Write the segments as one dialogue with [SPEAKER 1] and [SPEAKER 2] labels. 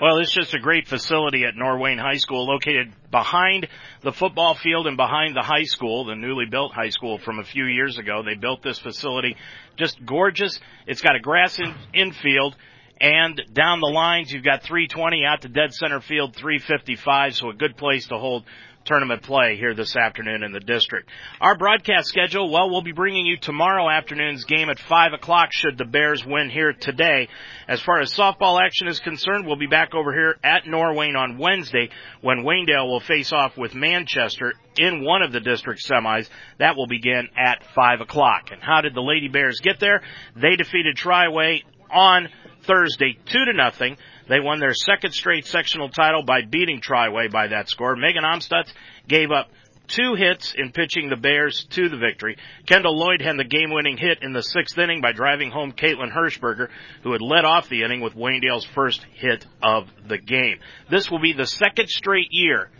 [SPEAKER 1] Well, it's just a great facility at Norwayne High School located behind the football field and behind the high school, the newly built high school from a few years ago. They built this facility just gorgeous. It's got a grass in, infield and down the lines you've got 320 out to dead center field 355, so a good place to hold tournament play here this afternoon in the district. Our broadcast schedule, well, we'll be bringing you tomorrow afternoon's game at 5 o'clock should the Bears win here today. As far as softball action is concerned, we'll be back over here at Norwayne on Wednesday when Waynedale will face off with Manchester in one of the district semis. That will begin at 5 o'clock. And how did the Lady Bears get there? They defeated Triway on Thursday, 2 to nothing. They won their second straight sectional title by beating Triway by that score. Megan Amstutz gave up two hits in pitching the Bears to the victory. Kendall Lloyd had the game-winning hit in the sixth inning by driving home Caitlin Hirschberger, who had led off the inning with Waynedale's first hit of the game. This will be the second straight year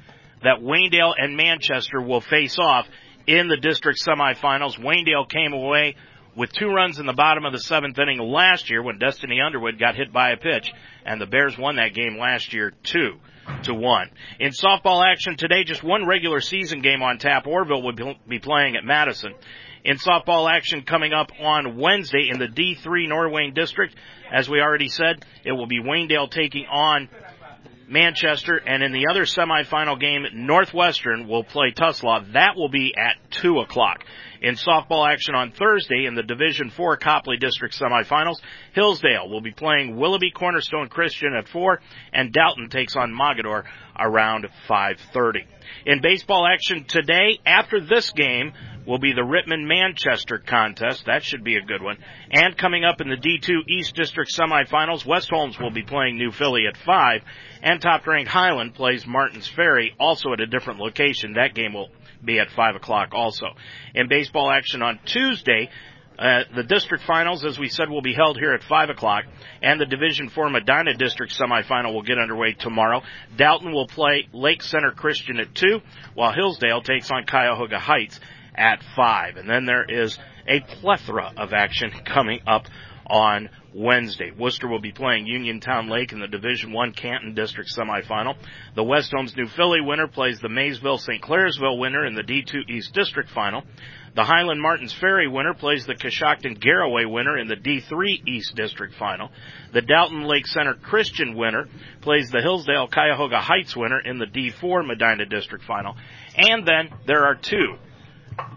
[SPEAKER 1] that Waynedale and Manchester will face off in the district semifinals. Waynedale came away with two runs in the bottom of the seventh inning last year when Destiny Underwood got hit by a pitch, and the Bears won that game last year two to one. In softball action today, just one regular season game on tap. Orrville will be playing at Madison. In softball action coming up on Wednesday in the D3 Norwayne District, as we already said, it will be Waynedale taking on Manchester, and in the other semifinal game, Northwestern will play Tuslaw. That will be at 2 o'clock. In softball action on Thursday in the Division 4 Copley District semifinals, Hillsdale will be playing Willoughby Cornerstone Christian at 4, and Dalton takes on Mogadore around 5.30. In baseball action today, after this game, will be the Rittman Manchester contest. That should be a good one. And coming up in the D2 East District semifinals, West Holmes will be playing New Philly at 5, and top ranked Highland plays Martins Ferry, also at a different location. That game will be at 5 o'clock also. In baseball action on Tuesday, uh, the district finals, as we said, will be held here at 5 o'clock, and the Division 4 Medina District semifinal will get underway tomorrow. Dalton will play Lake Center Christian at 2, while Hillsdale takes on Cuyahoga Heights at 5. And then there is a plethora of action coming up on Wednesday. Wooster will be playing Uniontown Lake in the Division One Canton District semifinal. The West Holmes New Philly winner plays the Maysville St. Clairsville winner in the D2 East District final. The Highland Martins Ferry winner plays the Coshocton Garaway winner in the D3 East District final. The Dalton Lake Center Christian winner plays the Hillsdale Cuyahoga Heights winner in the D4 Medina District final. And then there are two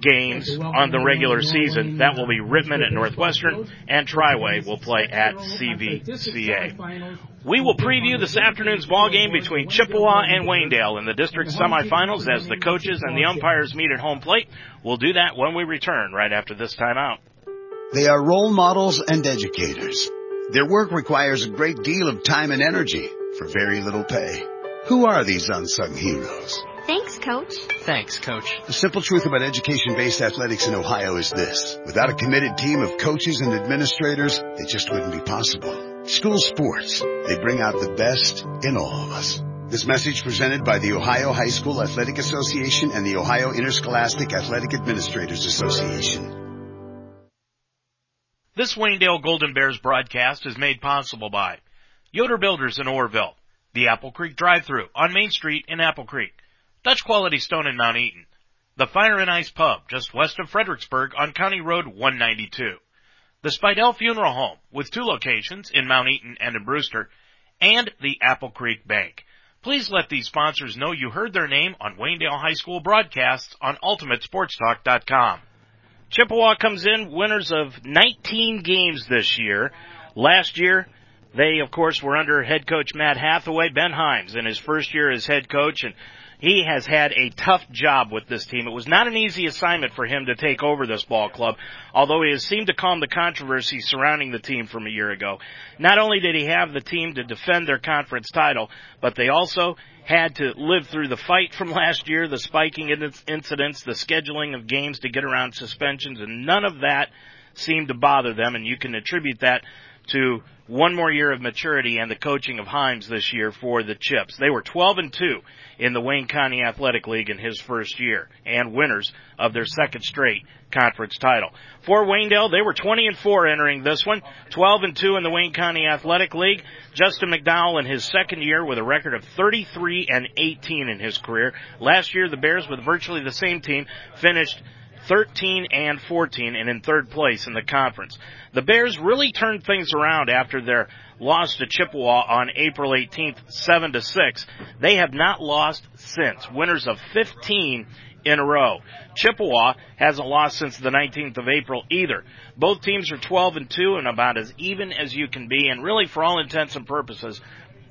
[SPEAKER 1] games on the regular season. That will be Rittman at Northwestern and Triway will play at CVCA. We will preview this afternoon's ball game between Chippewa and Waynedale in the district semifinals as the coaches and the umpires meet at home plate. We'll do that when we return right after this timeout.
[SPEAKER 2] They are role models and educators. Their work requires a great deal of time and energy for very little pay. Who are these unsung heroes?
[SPEAKER 3] Thanks, Coach.
[SPEAKER 4] Thanks, Coach.
[SPEAKER 2] The simple truth about education-based athletics in Ohio is this. Without a committed team of coaches and administrators, it just wouldn't be possible. School sports, they bring out the best in all of us. This message presented by the Ohio High School Athletic Association and the Ohio Interscholastic Athletic Administrators Association.
[SPEAKER 1] This Waynedale Golden Bears broadcast is made possible by Yoder Builders in Orrville, the Apple Creek Drive-Thru on Main Street in Apple Creek, Dutch Quality Stone in Mount Eaton. The Fire and Ice Pub just west of Fredericksburg on County Road 192. The Spidell Funeral Home with two locations in Mount Eaton and in Brewster. And the Apple Creek Bank. Please let these sponsors know you heard their name on Waynedale High School broadcasts on UltimateSportsTalk.com. Chippewa comes in winners of 19 games this year. Last year, they of course were under head coach Matt Hathaway, Ben Himes in his first year as head coach and he has had a tough job with this team. It was not an easy assignment for him to take over this ball club, although he has seemed to calm the controversy surrounding the team from a year ago. Not only did he have the team to defend their conference title, but they also had to live through the fight from last year, the spiking incidents, the scheduling of games to get around suspensions, and none of that seemed to bother them, and you can attribute that to one more year of maturity and the coaching of Himes this year for the Chips. They were 12 and 2 in the Wayne County Athletic League in his first year and winners of their second straight conference title. For Waynedale, they were 20 and 4 entering this one, 12 and 2 in the Wayne County Athletic League. Justin McDowell in his second year with a record of 33 and 18 in his career. Last year, the Bears with virtually the same team finished 13 and 14 and in third place in the conference. The Bears really turned things around after their loss to Chippewa on April 18th, 7 to 6. They have not lost since. Winners of 15 in a row. Chippewa hasn't lost since the 19th of April either. Both teams are 12 and 2 and about as even as you can be and really for all intents and purposes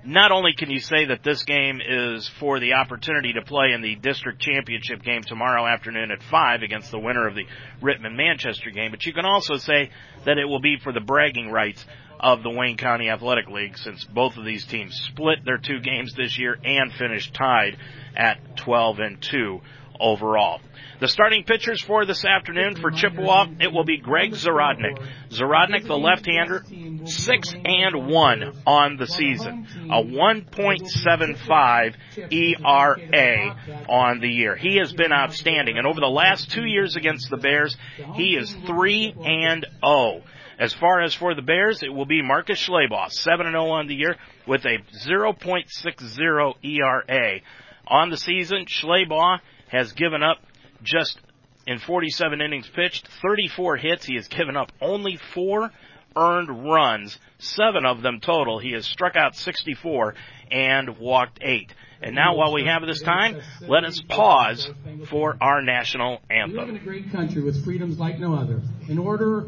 [SPEAKER 1] not only can you say that this game is for the opportunity to play in the district championship game tomorrow afternoon at 5 against the winner of the Rittman Manchester game, but you can also say that it will be for the bragging rights of the Wayne County Athletic League since both of these teams split their two games this year and finished tied at 12 and 2 overall. The starting pitchers for this afternoon for Chippewa, it will be Greg Zarodnik. Zarodnik, the left-hander, six and one on the season, a 1.75 ERA on the year. He has been outstanding, and over the last two years against the Bears, he is three and. Oh. As far as for the Bears, it will be Marcus Schleybaugh, 7 and 0 on the year with a 0.60 ERA. On the season, Schleybaugh has given up just in 47 innings pitched, 34 hits. He has given up only four earned runs, seven of them total. He has struck out 64 and walked eight. And now, while we have this time, let us pause for our national anthem. We
[SPEAKER 3] live in a great country with freedoms like no other. In order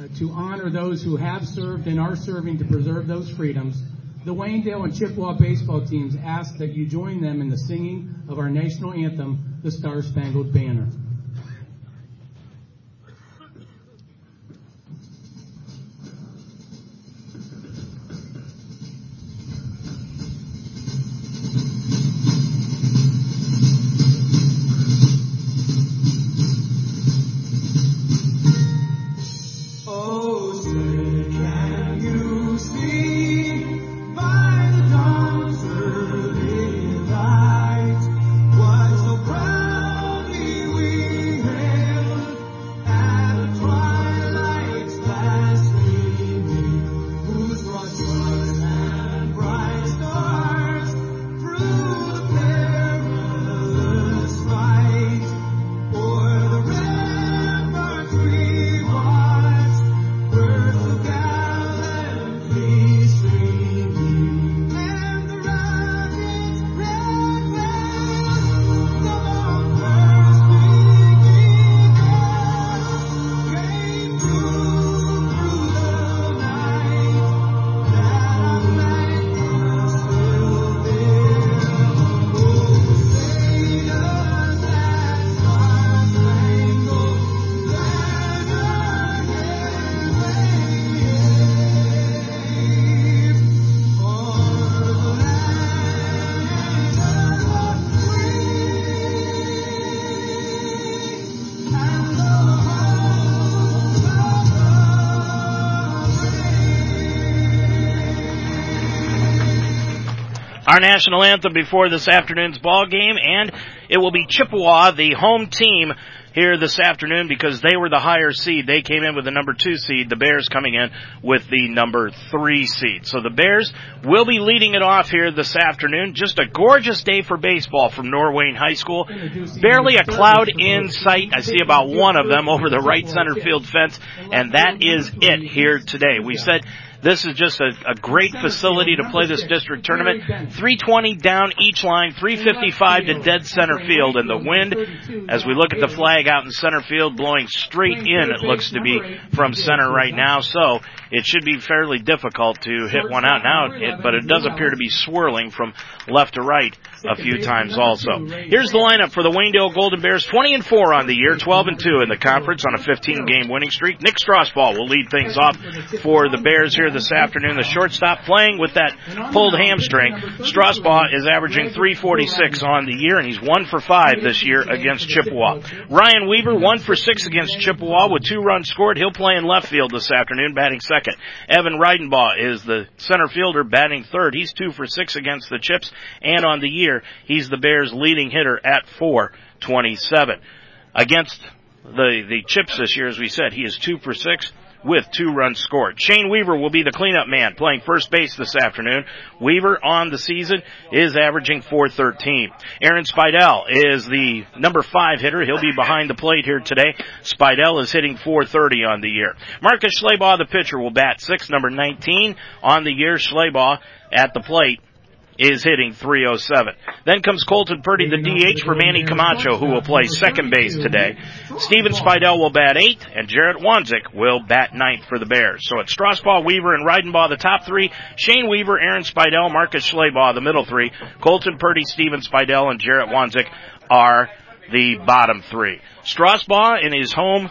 [SPEAKER 3] uh, to honor those who have served and are serving to preserve those freedoms, the Waynedale and Chippewa baseball teams ask that you join them in the singing of our national anthem, the Star Spangled Banner.
[SPEAKER 1] Our national anthem before this afternoon's ball game, and it will be Chippewa, the home team here this afternoon because they were the higher seed. They came in with the number two seed. The Bears coming in with the number three seed. So the Bears will be leading it off here this afternoon. Just a gorgeous day for baseball from Norwayne High School. Barely a cloud in sight. I see about one of them over the right center field fence, and that is it here today. We said this is just a, a great facility to play this district tournament. 320 down each line, 355 to dead center field, and the wind, as we look at the flag out in center field, blowing straight in, it looks to be from center right now. So it should be fairly difficult to hit one out now, but it does appear to be swirling from left to right a few times also. Here's the lineup for the Waynedale Golden Bears, 20 and 4 on the year, 12 and 2 in the conference on a 15 game winning streak. Nick Strasbaugh will lead things off for the Bears here this afternoon. The shortstop playing with that pulled hamstring. Strasbaugh is averaging 346 on the year, and he's one for five this year against Chippewa. Ryan Weaver, one for six against Chippewa with two runs scored. He'll play in left field this afternoon, batting second second. Evan Reidenbaugh is the center fielder batting third. He's two for six against the Chips, and on the year, he's the Bears' leading hitter at 427. Against the, the Chips this year, as we said, he is two for six with two runs scored. Shane Weaver will be the cleanup man playing first base this afternoon. Weaver on the season is averaging 413. Aaron Spidell is the number five hitter. He'll be behind the plate here today. Spidell is hitting 430 on the year. Marcus Schleybaugh, the pitcher, will bat six, number 19 on the year. Schleybaugh at the plate is hitting 307. Then comes Colton Purdy, the DH for Manny Camacho, who will play second base today. Steven Spidell will bat eighth, and Jarrett Wanzik will bat ninth for the Bears. So it's Strasbaugh, Weaver, and Reidenbaugh, the top three. Shane Weaver, Aaron Spidell, Marcus Schleybaugh, the middle three. Colton Purdy, Steven Spidell, and Jarrett Wanzik are the bottom three. Strasbaugh in his home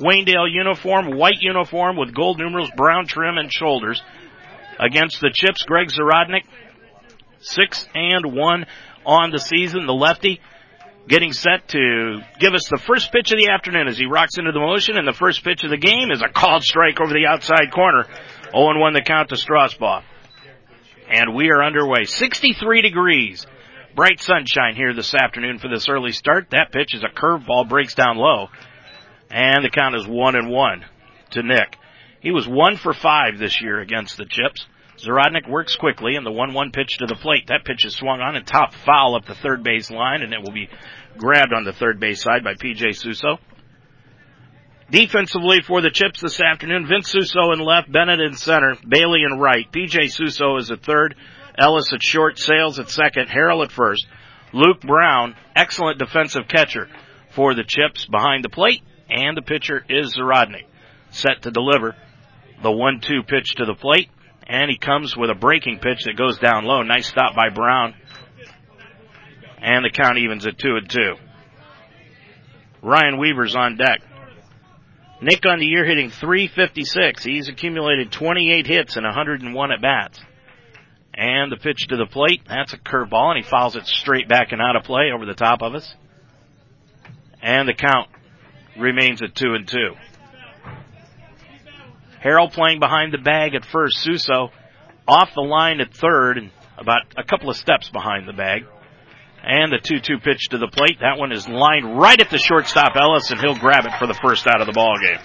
[SPEAKER 1] Waynedale uniform, white uniform with gold numerals, brown trim and shoulders. Against the Chips, Greg Zarodnik, six and one on the season. The lefty getting set to give us the first pitch of the afternoon as he rocks into the motion, and the first pitch of the game is a called strike over the outside corner. 0 1 the count to Strasbaugh. And we are underway. 63 degrees. Bright sunshine here this afternoon for this early start. That pitch is a curveball, breaks down low. And the count is 1 and 1 to Nick. He was 1 for 5 this year against the Chips. Zarodnik works quickly, and the 1-1 pitch to the plate. That pitch is swung on and top foul up the third base line, and it will be grabbed on the third base side by P.J. Suso. Defensively for the Chips this afternoon, Vince Suso in left, Bennett in center, Bailey in right. P.J. Suso is at third, Ellis at short, Sales at second, Harrell at first. Luke Brown, excellent defensive catcher for the Chips behind the plate, and the pitcher is Zarodnik. Set to deliver the 1-2 pitch to the plate. And he comes with a breaking pitch that goes down low. Nice stop by Brown. And the count evens at two and two. Ryan Weaver's on deck. Nick on the year hitting 356. He's accumulated 28 hits and 101 at bats. And the pitch to the plate, that's a curveball, and he fouls it straight back and out of play over the top of us. And the count remains at two and two. Harrell playing behind the bag at first. Suso off the line at third and about a couple of steps behind the bag. And the 2-2 pitch to the plate. That one is lined right at the shortstop Ellis and he'll grab it for the first out of the ball game.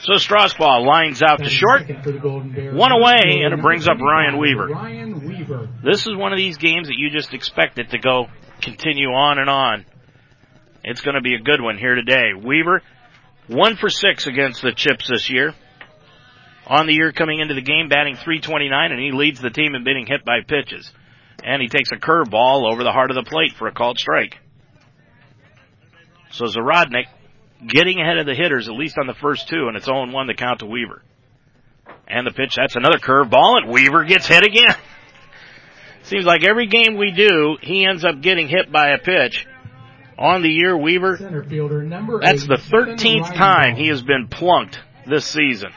[SPEAKER 1] So Strasbaugh lines out to short. One away and it brings up Ryan Weaver.
[SPEAKER 3] Ryan Weaver.
[SPEAKER 1] This is one of these games that you just expect it to go continue on and on. It's going to be a good one here today. Weaver one for six against the Chips this year. On the year coming into the game, batting 329, and he leads the team in being hit by pitches. And he takes a curveball over the heart of the plate for a called strike. So Zarodnik getting ahead of the hitters, at least on the first two, and it's 0-1 the count to Weaver. And the pitch, that's another curveball, and Weaver gets hit again. Seems like every game we do, he ends up getting hit by a pitch on the year, Weaver.
[SPEAKER 3] Center fielder number
[SPEAKER 1] That's the 13th time he has been plunked this season.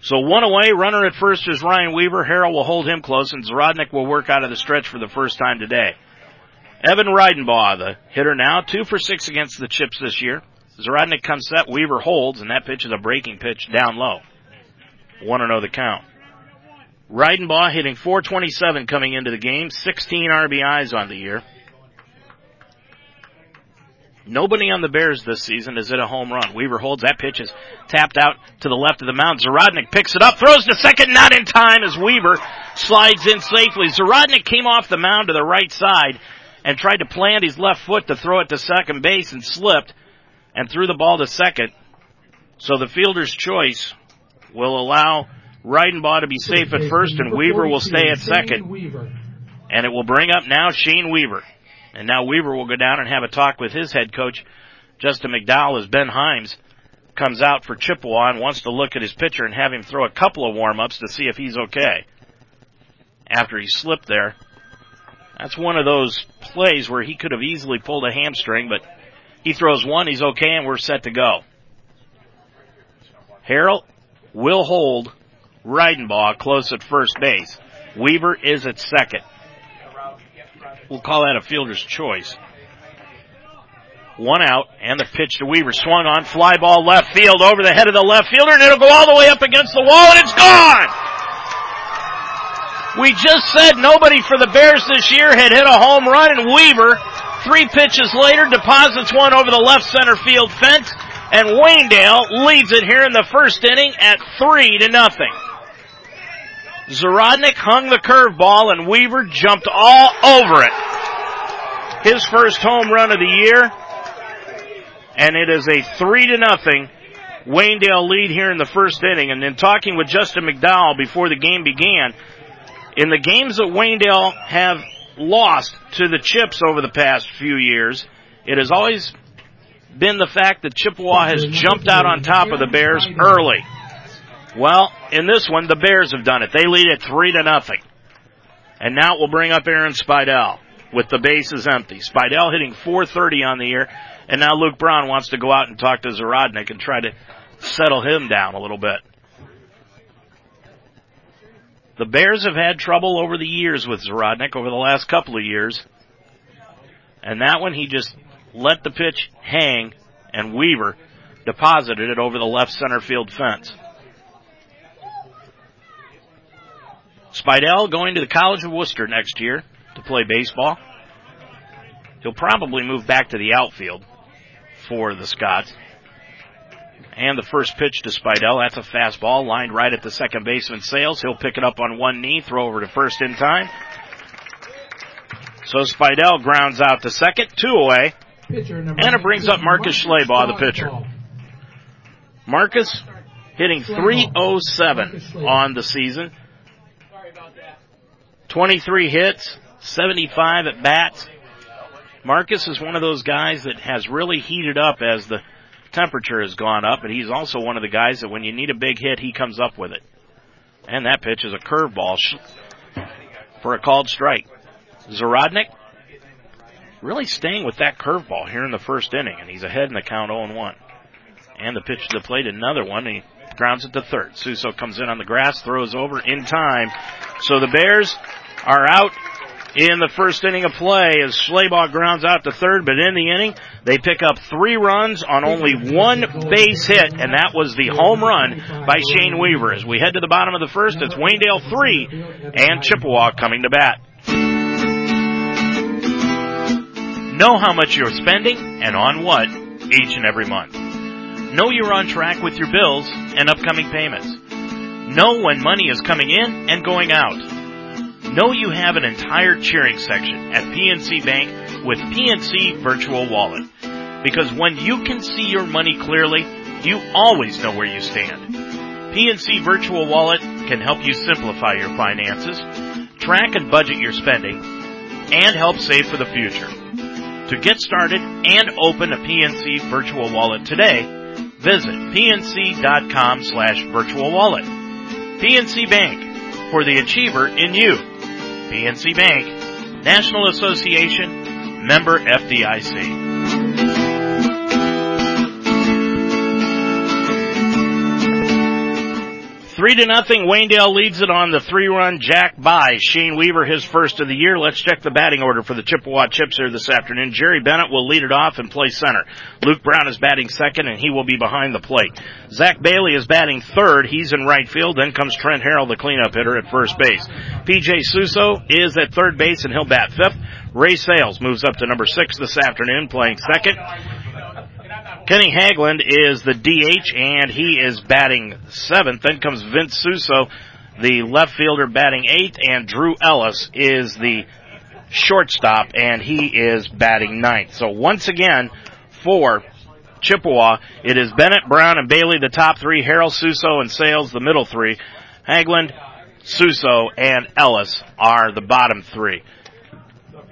[SPEAKER 1] So one away, runner at first is Ryan Weaver. Harrell will hold him close, and Zarodnik will work out of the stretch for the first time today. Evan Reidenbaugh, the hitter now, two for six against the Chips this year. Zarodnik comes set, Weaver holds, and that pitch is a breaking pitch down low. One to oh know the count. Reidenbaugh hitting 427 coming into the game, 16 RBIs on the year. Nobody on the Bears this season is at a home run. Weaver holds that pitch is tapped out to the left of the mound. Zarodnik picks it up, throws to second, not in time as Weaver slides in safely. Zarodnik came off the mound to the right side and tried to plant his left foot to throw it to second base and slipped and threw the ball to second. So the fielder's choice will allow Reidenbaugh to be safe at first and Weaver will stay at second. And it will bring up now Shane Weaver. And now Weaver will go down and have a talk with his head coach, Justin McDowell, as Ben Himes comes out for Chippewa and wants to look at his pitcher and have him throw a couple of warm-ups to see if he's okay. After he slipped there. That's one of those plays where he could have easily pulled a hamstring, but he throws one, he's okay, and we're set to go. Harrell will hold Reidenbaugh close at first base. Weaver is at second. We'll call that a fielder's choice. One out, and the pitch to Weaver swung on, fly ball left field over the head of the left fielder, and it'll go all the way up against the wall, and it's gone! We just said nobody for the Bears this year had hit a home run, and Weaver, three pitches later, deposits one over the left center field fence, and Waynedale leads it here in the first inning at three to nothing. Zarodnik hung the curveball and Weaver jumped all over it. His first home run of the year. And it is a three to nothing Waynedale lead here in the first inning. And in talking with Justin McDowell before the game began, in the games that Waynedale have lost to the Chips over the past few years, it has always been the fact that Chippewa has jumped out on top of the Bears early. Well, in this one, the Bears have done it. They lead it three to nothing. And now it will bring up Aaron Spidell with the bases empty. Spidell hitting 430 on the year, and now Luke Brown wants to go out and talk to Zarodnik and try to settle him down a little bit. The Bears have had trouble over the years with Zarodnik over the last couple of years. And that one he just let the pitch hang and Weaver deposited it over the left center field fence. Spidell going to the College of Wooster next year to play baseball. He'll probably move back to the outfield for the Scots. And the first pitch to Spidell, that's a fastball lined right at the second baseman Sales. He'll pick it up on one knee, throw over to first in time. So Spidell grounds out to second, two away. And it brings up Marcus Schleybaugh, the pitcher. Marcus hitting 307 on the season. 23 hits, 75 at bats. Marcus is one of those guys that has really heated up as the temperature has gone up, and he's also one of the guys that when you need a big hit, he comes up with it. And that pitch is a curveball for a called strike. Zarodnik really staying with that curveball here in the first inning, and he's ahead in the count 0-1. And the pitch to the plate, another one. He grounds it to third. Suso comes in on the grass, throws over in time. So the Bears are out in the first inning of play as Schleybaugh grounds out to third, but in the inning, they pick up three runs on only one base hit, and that was the home run by Shane Weaver. As we head to the bottom of the first, it's Waynedale three and Chippewa coming to bat. Know how much you're spending and on what each and every month. Know you're on track with your bills and upcoming payments. Know when money is coming in and going out. Know you have an entire cheering section at PNC Bank with PNC Virtual Wallet. Because when you can see your money clearly, you always know where you stand. PNC Virtual Wallet can help you simplify your finances, track and budget your spending, and help save for the future. To get started and open a PNC virtual wallet today, visit pnc.com slash virtual wallet. PNC Bank, for the achiever in you. PNC Bank, National Association, member FDIC. Three to nothing. Waynedale leads it on the three-run jack by Shane Weaver, his first of the year. Let's check the batting order for the Chippewa Chips here this afternoon. Jerry Bennett will lead it off and play center. Luke Brown is batting second, and he will be behind the plate. Zach Bailey is batting third. He's in right field. Then comes Trent Harrell, the cleanup hitter, at first base. PJ Suso is at third base, and he'll bat fifth. Ray Sales moves up to number six this afternoon, playing second. Kenny Hagland is the DH and he is batting seventh. Then comes Vince Suso, the left fielder batting eighth and Drew Ellis is the shortstop and he is batting ninth. So once again for Chippewa, it is Bennett, Brown, and Bailey the top three, Harrell Suso, and Sales the middle three. Hagland, Suso, and Ellis are the bottom three.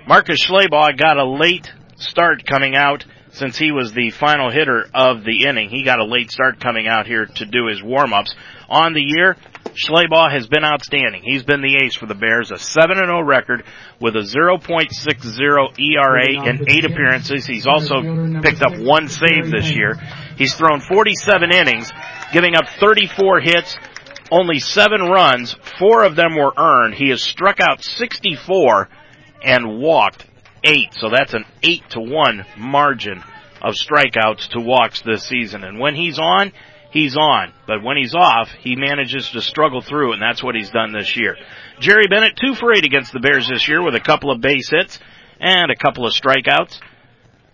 [SPEAKER 1] Marcus Schleybaugh got a late start coming out since he was the final hitter of the inning. He got a late start coming out here to do his warm-ups. On the year, Schleybaugh has been outstanding. He's been the ace for the Bears, a 7-0 record with a 0.60 ERA in eight appearances. He's also picked up one save this year. He's thrown 47 innings, giving up 34 hits, only seven runs. Four of them were earned. He has struck out 64 and walked eight. So that's an eight to one margin of strikeouts to walks this season. And when he's on, he's on. But when he's off, he manages to struggle through, and that's what he's done this year. Jerry Bennett, two for eight against the Bears this year with a couple of base hits and a couple of strikeouts.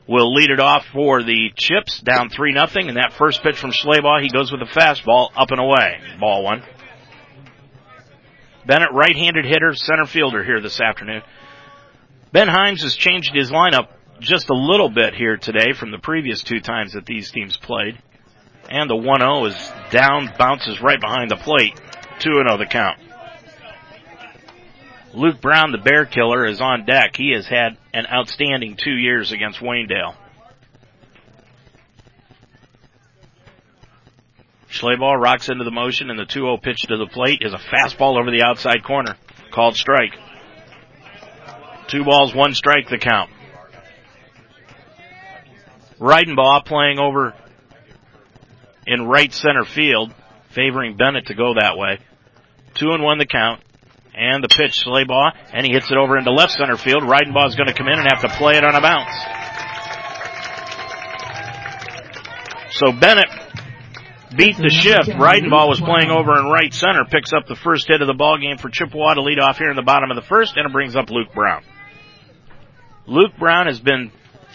[SPEAKER 1] Will lead it off for the Chips, down three nothing, and that first pitch from Schleybaugh, he goes with a fastball up and away. Ball one. Bennett, right-handed hitter, center fielder here this afternoon. Ben Himes has changed his lineup just a little bit here today from the previous two times that these teams played. And the 1-0 is down, bounces right behind the plate. 2-0 the count. Luke Brown, the bear killer, is on deck. He has had an outstanding two years against Waynedale. Schleybaugh rocks into the motion and the 2-0 pitch to the plate is a fastball over the outside corner. Called strike. Two balls, one strike the count. Reidenbaugh playing over in right center field, favoring Bennett to go that way. Two and one the count. And the pitch, Schleybaugh, and he hits it over into left center field. Reidenbaugh's going to come in and have to play it on a bounce. So Bennett beat the shift. Reidenbaugh was playing over in right center, picks up the first hit of the ball game for Chippewa to lead off here in the bottom of the first, and it brings up Luke Brown. Luke Brown has been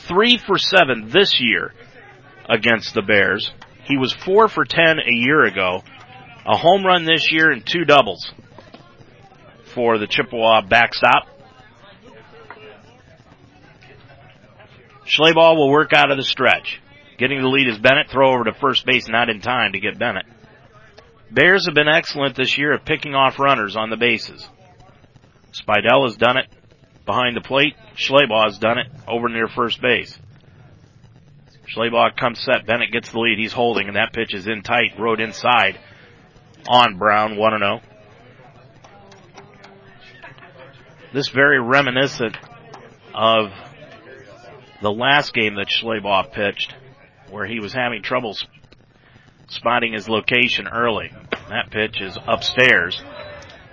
[SPEAKER 1] three for seven this year against the Bears. He was four for ten a year ago. A home run this year and two doubles for the Chippewa backstop. Schleybaugh will work out of the stretch. Getting the lead is Bennett. Throw over to first base, not in time to get Bennett. Bears have been excellent this year at picking off runners on the bases. Spidell has done it behind the plate. Schleybaugh has done it over near first base. Schleybaugh comes set. Bennett gets the lead. He's holding, and that pitch is in tight. Rode inside on Brown, 1 0. This very reminiscent of the last game that Schleybaugh pitched, where he was having trouble spotting his location early. That pitch is upstairs,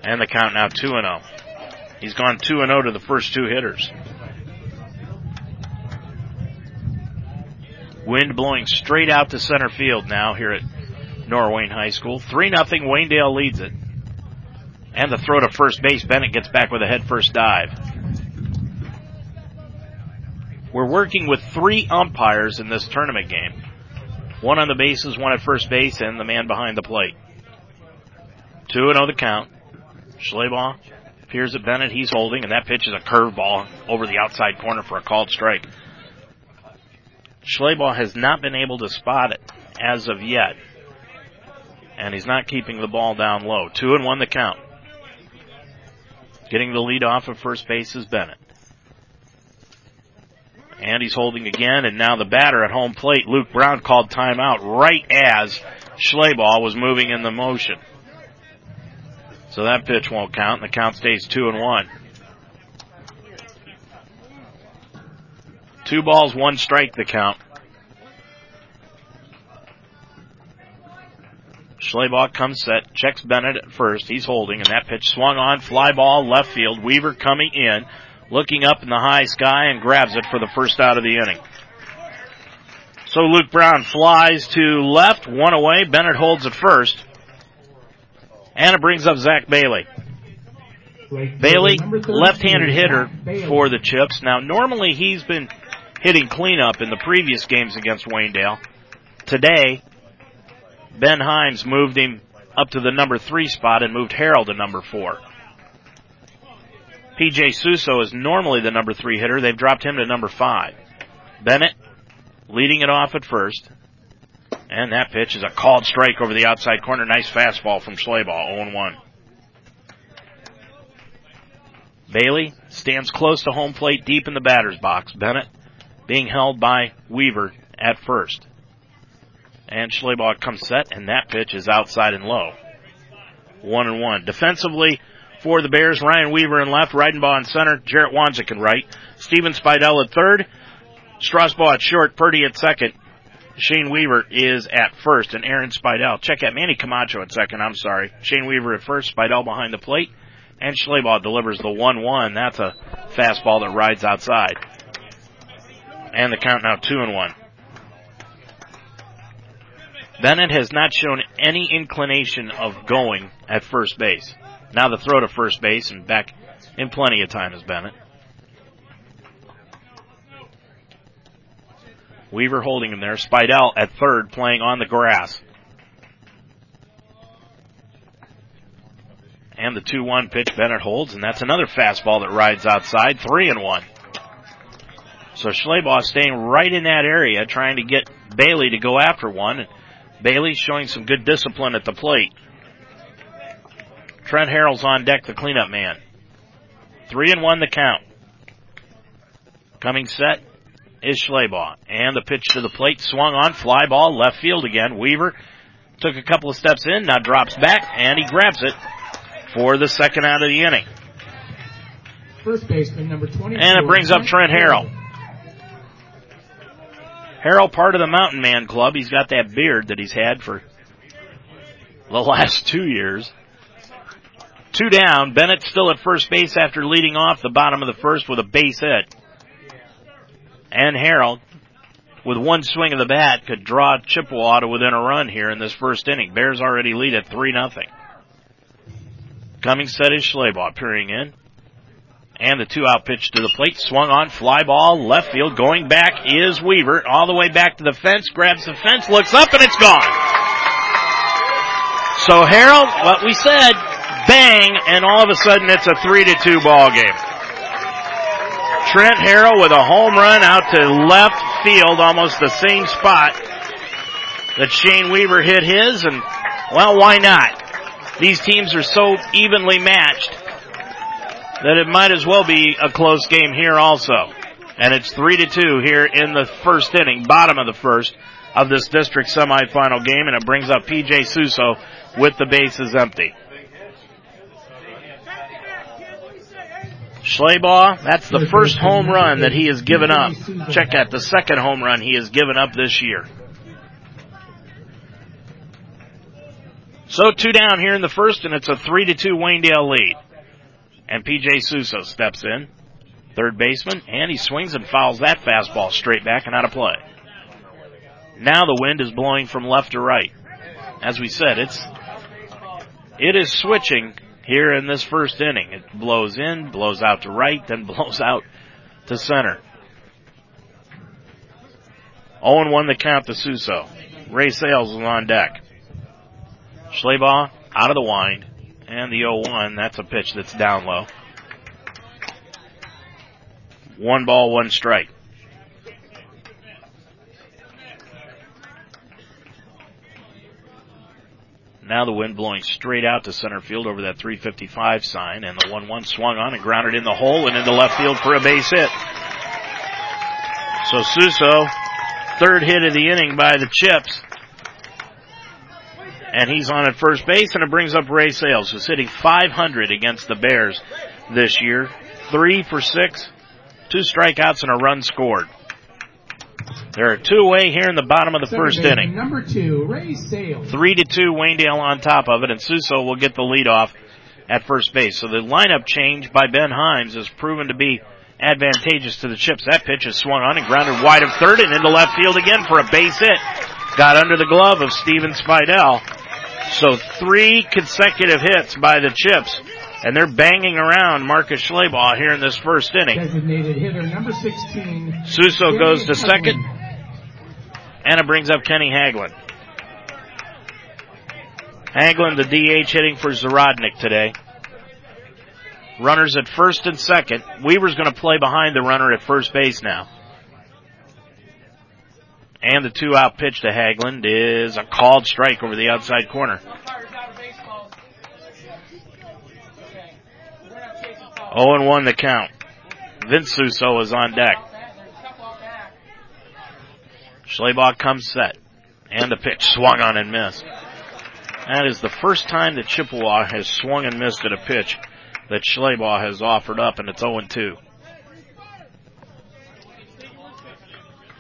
[SPEAKER 1] and the count now 2 0. He's gone 2 0 to the first two hitters. Wind blowing straight out to center field now here at Norwayne High School. 3 0 Waynedale leads it. And the throw to first base. Bennett gets back with a head first dive. We're working with three umpires in this tournament game. One on the bases, one at first base, and the man behind the plate. 2 0 the count. Schleybaugh appears at Bennett. He's holding, and that pitch is a curveball over the outside corner for a called strike. Schleybaugh has not been able to spot it as of yet. And he's not keeping the ball down low. Two and one the count. Getting the lead off of first base is Bennett. And he's holding again, and now the batter at home plate, Luke Brown, called timeout right as Schleybaugh was moving in the motion. So that pitch won't count, and the count stays two and one. Two balls, one strike the count. Schleybaugh comes set, checks Bennett at first. He's holding, and that pitch swung on, fly ball, left field. Weaver coming in, looking up in the high sky, and grabs it for the first out of the inning. So Luke Brown flies to left, one away. Bennett holds at first. And it brings up Zach Bailey. Bailey, left-handed hitter for the Chips. Now, normally he's been hitting cleanup in the previous games against Waynedale. Today, Ben Himes moved him up to the number three spot and moved Harrell to number four. PJ Suso is normally the number three hitter. They've dropped him to number five. Bennett leading it off at first. And that pitch is a called strike over the outside corner. Nice fastball from Schleybaugh, 0-1. Bailey stands close to home plate deep in the batter's box. Bennett being held by Weaver at first. And Schleybaugh comes set, and that pitch is outside and low. One and one. Defensively for the Bears, Ryan Weaver in left, Reidenbaugh in center, Jarrett Wanzik in right, Steven Spidell at third, Strasbaugh at short, Purdy at second, Shane Weaver is at first, and Aaron Spidell. Check out Manny Camacho at second, I'm sorry. Shane Weaver at first, Spidell behind the plate, and Schleybaugh delivers the 1-1. That's a fastball that rides outside. And the count now 2 and 1. Bennett has not shown any inclination of going at first base. Now the throw to first base and back in plenty of time is Bennett. Weaver holding him there. Spidell at third playing on the grass. And the 2-1 pitch Bennett holds, and that's another fastball that rides outside. Three and one. So Schleybaugh staying right in that area, trying to get Bailey to go after one. Bailey showing some good discipline at the plate. Trent Harrell's on deck, the cleanup man. Three and one the count. Coming set is Schleybaugh. And the pitch to the plate swung on, fly ball, left field again. Weaver took a couple of steps in, now drops back, and he grabs it for the second out of the inning.
[SPEAKER 3] First baseman number 20.
[SPEAKER 1] And it brings up Trent Harrell. Harrell, part of the Mountain Man Club. He's got that beard that he's had for the last two years. Two down. Bennett still at first base after leading off the bottom of the first with a base hit. And Harrell, with one swing of the bat, could draw Chippewa to within a run here in this first inning. Bears already lead at 3 nothing. Coming set is Schleybaugh peering in. And the two out pitch to the plate, swung on, fly ball, left field, going back is Weaver, all the way back to the fence, grabs the fence, looks up, and it's gone. So Harrell, what we said, bang, and all of a sudden it's a three to two ball game. Trent Harrell with a home run out to left field, almost the same spot that Shane Weaver hit his, and well, why not? These teams are so evenly matched that it might as well be a close game here also. And it's three to two here in the first inning, bottom of the first of this district semifinal game, and it brings up PJ Suso with the bases empty. Schleybaugh, that's the first home run that he has given up. Check out the second home run he has given up this year. So two down here in the first, and it's a three to two Waynedale lead. And PJ Suso steps in, third baseman, and he swings and fouls that fastball straight back and out of play. Now the wind is blowing from left to right. As we said, it's it is switching here in this first inning. It blows in, blows out to right, then blows out to center. 0 1 the count to Suso. Ray Sales is on deck. Schleybaugh out of the wind. And the 0-1, that's a pitch that's down low. One ball, one strike. Now the wind blowing straight out to center field over that 355 sign, and the 1-1 swung on and grounded in the hole and into left field for a base hit. So Suso, third hit of the inning by the Chips, and he's on at first base, and it brings up Ray Sales, who's hitting 500 against the Bears this year. Three for six, two strikeouts, and a run scored. There are two away here in the bottom of the
[SPEAKER 3] Second
[SPEAKER 1] first inning.
[SPEAKER 3] Number two, Ray Sales.
[SPEAKER 1] Three to two, Waynedale on top of it, and Suso will get the lead off at first base. So the lineup change by Ben Himes has proven to be advantageous to the Chips. That pitch is swung on and grounded wide of third and into left field again for a base hit. Got under the glove of Steven Spidell. So three consecutive hits by the Chips, and they're banging around Marcus Schleybaugh here in this first inning.
[SPEAKER 3] Designated hitter number 16.
[SPEAKER 1] Suso goes to second, Anna brings up Kenny Haglund. Haglund, the DH, hitting for Zarodnik today. Runners at first and second. Weaver's going to play behind the runner at first base now. And the two out pitch to Haglund is a called strike over the outside corner. 0 and 1 the count. Vince Suso is on deck. Schleybaugh comes set. And the pitch swung on and missed. That is the first time that Chippewa has swung and missed at a pitch that Schleybaugh has offered up, and it's 0 2.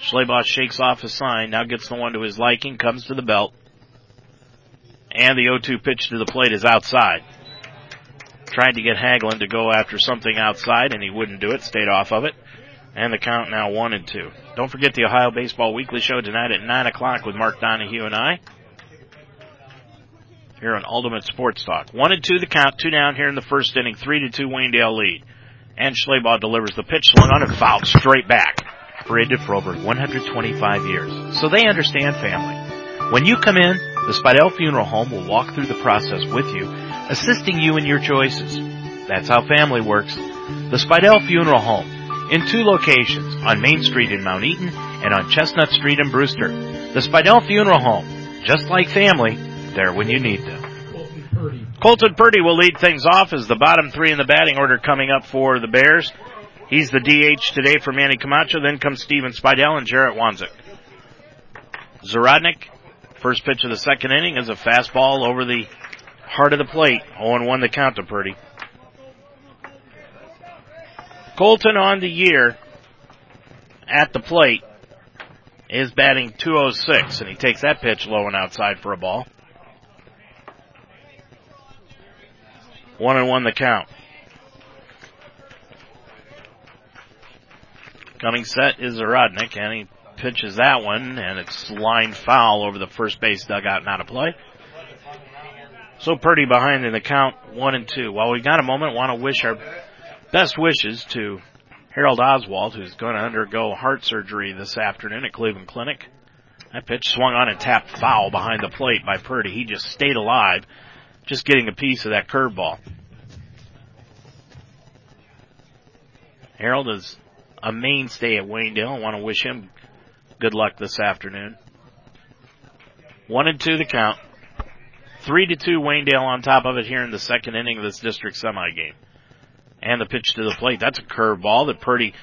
[SPEAKER 1] Schleybaugh shakes off his sign, now gets the one to his liking, comes to the belt. And the 0-2 pitch to the plate is outside. Tried to get Haglund to go after something outside, and he wouldn't do it, stayed off of it. And the count now 1 and 2. Don't forget the Ohio Baseball Weekly Show tonight at 9 o'clock with Mark Donahue and I. here on Ultimate Sports Talk. One and two the count, two down here in the first inning, three to two Waynedale lead. And Schleybaugh delivers the pitch, swung on and fouled straight back.
[SPEAKER 4] Operated for over 125 years, so they understand family. When you come in, the Spidell Funeral Home will walk through the process with you, assisting you in your choices. That's how family works. The Spidell Funeral Home, in two locations, on Main Street in Mount Eaton and on Chestnut Street in Brewster. The Spidell Funeral Home, just like family, there when you need them.
[SPEAKER 1] Colton Purdy will lead things off as the bottom three in the batting order coming up for the Bears. He's the DH today for Manny Camacho. Then comes Steven Spidell and Jarrett Wanzik. Zarodnik, first pitch of the second inning is a fastball over the heart of the plate. 0-1 the count to Purdy. Colton on the year at the plate is batting 206 and he takes that pitch low and outside for a ball. One and one the count. Coming set is Zarodnik, and he pitches that one, and it's line foul over the first base dugout, not a play. So Purdy behind in the count, one and two. While we got a moment, want to wish our best wishes to Harold Oswald, who's going to undergo heart surgery this afternoon at Cleveland Clinic. That pitch swung on and tapped foul behind the plate by Purdy. He just stayed alive just getting a piece of that curveball. Harold is a mainstay at Waynedale. I want to wish him good luck this afternoon. One and two the count. Three to two Waynedale on top of it here in the second inning of this district semi game. And the pitch to the plate. That's a curveball that Purdy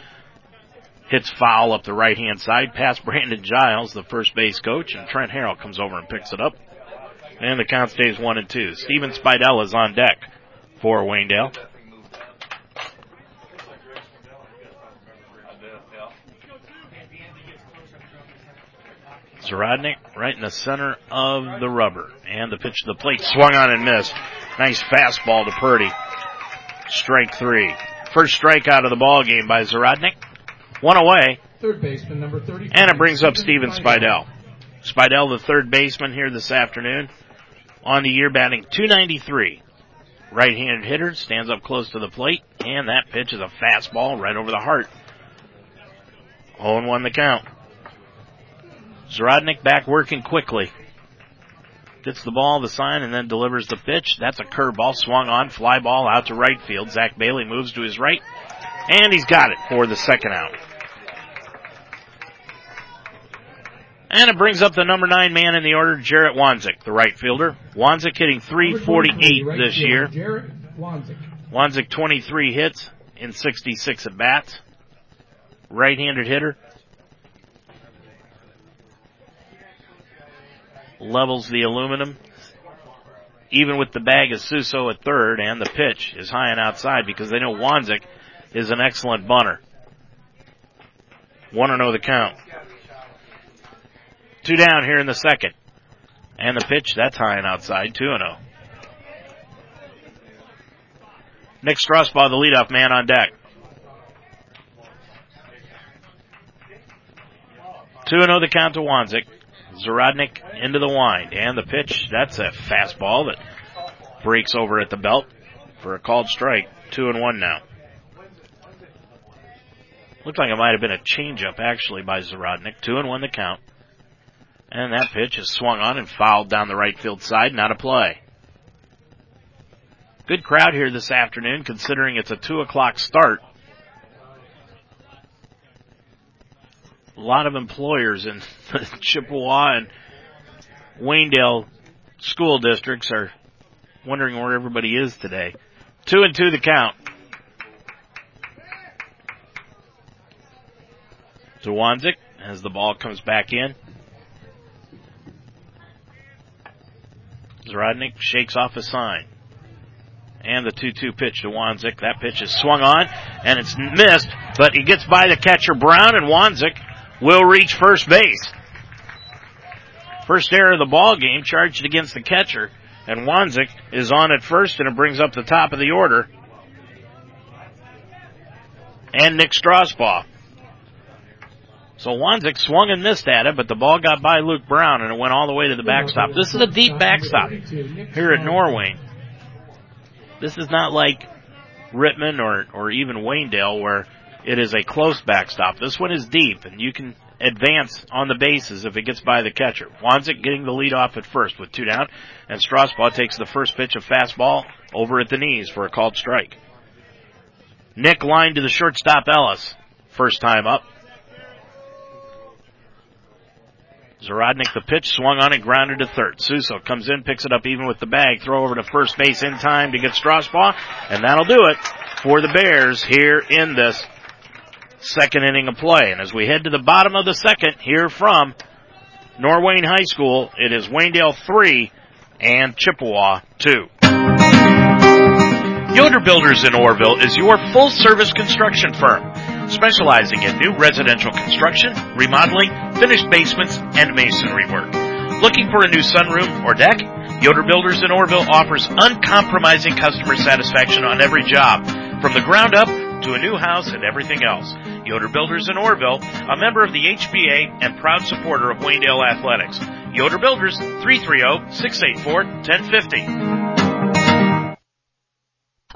[SPEAKER 1] hits foul up the right hand side past Brandon Giles, the first base coach, and Trent Harrell comes over and picks it up. And the count stays one and two. Steven Spidell is on deck for Waynedale. Zarodnik right in the center of the rubber. And the pitch to the plate swung on and missed. Nice fastball to Purdy. Strike three. First strikeout of the ball game by Zarodnik. One away.
[SPEAKER 3] Third baseman number 30.
[SPEAKER 1] And it brings up Steven Spidell. Spidell, the third baseman here this afternoon on the year batting 293. Right-handed hitter stands up close to the plate, and that pitch is a fastball right over the heart. 0-1 the count. Zarodnik back working quickly. Gets the ball, the sign, and then delivers the pitch. That's a curveball swung on, fly ball out to right field. Zach Bailey moves to his right, and he's got it for the second out. And it brings up the number nine man in the order, Jarrett Wanzik, the right fielder. Wanzik hitting 348
[SPEAKER 3] right
[SPEAKER 1] this year.
[SPEAKER 3] Wanzik.
[SPEAKER 1] Wanzik 23 hits in 66 at bats. Right-handed hitter. Levels the aluminum. Even with the bag of Suso at third and the pitch is high and outside because they know Wanzik is an excellent bunter. Want to know the count. Two down here in the second. And the pitch, that's high and outside, 2 and 0. Nick Strasbaugh, the leadoff man on deck. 2 0 the count to Wanzik. Zarodnik into the wind. And the pitch, that's a fastball that breaks over at the belt for a called strike. 2 and 1 now. Looked like it might have been a changeup actually by Zarodnik. 2 and 1 the count. And that pitch is swung on and fouled down the right field side, not a play. Good crowd here this afternoon considering it's a 2 o'clock start. A lot of employers in the Chippewa and Waynedale school districts are wondering where everybody is today. Two and two the count. To Wanzik as the ball comes back in. Zarodnik shakes off a sign. And the 2-2 pitch to Wanzik. That pitch is swung on and it's missed, but he gets by the catcher Brown and Wanzik will reach first base. First error of the ball game charged against the catcher and Wanzik is on at first and it brings up the top of the order. And Nick Strasbaugh. So Wanzik swung and missed at it, but the ball got by Luke Brown and it went all the way to the backstop. This is a deep backstop here at Norway. This is not like Rittman or, or even Waynedale where it is a close backstop. This one is deep and you can advance on the bases if it gets by the catcher. Wanzik getting the lead off at first with two down and Strasbaugh takes the first pitch of fastball over at the knees for a called strike. Nick line to the shortstop Ellis. First time up. Zarodnik the pitch swung on and grounded to third. Suso comes in, picks it up even with the bag, throw over to first base in time to get Strasbaugh, and that'll do it for the Bears here in this second inning of play. And as we head to the bottom of the second here from Norwayne High School, it is Waynedale 3 and Chippewa 2. Yoder Builders in Orrville is your full service construction firm, specializing in new residential construction, remodeling, finished basements, and masonry work. Looking for a new sunroom or deck? Yoder Builders in Orrville offers uncompromising customer satisfaction on every job, from the ground up to a new house and everything else. Yoder Builders in Orrville, a member of the HBA and proud supporter of Waynedale Athletics. Yoder Builders, 330-684-1050.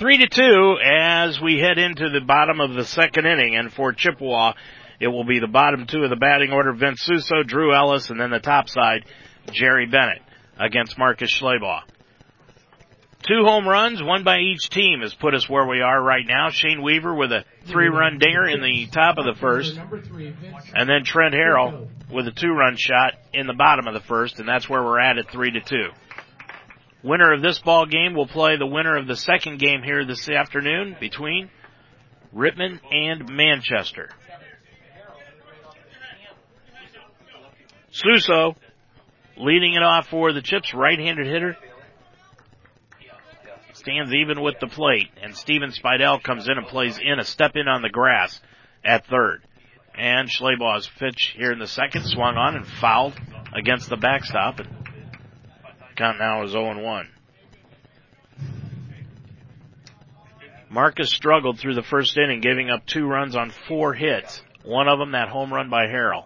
[SPEAKER 1] Three to two as we head into the bottom of the second inning, and for Chippewa, it will be the bottom two of the batting order: Vince Suso, Drew Ellis, and then the top side, Jerry Bennett against Marcus Schleybaugh. Two home runs, one by each team, has put us where we are right now. Shane Weaver with a three-run dinger in the top of the first, and then Trent Harrell with a two-run shot in the bottom of the first, and that's where we're at at three to two. Winner of this ball game will play the winner of the second game here this afternoon between Rittman and Manchester. Suso leading it off for the Chips, right-handed hitter. Stands even with the plate, and Steven Spidell comes in and plays in a step in on the grass at third. And Schleybaugh's pitch here in the second swung on and fouled against the backstop. And count now is 0-1. Marcus struggled through the first inning, giving up two runs on four hits. One of them that home run by Harrell.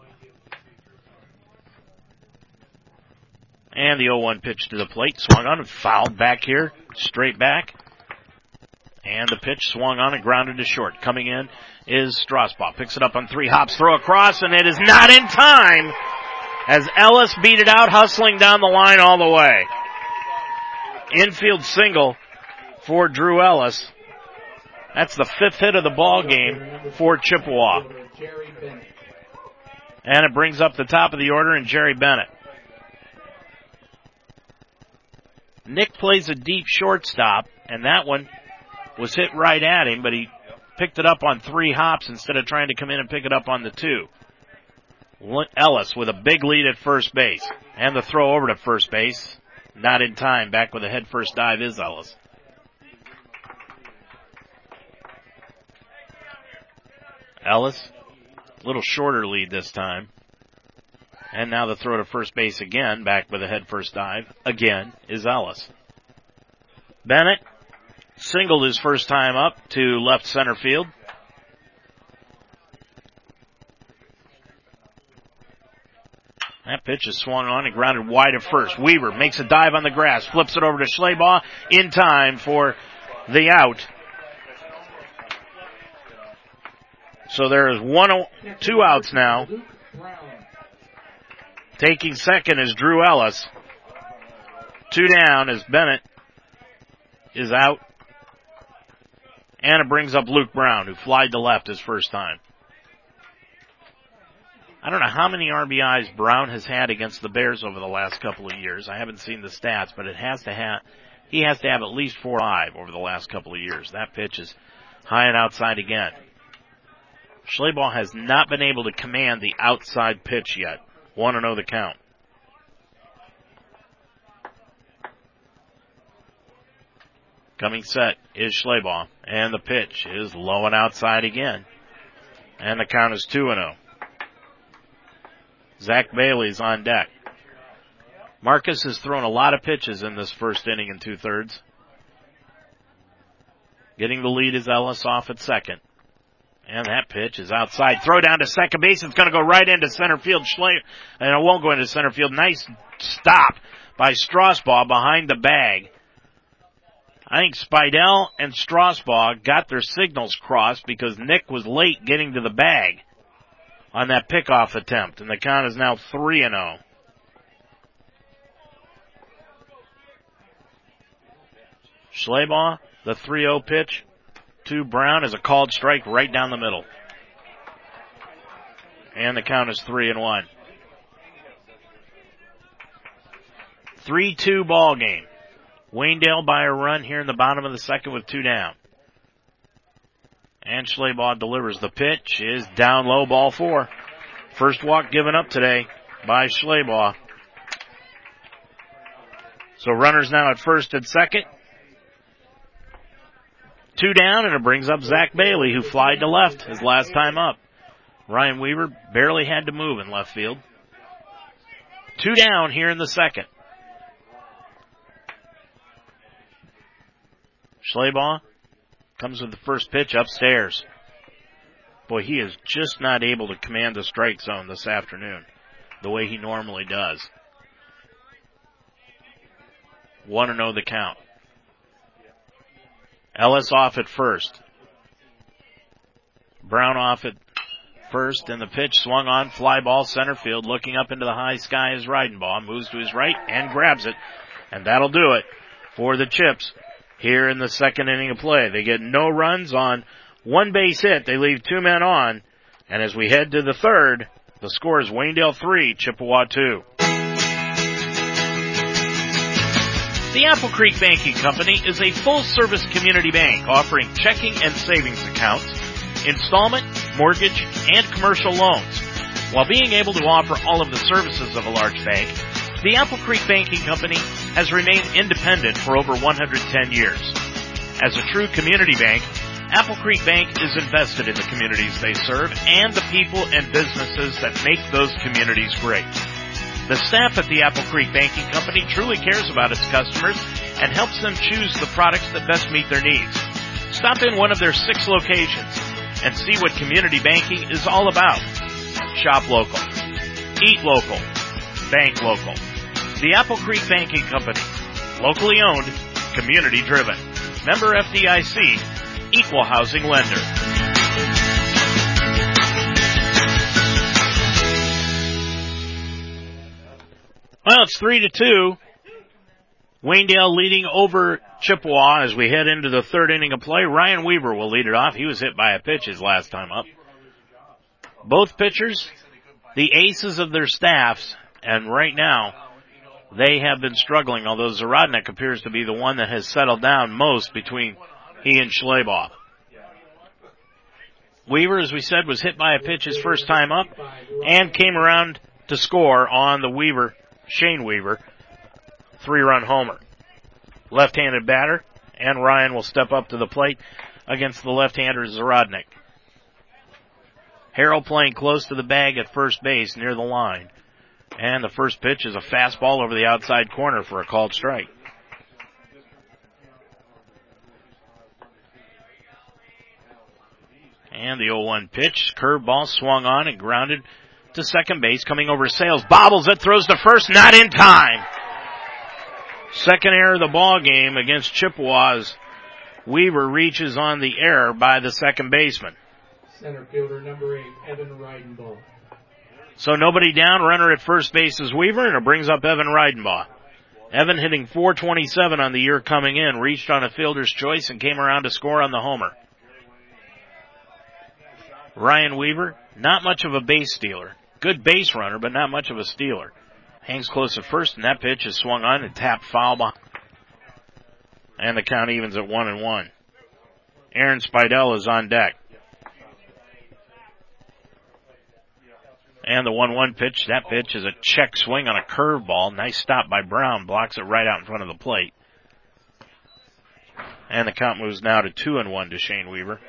[SPEAKER 1] And the 0-1 pitch to the plate, swung on and fouled back here, straight back. And the pitch swung on and grounded to short. Coming in is Strasbaugh. Picks it up on three hops, throw across, and it is not in time as Ellis beat it out, hustling down the line all the way. Infield single for Drew Ellis. That's the fifth hit of the ball game for Chippewa. And it brings up the top of the order and Jerry Bennett. Nick plays a deep shortstop, and that one was hit right at him, but he picked it up on three hops instead of trying to come in and pick it up on the two. Ellis with a big lead at first base. And the throw over to first base. Not in time. Back with a head first dive is Ellis. Ellis, a little shorter lead this time. And now the throw to first base again, back with a head first dive, again, is Ellis. Bennett singled his first time up to left center field. That pitch is swung on and grounded wide at first. Weaver makes a dive on the grass, flips it over to Schleybaugh in time for the out. So there is one, two outs now. Taking second is Drew Ellis. Two down as Bennett is out. And it brings up Luke Brown, who flied to left his first time. I don't know how many RBIs Brown has had against the Bears over the last couple of years. I haven't seen the stats, but it has to have, he has to have at least four five over the last couple of years. That pitch is high and outside again. Schleybaugh has not been able to command the outside pitch yet. Want to know the count. Coming set is Schleybaugh, and the pitch is low and outside again. And the count is 2 and 0. Zach Bailey's on deck. Marcus has thrown a lot of pitches in this first inning and two thirds. Getting the lead is Ellis off at second. And that pitch is outside. Throw down to second base. It's going to go right into center field. Schley, and it won't go into center field. Nice stop by Strasbaugh behind the bag. I think Spidell and Strasbaugh got their signals crossed because Nick was late getting to the bag on that pickoff attempt, and the count is now 3 and 0. Schleybaugh, the 3-0 pitch to Brown is a called strike right down the middle. And the count is 3 and 1. 3-2 ball game. Waynedale by a run here in the bottom of the second with two down. And Schleybaugh delivers. The pitch is down low, ball four. First walk given up today by Schleybaugh. So runners now at first and second. Two down and it brings up Zach Bailey who flied to left his last time up. Ryan Weaver barely had to move in left field. Two down here in the second. Schleybaugh comes with the first pitch upstairs. Boy, he is just not able to command the strike zone this afternoon the way he normally does. Want to know the count. Ellis off at first. Brown off at first, and the pitch swung on, fly ball center field, looking up into the high sky is Reidenbaugh, moves to his right and grabs it, and that'll do it for the Chips here in the second inning of play. They get no runs on one base hit. They leave two men on, and as we head to the third, the score is Waynedale three, Chippewa two. The Apple Creek Banking Company is a full service community bank offering checking and savings accounts, installment, mortgage, and commercial loans. While being able to offer all of the services of a large bank, the Apple Creek Banking Company has remained independent for over 110 years. As a true community bank, Apple Creek Bank is invested in the communities they serve and the people and businesses that make those communities great. The staff at the Apple Creek Banking Company truly cares about its customers and helps them choose the products that best meet their needs. Stop in one of their six locations and see what community banking is all about. Shop local. Eat local. Bank local. The Apple Creek Banking Company. Locally owned. Community driven. Member FDIC. Equal housing lender. Well, it's three to two. Waynedale leading over Chippewa as we head into the third inning of play. Ryan Weaver will lead it off. He was hit by a pitch his last time up. Both pitchers, the aces of their staffs, and right now, they have been struggling, although Zarodnik appears to be the one that has settled down most between he and Schleybaugh. Weaver, as we said, was hit by a pitch his first time up and came around to score on the Weaver Shane Weaver, three run homer. Left-handed batter, and Ryan will step up to the plate against the left-hander Zarodnik. Harrell playing close to the bag at first base near the line. And the first pitch is a fastball over the outside corner for a called strike. And the 0-1 pitch, curveball swung on and grounded to second base, coming over Sales, bobbles it, throws to first, not in time. Second error of the ball game against Chippewas. Weaver reaches on the error by the second baseman.
[SPEAKER 3] Center fielder number eight, Evan Reidenbaugh.
[SPEAKER 1] So nobody down, runner at first base is Weaver, and it brings up Evan Reidenbaugh. Evan hitting 427 on the year coming in, reached on a fielder's choice and came around to score on the homer. Ryan Weaver, not much of a base stealer. Good base runner, but not much of a stealer. Hangs close at first, and that pitch is swung on and tapped foul behind. And the count evens at one and one. Aaron Spidell is on deck.
[SPEAKER 4] And the 1-1 pitch, that pitch is a check swing on a curveball. Nice stop by Brown, blocks it right out in front of the plate. And the count moves now to 2 and 1 to Shane Weaver.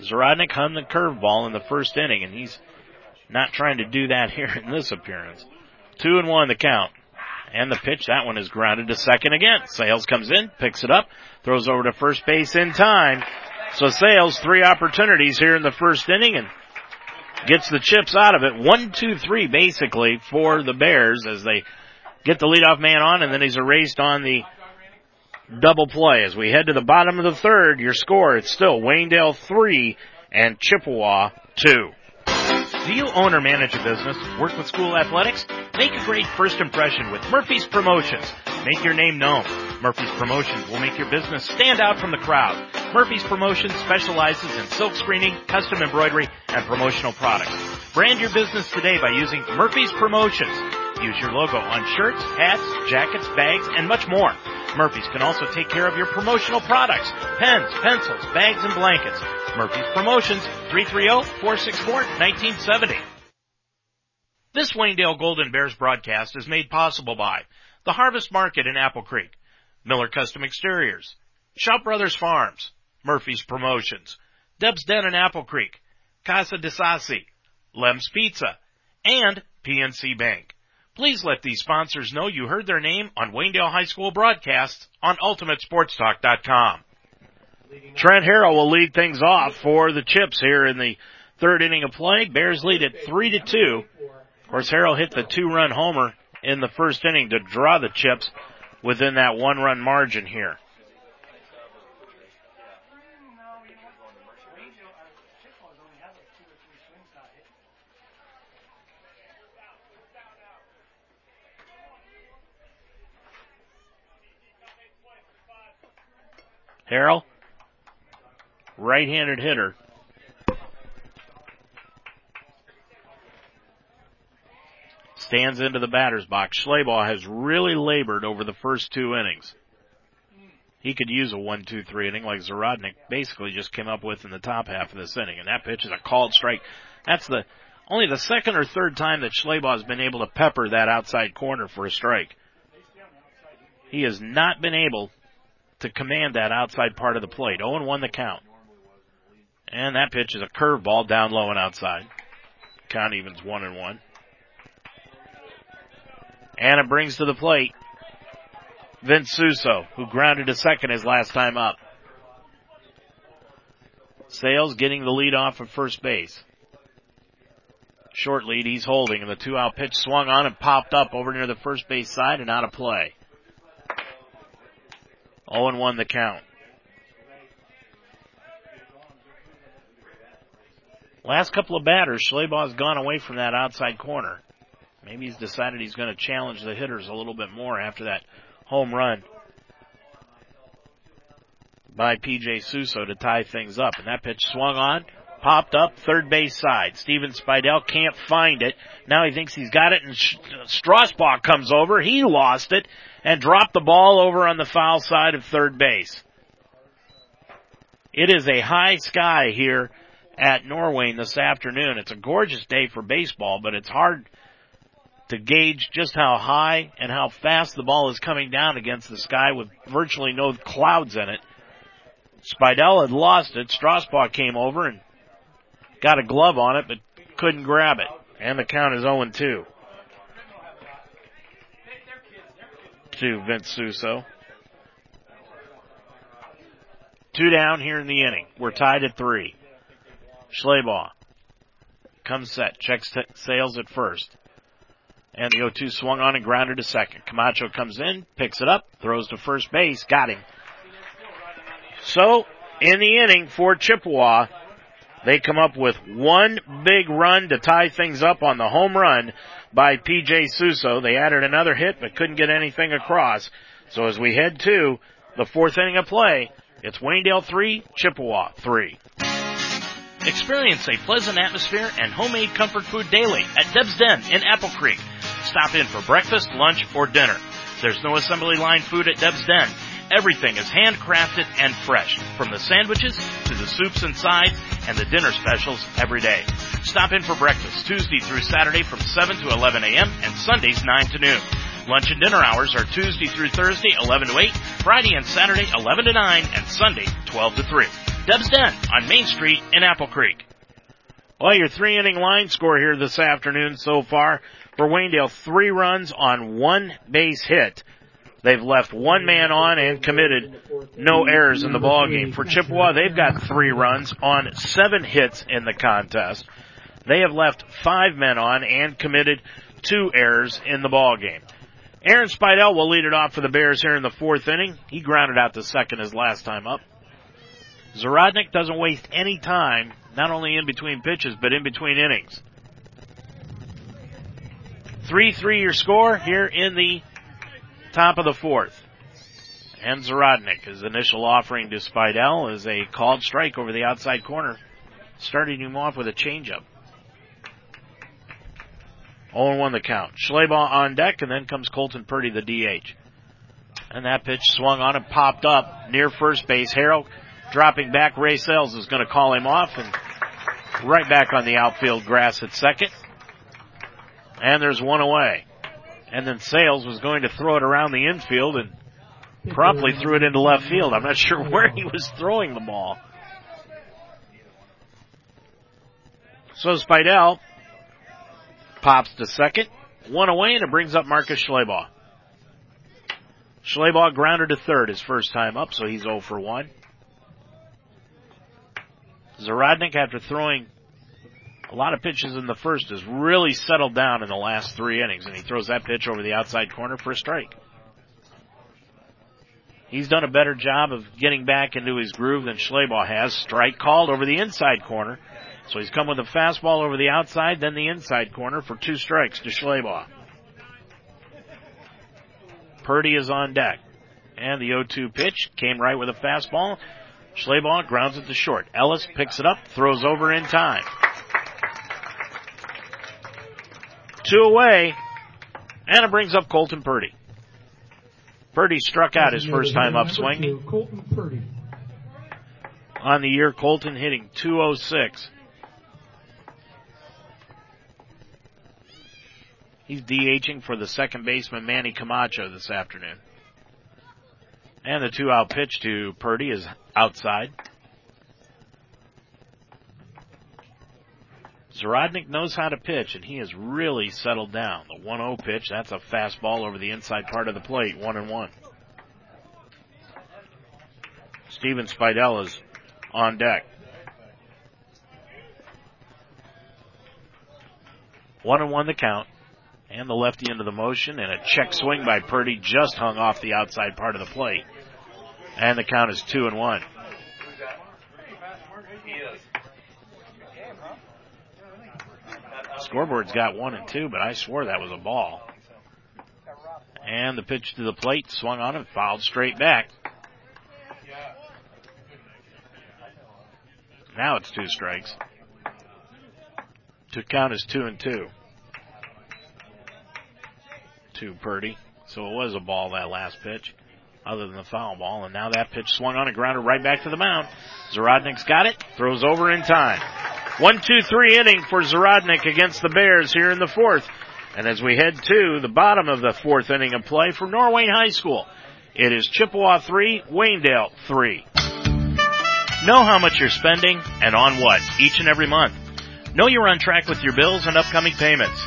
[SPEAKER 4] Zarodnik hung the curveball in the first inning, and he's not trying to do that here in this appearance. Two and one the count. And the pitch, that one is grounded to second again. Sales comes in, picks it up, throws over to first base in time. So Sales, three opportunities here in the first inning and gets the chips out of it. One, two, three basically for the Bears as they get the leadoff man on and then he's erased on the double play. As we head to the bottom of the third, your score, it's still Waynedale 3 and Chippewa 2.
[SPEAKER 1] Do you own or manage a business? Work with school athletics? Make a great first impression with Murphy's Promotions. Make your name known. Murphy's Promotions will make your business stand out from the crowd. Murphy's Promotions specializes in silk screening, custom embroidery, and promotional products. Brand your business today by using Murphy's Promotions. Use your logo on shirts, hats, jackets, bags, and much more. Murphy's can also take care of your promotional products, pens, pencils, bags, and blankets. Murphy's Promotions, 330-464-1970. This Waynedale Golden Bears broadcast is made possible by the Harvest Market in Apple Creek, Miller Custom Exteriors, Shop Brothers Farms, Murphy's Promotions, Deb's Den in Apple Creek, Casa de Sassi, Lem's Pizza, and PNC Bank. Please let these sponsors know you heard their name on Waynedale High School broadcasts on UltimateSportsTalk.com. Trent Harrell will lead things off for the Chips here in the third inning of play. Bears lead at three to two. Of course, Harrell hit the two-run homer in the first inning to draw the Chips within that one-run margin here. Harrell, right-handed hitter. Stands into the batter's box. Schleybaugh has really labored over the first two innings. He could use a one, two, three inning like Zarodnik basically just came up with in the top half of this inning. And that pitch is a called strike. That's the only the second or third time that Schleybaugh has been able to pepper that outside corner for a strike. He has not been able to command that outside part of the plate. 0 1 the count. And that pitch is a curveball down low and outside. Count evens 1 and 1. It brings to the plate Vince Suso, who grounded to second his last time up. Sales getting the lead off of first base. Short lead he's holding and the two out pitch swung on and popped up over near the first base side and out of play. 0 1 the count. Last couple of batters, Schleybaugh's gone away from that outside corner. Maybe he's decided he's going to challenge the hitters a little bit more after that home run by PJ Suso to tie things up. And that pitch swung on, popped up, third base side. Steven Spidell can't find it. Now he thinks he's got it and Strasbaugh comes over. He lost it and dropped the ball over on the foul side of third base. It is a high sky here at Norwayne this afternoon. It's a gorgeous day for baseball, but it's hard to gauge just how high and how fast the ball is coming down against the sky with virtually no clouds in it. Spidell had lost it. Strasbaugh came over and got a glove on it, but couldn't grab it. And the count is 0-2. To Vince Suso. Two down here in the inning. We're tied at three. Schleybaugh comes set, checks t- sales at first. And the 0-2 swung on and grounded to second. Camacho comes in, picks it up, throws to first base, got him. So, in the inning for Chippewa, they come up with one big run to tie things up on the home run by PJ Suso. They added another hit but couldn't get anything across. So as we head to the fourth inning of play, it's Waynedale 3, Chippewa 3. Experience a pleasant atmosphere and homemade comfort food daily at Deb's Den in Apple Creek. Stop in for breakfast, lunch, or dinner. There's no assembly line food at Deb's Den
[SPEAKER 4] Everything is handcrafted and fresh, from the sandwiches to the soups and sides and the dinner specials every day. Stop in for breakfast Tuesday through Saturday from 7 to 11 a.m. and Sundays 9 to noon. Lunch and dinner hours are Tuesday through Thursday 11 to 8, Friday and Saturday 11 to 9, and Sunday 12 to 3. Deb's Den on Main Street in Apple Creek.
[SPEAKER 1] Well, your three inning line score here this afternoon so far for Waynedale, three runs on one base hit. They've left one man on and committed no errors in the ball game. For Chippewa, they've got three runs on seven hits in the contest. They have left five men on and committed two errors in the ball game. Aaron Spidell will lead it off for the Bears here in the fourth inning. He grounded out to second his last time up. Zarodnik doesn't waste any time not only in between pitches, but in between innings. 3-3 your score here in the top of the fourth. And Zarodnik, his initial offering to Spidell is a called strike over the outside corner, starting him off with a changeup. 0-1 the count. Schleybaugh on deck, and then comes Colton Purdy, the DH. And that pitch swung on and popped up near first base. Harrell dropping back. Ray Sales is going to call him off and right back on the outfield grass at second. And there's one away. And then Sales was going to throw it around the infield and promptly threw it into left field. I'm not sure where he was throwing the ball. So Spidell pops to second, one away, and it brings up Marcus Schleybaugh. Schleybaugh grounded to third his first time up, so he's 0 for 1. Zarodnik, after throwing a lot of pitches in the first, has really settled down in the last three innings, and he throws that pitch over the outside corner for a strike. He's done a better job of getting back into his groove than Schleybaugh has. Strike called over the inside corner. So he's come with a fastball over the outside, then the inside corner for two strikes to Schleybaugh. Purdy is on deck. And the 0-2 pitch came right with a fastball. Schleybaugh grounds it to short. Ellis picks it up, throws over in time. Two away, and it brings up Colton Purdy. Purdy struck out his first time up swinging. On the year, Colton hitting 206. He's DHing for the second baseman Manny Camacho this afternoon. And the two out pitch to Purdy is outside. Zarodnik knows how to pitch, and he has really settled down. The 1-0 pitch, that's a fastball over the inside part of the plate, one and one. Steven Spidell is on deck. One and one the count. And the lefty into the motion, and a check swing by Purdy just hung off the outside part of the plate. And the count is two and one. Scoreboard's got one and two, but I swore that was a ball. And the pitch to the plate swung on and fouled straight back. Now it's two strikes. To count is two and two. To Purdy. So it was a ball that last pitch, other than the foul ball. And now that pitch swung on and grounded right back to the mound. Zarodnik's got it, throws over in time. One, two, three inning for Zarodnik against the Bears here in the fourth. And as we head to the bottom of the fourth inning of play for Norwayne High School, it is Chippewa three, Waynedale three. Know how much you're spending and on what each and every month. Know you're on track with your bills and upcoming payments.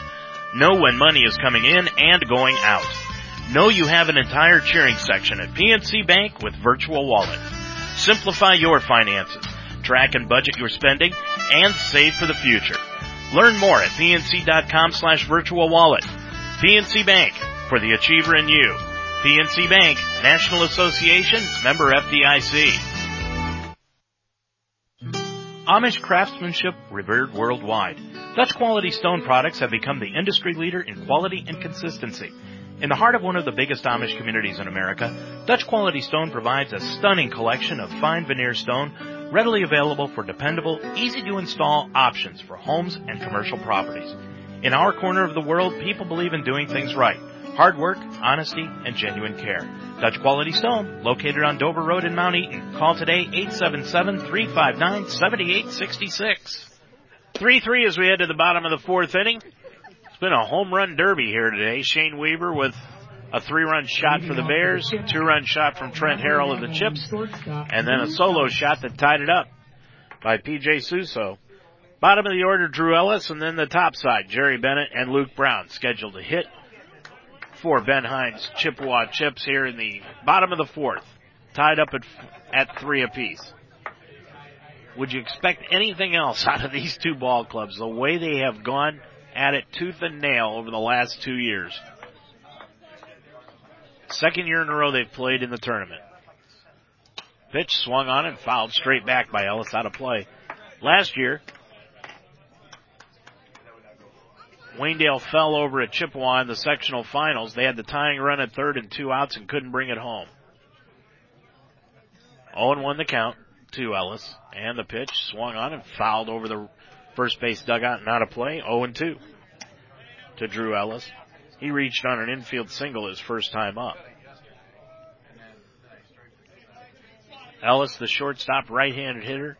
[SPEAKER 1] Know when money is coming in and going out. Know you have an entire cheering section at PNC Bank with Virtual Wallet. Simplify your finances. Track and budget your spending and save for the future. Learn more at pnc.com slash virtual wallet. PNC Bank for the achiever in you. PNC Bank, National Association, member FDIC. Amish craftsmanship revered worldwide. Dutch quality stone products have become the industry leader in quality and consistency. In the heart of one of the biggest Amish communities in America, Dutch Quality Stone provides a stunning collection of fine veneer stone readily available for dependable, easy to install options for homes and commercial properties. In our corner of the world, people believe in doing things right.
[SPEAKER 4] Hard work, honesty, and genuine care. Dutch Quality Stone, located on Dover Road in Mount Eaton. Call today 877-359-7866.
[SPEAKER 1] 3-3 as we head to the bottom of the fourth inning. It's been a home run derby here today. Shane Weaver with a three-run shot for the Bears, two-run shot from Trent Harrell of the Chips, and then a solo shot that tied it up by PJ Suso. Bottom of the order, Drew Ellis, and then the top side, Jerry Bennett and Luke Brown, scheduled to hit for Ben Hines Chippewa Chips here in the bottom of the fourth, tied up at, at three apiece. Would you expect anything else out of these two ball clubs, the way they have gone at it tooth and nail over the last two years? Second year in a row they've played in the tournament. Pitch swung on and fouled straight back by Ellis out of play. Last year, Waynedale fell over at Chippewa in the sectional finals. They had the tying run at third and two outs and couldn't bring it home. 0 1 the count to Ellis, and the pitch swung on and fouled over the first base dugout and out of play. 0 2 to Drew Ellis. He reached on an infield single his first time up. Ellis, the shortstop, right-handed hitter.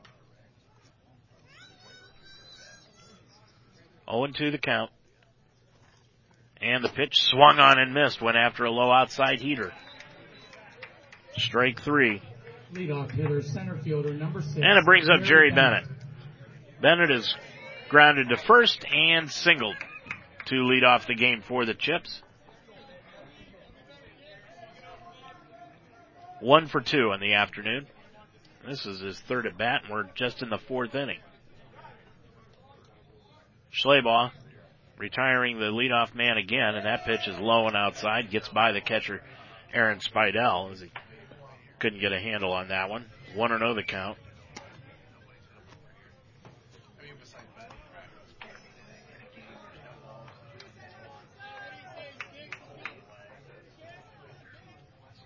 [SPEAKER 1] 0 2 the count. And the pitch swung on and missed, went after a low outside heater. Strike three.
[SPEAKER 3] Leadoff hitter, center fielder, number six.
[SPEAKER 1] And it brings up Jerry Bennett. Bennett is grounded to first and singled to lead off the game for the Chips. One for two in the afternoon. This is his third at bat, and we're just in the fourth inning. Schleybaugh retiring the leadoff man again, and that pitch is low and outside, gets by the catcher Aaron Spidell as he couldn't get a handle on that one. One or oh no the count.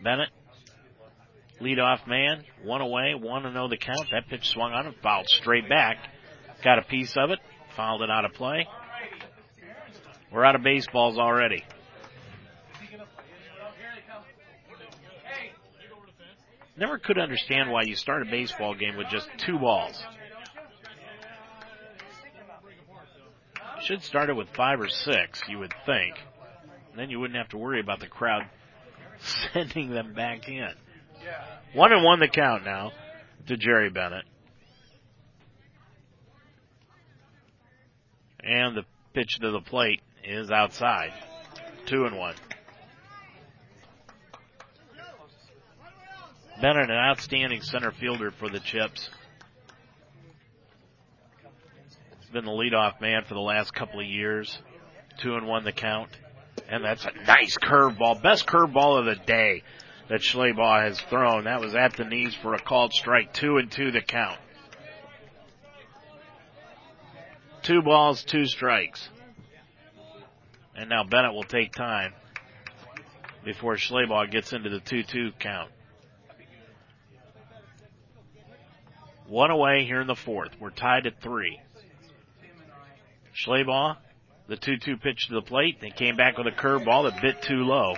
[SPEAKER 1] Bennett, leadoff man, one away, one to know the count. That pitch swung on him, fouled straight back. Got a piece of it, fouled it out of play. We're out of baseballs already. Never could understand why you start a baseball game with just two balls. Should start it with five or six, you would think. Then you wouldn't have to worry about the crowd sending them back in. One and one the count now to Jerry Bennett. And the pitch to the plate is outside. Two and one. Bennett, an outstanding center fielder for the Chips. He's been the leadoff man for the last couple of years. Two and one the count. And that's a nice curveball. Best curveball of the day that Schleybaugh has thrown. That was at the knees for a called strike. Two and two the count. Two balls, two strikes. And now Bennett will take time before Schleybaugh gets into the 2-2 count. One away here in the fourth. We're tied at three. Schleybaugh, the 2-2 pitch to the plate. They came back with a curveball that bit too low.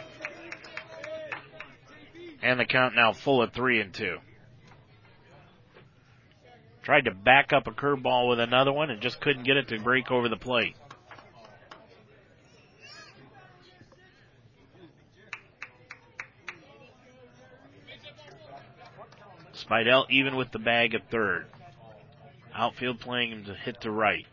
[SPEAKER 1] And the count now full at three and two. Tried to back up a curveball with another one and just couldn't get it to break over the plate. Spidell even with the bag at third. Outfield playing him to hit to right.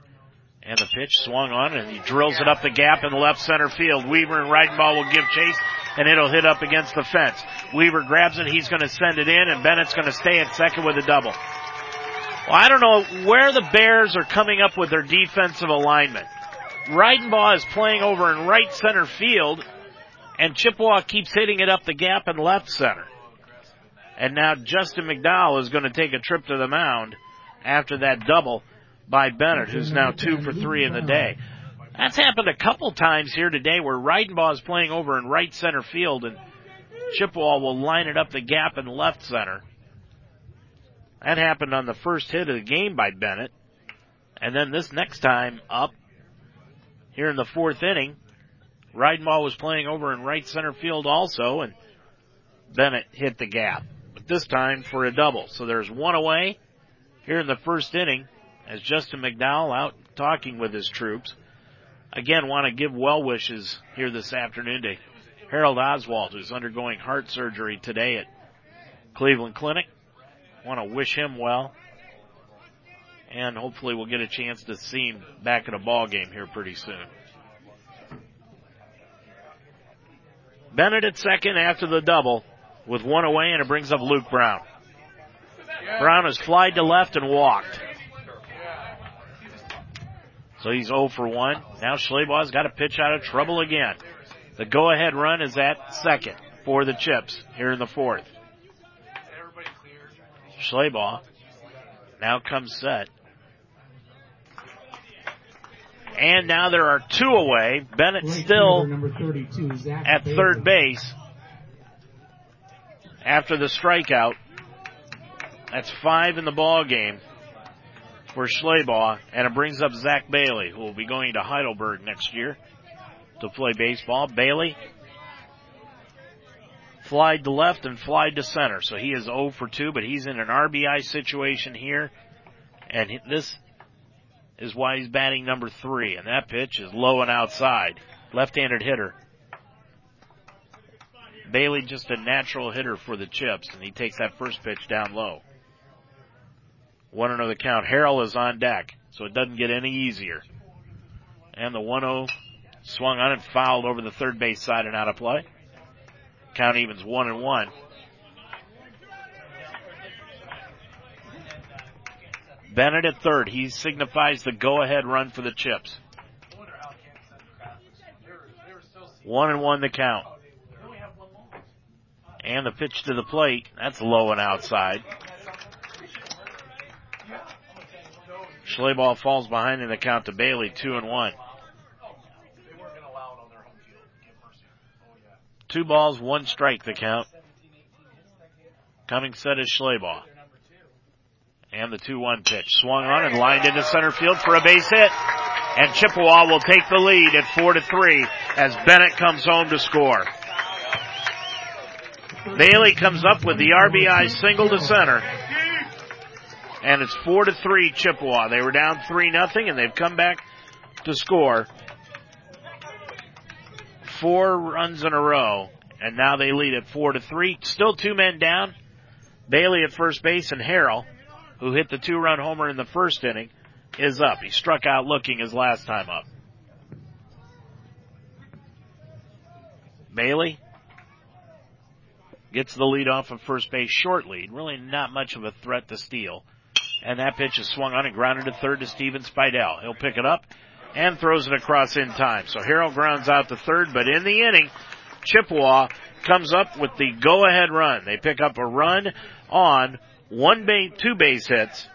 [SPEAKER 1] And the pitch swung on and he drills it up the gap in left center field. Weaver and Reidenbaugh will give chase and it'll hit up against the fence. Weaver grabs it, he's gonna send it in and Bennett's gonna stay at second with a double. Well, I don't know where the Bears are coming up with their defensive alignment. Reidenbaugh is playing over in right center field and Chippewa keeps hitting it up the gap in left center. And now Justin McDowell is going to take a trip to the mound after that double by Bennett, who's now two for three in the day. That's happened a couple times here today where Reidenbaugh is playing over in right center field and Chippewa will line it up the gap in left center. That happened on the first hit of the game by Bennett. And then this next time up here in the fourth inning, Reidenbaugh was playing over in right center field also, and Bennett hit the gap. But this time for a double. So there's one away here in the first inning as Justin McDowell out talking with his troops. Again, want to give well wishes here this afternoon to Harold Oswald, who's undergoing heart surgery today at Cleveland Clinic. Want to wish him well. And hopefully we'll get a chance to see him back at a ball game here pretty soon. Bennett at second after the double with one away and it brings up Luke Brown. Brown has flied to left and walked. So he's 0 for 1. Now Schleybaugh's got to pitch out of trouble again. The go ahead run is at second for the Chips here in the fourth. Schleybaugh now comes set. And now there are two away. Bennett still
[SPEAKER 3] fielder, number 32, Zach
[SPEAKER 1] at third base after the strikeout. That's five in the ball game for Schleybaugh, and it brings up Zach Bailey, who will be going to Heidelberg next year to play baseball. Bailey flied to left and flied to center, so he is 0 for 2, but he's in an RBI situation here, and this is why he's batting number three, and that pitch is low and outside. Left-handed hitter. Bailey just a natural hitter for the Chips, and he takes that first pitch down low. One and another count. Harrell is on deck, so it doesn't get any easier. And the 1-0 swung on and fouled over the third base side and out of play. Count evens one and one. Bennett at third. He signifies the go-ahead run for the Chips. One and one the count. And the pitch to the plate. That's low and outside. Schleybaugh falls behind in the count to Bailey, two and one. Two balls, one strike the count. Coming set is Schleybaugh. And the 2-1 pitch. Swung on and lined into center field for a base hit. And Chippewa will take the lead at 4 to 3 as Bennett comes home to score. Bailey comes up with the RBI single to center. And it's 4 to 3 Chippewa. They were down 3 nothing and they've come back to score four runs in a row, and now they lead at four to three. Still two men down. Bailey at first base and Harrell, who hit the two run homer in the first inning, is up. He struck out looking his last time up. Bailey gets the lead off of first base short lead. Really not much of a threat to steal. And that pitch is swung on and grounded to third to Steven Spidell. He'll pick it up and throws it across in time. So Harrell grounds out to third, but in the inning, Chippewa comes up with the go-ahead run. They pick up a run on one base, two base hits.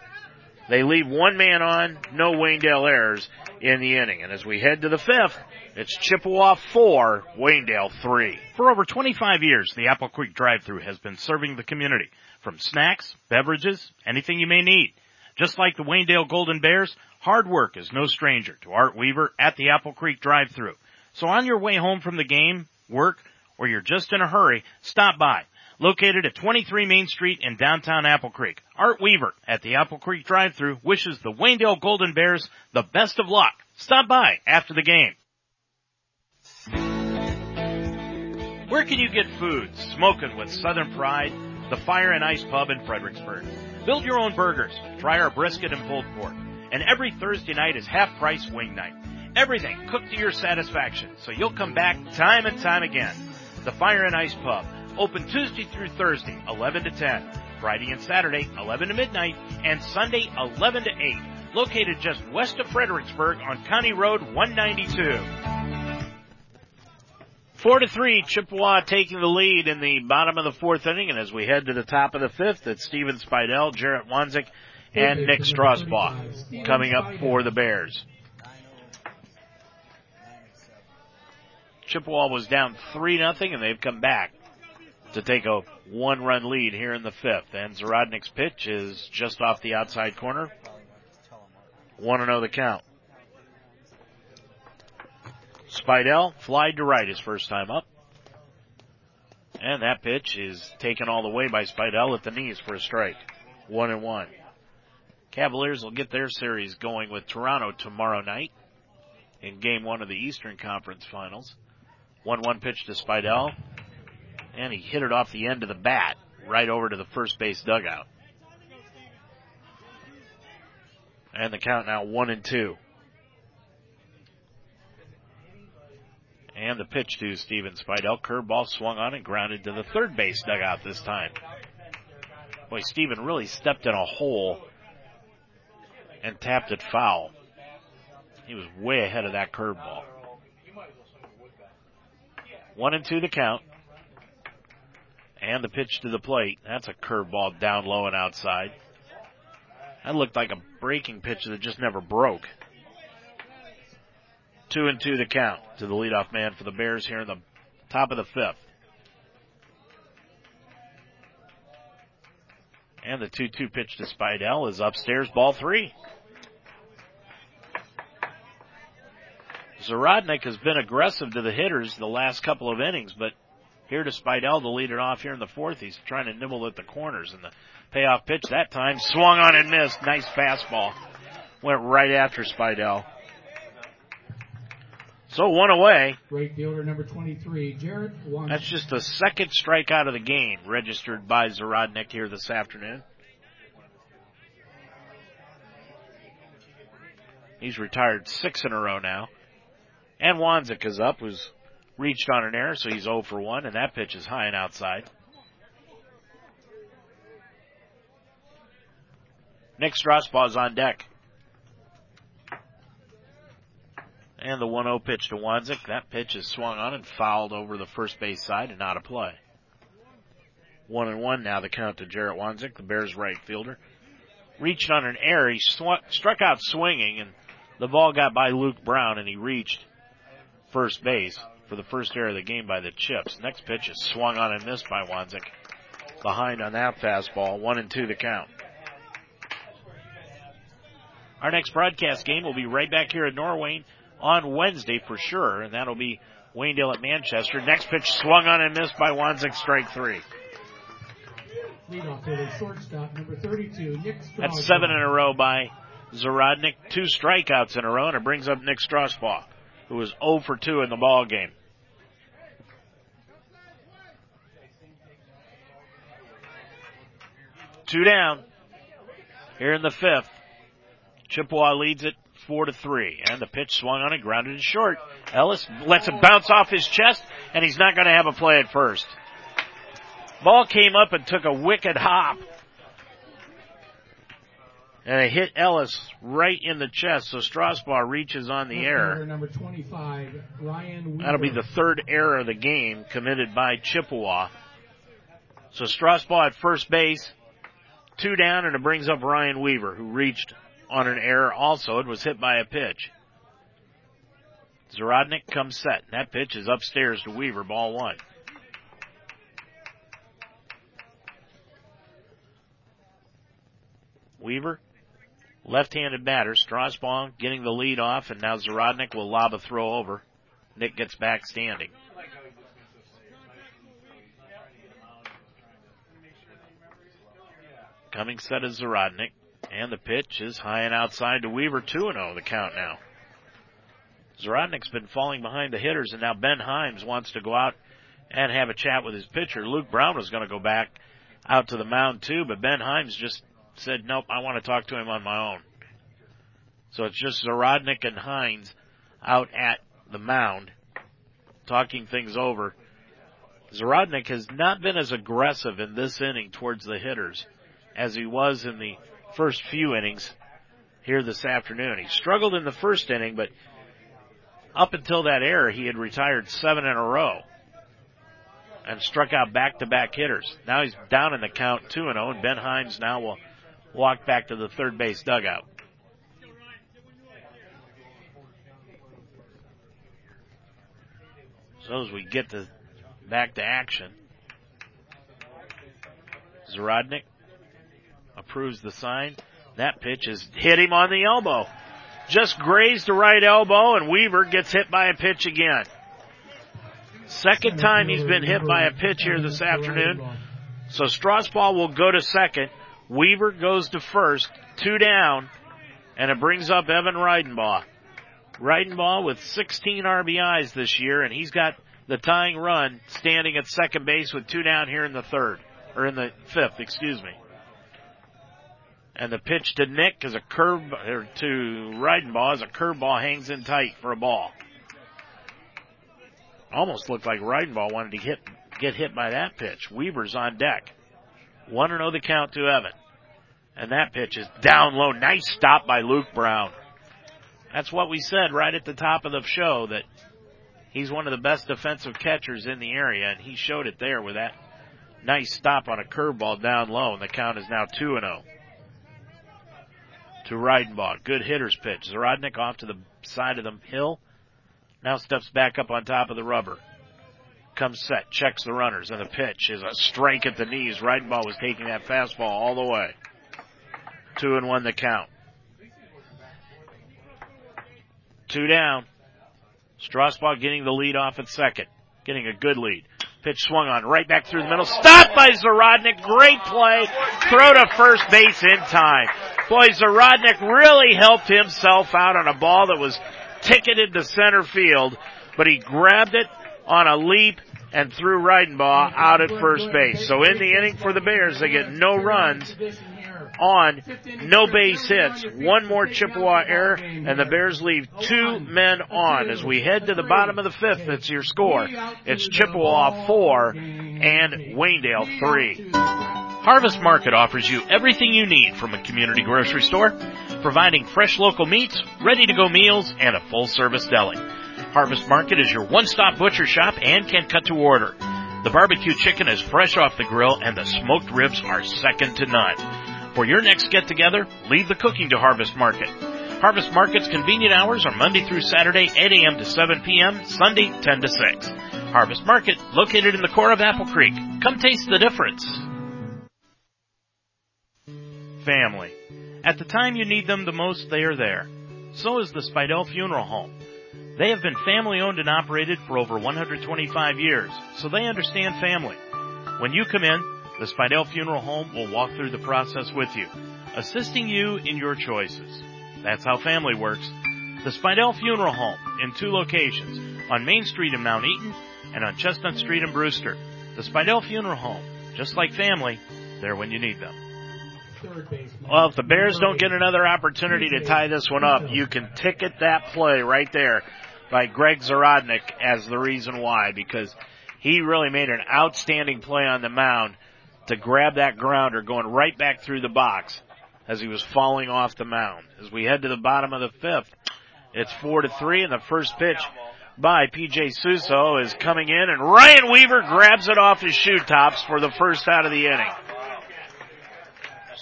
[SPEAKER 1] They leave one man on, no Waynedale errors in the inning. And as we head to the fifth, it's Chippewa four, Waynedale three.
[SPEAKER 5] For over 25 years, the Apple Creek drive-thru has been serving the community from snacks, beverages, anything you may need. Just like the Waynedale Golden Bears, hard work is no stranger to Art Weaver at the Apple Creek drive-through. So on your way home from the game, work, or you're just in a hurry, stop by. Located at 23 Main Street in downtown Apple Creek, Art Weaver at the Apple Creek drive-through wishes the Waynedale Golden Bears the best of luck. Stop by after the game. Where can you get food? Smoking with Southern Pride, the Fire and Ice Pub in Fredericksburg. Build your own burgers, try our brisket and pulled pork, and every Thursday night is half price wing night. Everything cooked to your satisfaction, so you'll come back time and time again. The Fire and Ice Pub, open Tuesday through Thursday, 11 to 10, Friday and Saturday, 11 to midnight, and Sunday, 11 to 8, located just west of Fredericksburg on County Road 192.
[SPEAKER 1] Four to three, Chippewa taking the lead in the bottom of the fourth inning, and as we head to the top of the fifth, it's Steven Spidell, Jarrett Wanzik, and Nick Strasbaugh coming up for the Bears. Chippewa was down three nothing, and they've come back to take a one-run lead here in the fifth. And Zarodnik's pitch is just off the outside corner. One to oh know the count. Spidell flied to right his first time up. And that pitch is taken all the way by Spidell at the knees for a strike. One and one. Cavaliers will get their series going with Toronto tomorrow night in game one of the Eastern Conference Finals. 1-1 pitch to Spidell, and he hit it off the end of the bat right over to the first base dugout. And the count now one and two. And the pitch to Steven Spidell. Curveball swung on and grounded to the third base dugout this time. Boy, Steven really stepped in a hole and tapped it foul. He was way ahead of that curveball. One and two to count. And the pitch to the plate. That's a curveball down low and outside. That looked like a breaking pitch that just never broke. Two and two the count to the leadoff man for the Bears here in the top of the fifth. And the 2-2 pitch to Spidell is upstairs, ball three. Zarodnik has been aggressive to the hitters the last couple of innings, but here to Spidell to lead it off here in the fourth. He's trying to nibble at the corners and the payoff pitch that time swung on and missed. Nice fastball. Went right after Spidell. So one away.
[SPEAKER 3] Great fielder number 23, Jarrett
[SPEAKER 1] That's just the second strikeout of the game registered by Zarodnik here this afternoon. He's retired six in a row now. And Wanzik is up, who's reached on an error, so he's 0 for 1, and that pitch is high and outside. Nick Strasbaugh is on deck. And the 1-0 pitch to Wanzik. That pitch is swung on and fouled over the first base side and out of play. One and one now the count to Jarrett Wanzik, the Bears right fielder. Reached on an error. He sw- struck out swinging and the ball got by Luke Brown and he reached first base for the first error of the game by the Chips. Next pitch is swung on and missed by Wanzik. Behind on that fastball. One and two the count. Our next broadcast game will be right back here at Norwayne on Wednesday for sure, and that'll be Waynedale at Manchester. Next pitch swung on and missed by Wanzik, strike three.
[SPEAKER 3] Leadoff hitter, shortstop, number 32, Nick
[SPEAKER 1] That's seven in a row by Zarodnik. Two strikeouts in a row, and it brings up Nick Strasbaugh, who was 0 for 2 in the ball game. Two down. Here in the fifth. Chippewa leads it four to three, and the pitch swung on and grounded to short. Ellis lets it bounce off his chest, and he's not going to have a play at first. Ball came up and took a wicked hop. And it hit Ellis right in the chest, so Strasbaugh reaches on the error.
[SPEAKER 3] Number 25, Ryan
[SPEAKER 1] That'll be the third error of the game committed by Chippewa. So Strasbaugh at first base, two down, and it brings up Ryan Weaver, who reached on an error also. It was hit by a pitch. Zarodnik comes set. That pitch is upstairs to Weaver, ball one. Weaver, left-handed batter. Strasbaugh getting the lead off, and now Zarodnik will lob a throw over. Nick gets back standing. Coming set is Zarodnik. And the pitch is high and outside to Weaver, 2 0 the count now. Zarodnik's been falling behind the hitters, and now Ben Himes wants to go out and have a chat with his pitcher. Luke Brown was going to go back out to the mound too, but Ben Himes just said, nope, I want to talk to him on my own. So it's just Zarodnik and Himes out at the mound talking things over. Zarodnik has not been as aggressive in this inning towards the hitters as he was in the first few innings here this afternoon. He struggled in the first inning, but up until that error, he had retired seven in a row and struck out back-to-back hitters. Now he's down in the count 2 and 0 and Ben Himes now will walk back to the third base dugout. So as we get to back to action, Zarodnik approves the sign. That pitch has hit him on the elbow. just grazed the right elbow and Weaver gets hit by a pitch again. Second time he's been hit by a pitch here this afternoon. So Strasbaugh will go to second. Weaver goes to first, two down, and it brings up Evan Reidenbaugh. Reidenbaugh with 16 RBIs this year, and he's got the tying run standing at second base with two down here in the third, or in the fifth, excuse me. And the pitch to Nick is a curve, or to Reidenbaugh is a curveball hangs in tight for a ball. Almost looked like Reidenbaugh wanted to hit, get hit by that pitch. Weaver's on deck. 1 0 the count to Evan. And that pitch is down low. Nice stop by Luke Brown. That's what we said right at the top of the show that he's one of the best defensive catchers in the area, and he showed it there with that nice stop on a curveball down low, and the count is now 2 0. To Reidenbaugh. Good hitter's pitch. Zarodnik off to the side of the hill. Now steps back up on top of the rubber. Comes set, checks the runners, and the pitch is a strike at the knees. Reidenbaugh was taking that fastball all the way. Two and one the count. Two down. Strasbaugh getting the lead off at second. Getting a good lead. Pitch swung on right back through the middle. Stopped by Zarodnik. Great play. Throw to first base in time. Boy, Zarodnik really helped himself out on a ball that was ticketed to center field, but he grabbed it on a leap and threw Reidenbaugh out at first base. So in the inning for the Bears, they get no runs on, no base hits, one more Chippewa error, and the Bears leave two men on. As we head to the bottom of the fifth, it's your score. It's Chippewa four and Waynedale three.
[SPEAKER 4] Harvest Market offers you everything you need from a community grocery store, providing fresh local meats, ready to go meals, and a full service deli. Harvest Market is your one-stop butcher shop and can cut to order. The barbecue chicken is fresh off the grill and the smoked ribs are second to none. For your next get together, leave the cooking to Harvest Market. Harvest Market's convenient hours are Monday through Saturday, 8 a.m. to 7 p.m., Sunday, 10 to 6. Harvest Market, located in the core of Apple Creek. Come taste the difference. Family. At the time you need them the most, they are there. So is the Spidell Funeral Home. They have been family owned and operated for over 125 years, so they understand family. When you come in, the Spidell Funeral Home will walk through the process with you, assisting you in your choices. That's how family works. The Spidell Funeral Home in two locations, on Main Street in Mount Eaton and on Chestnut Street in Brewster. The Spidell Funeral Home, just like family, there when you need them.
[SPEAKER 1] Well, if the Bears don't get another opportunity to tie this one up, you can ticket that play right there by Greg Zarodnik as the reason why, because he really made an outstanding play on the mound to grab that grounder going right back through the box as he was falling off the mound. As we head to the bottom of the fifth, it's four to three and the first pitch by PJ Suso is coming in and Ryan Weaver grabs it off his shoe tops for the first out of the inning.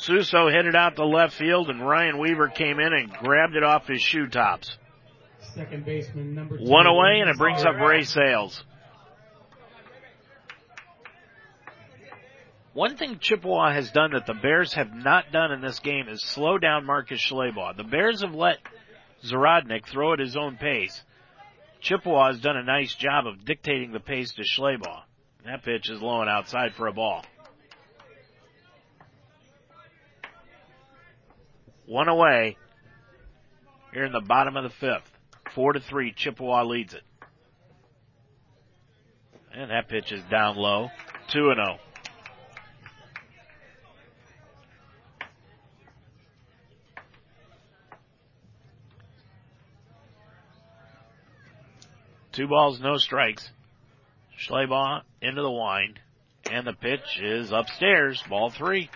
[SPEAKER 1] Suso hit it out to left field and Ryan Weaver came in and grabbed it off his shoe tops.
[SPEAKER 3] Second baseman number two.
[SPEAKER 1] One away and it brings up Ray Sales. One thing Chippewa has done that the Bears have not done in this game is slow down Marcus Schleybaugh. The Bears have let Zarodnik throw at his own pace. Chippewa has done a nice job of dictating the pace to Schleybaugh. That pitch is low and outside for a ball. One away here in the bottom of the fifth. Four to three, Chippewa leads it. And that pitch is down low. Two and oh. Two balls, no strikes. Schleybaugh into the wind. And the pitch is upstairs. Ball three.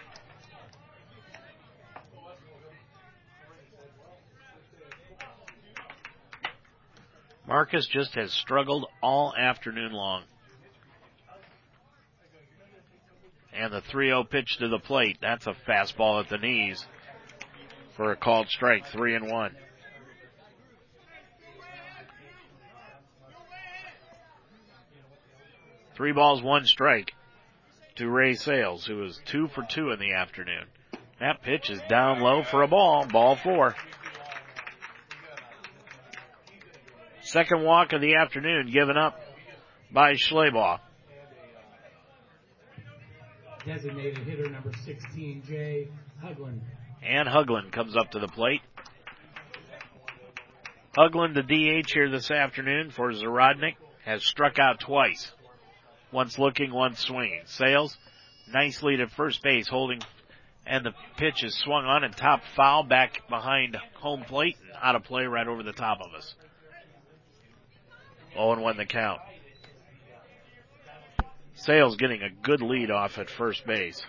[SPEAKER 1] Marcus just has struggled all afternoon long. And the 3-0 pitch to the plate. That's a fastball at the knees for a called strike. Three and one. Three balls, one strike to Ray Sales, who was two for two in the afternoon. That pitch is down low for a ball. Ball four. Second walk of the afternoon given up by Schleybaugh.
[SPEAKER 3] Designated hitter number 16, Jay Huglin.
[SPEAKER 1] And Huglin comes up to the plate. Huglin, the DH here this afternoon for Zarodnik, has struck out twice. Once looking, once swinging. Sales, nicely to first base, holding, and the pitch is swung on and top foul back behind home plate and out of play right over the top of us. 0 and 1 the count. Sales getting a good lead off at first base.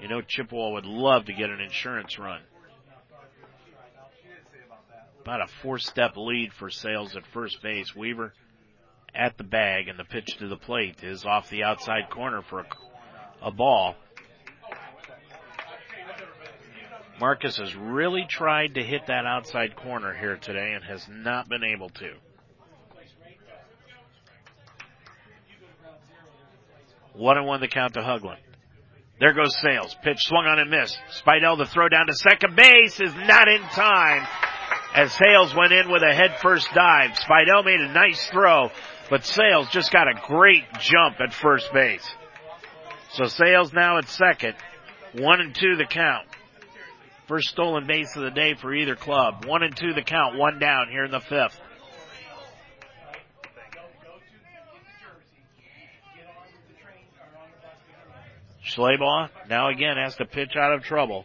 [SPEAKER 1] You know, Chippewa would love to get an insurance run. About a four step lead for Sales at first base. Weaver at the bag and the pitch to the plate is off the outside corner for a, a ball. Marcus has really tried to hit that outside corner here today and has not been able to. One and one the count to Huglin. There goes Sales. Pitch swung on and missed. Spidell the throw down to second base is not in time as Sales went in with a head first dive. Spidell made a nice throw, but Sales just got a great jump at first base. So Sales now at second. One and two the count. First stolen base of the day for either club. One and two the count, one down here in the fifth. Schleybaugh now again has to pitch out of trouble.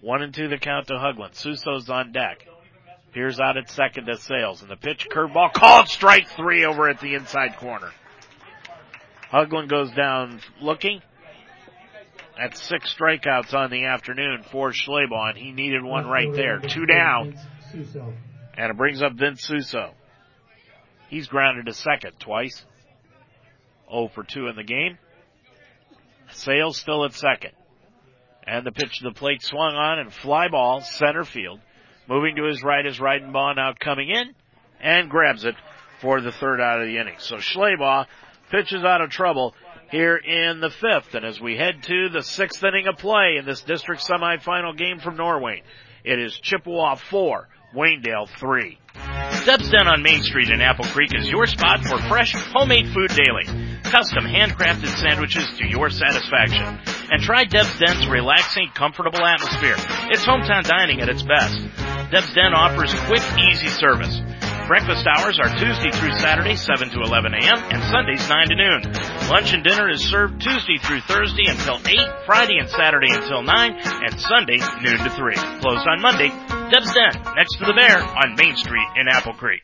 [SPEAKER 1] One and two the count to Huglin. Suso's on deck. Peers out at second to Sales. And the pitch curveball called strike three over at the inside corner. Huglin goes down looking. That's six strikeouts on the afternoon for and he needed one right there. Two down. And it brings up Vince Suso. He's grounded to second twice. 0 for 2 in the game. Sales still at second. And the pitch to the plate swung on and fly ball center field. Moving to his right is Reidenbaugh now coming in and grabs it for the third out of the inning. So Schleybaugh pitches out of trouble here in the fifth. And as we head to the sixth inning of play in this district semifinal game from Norwayne, it is Chippewa four, Waynedale three.
[SPEAKER 6] Deb's Den on Main Street in Apple Creek is your spot for fresh, homemade food daily. Custom handcrafted sandwiches to your satisfaction. And try Deb's Den's relaxing, comfortable atmosphere. It's hometown dining at its best. Deb's Den offers quick, easy service. Breakfast hours are Tuesday through Saturday, 7 to 11 a.m., and Sundays, 9 to noon. Lunch and dinner is served Tuesday through Thursday until 8, Friday and Saturday until 9, and Sunday, noon to 3. Closed on Monday. Deb's Den, next to the Bear, on Main Street in Apple Creek.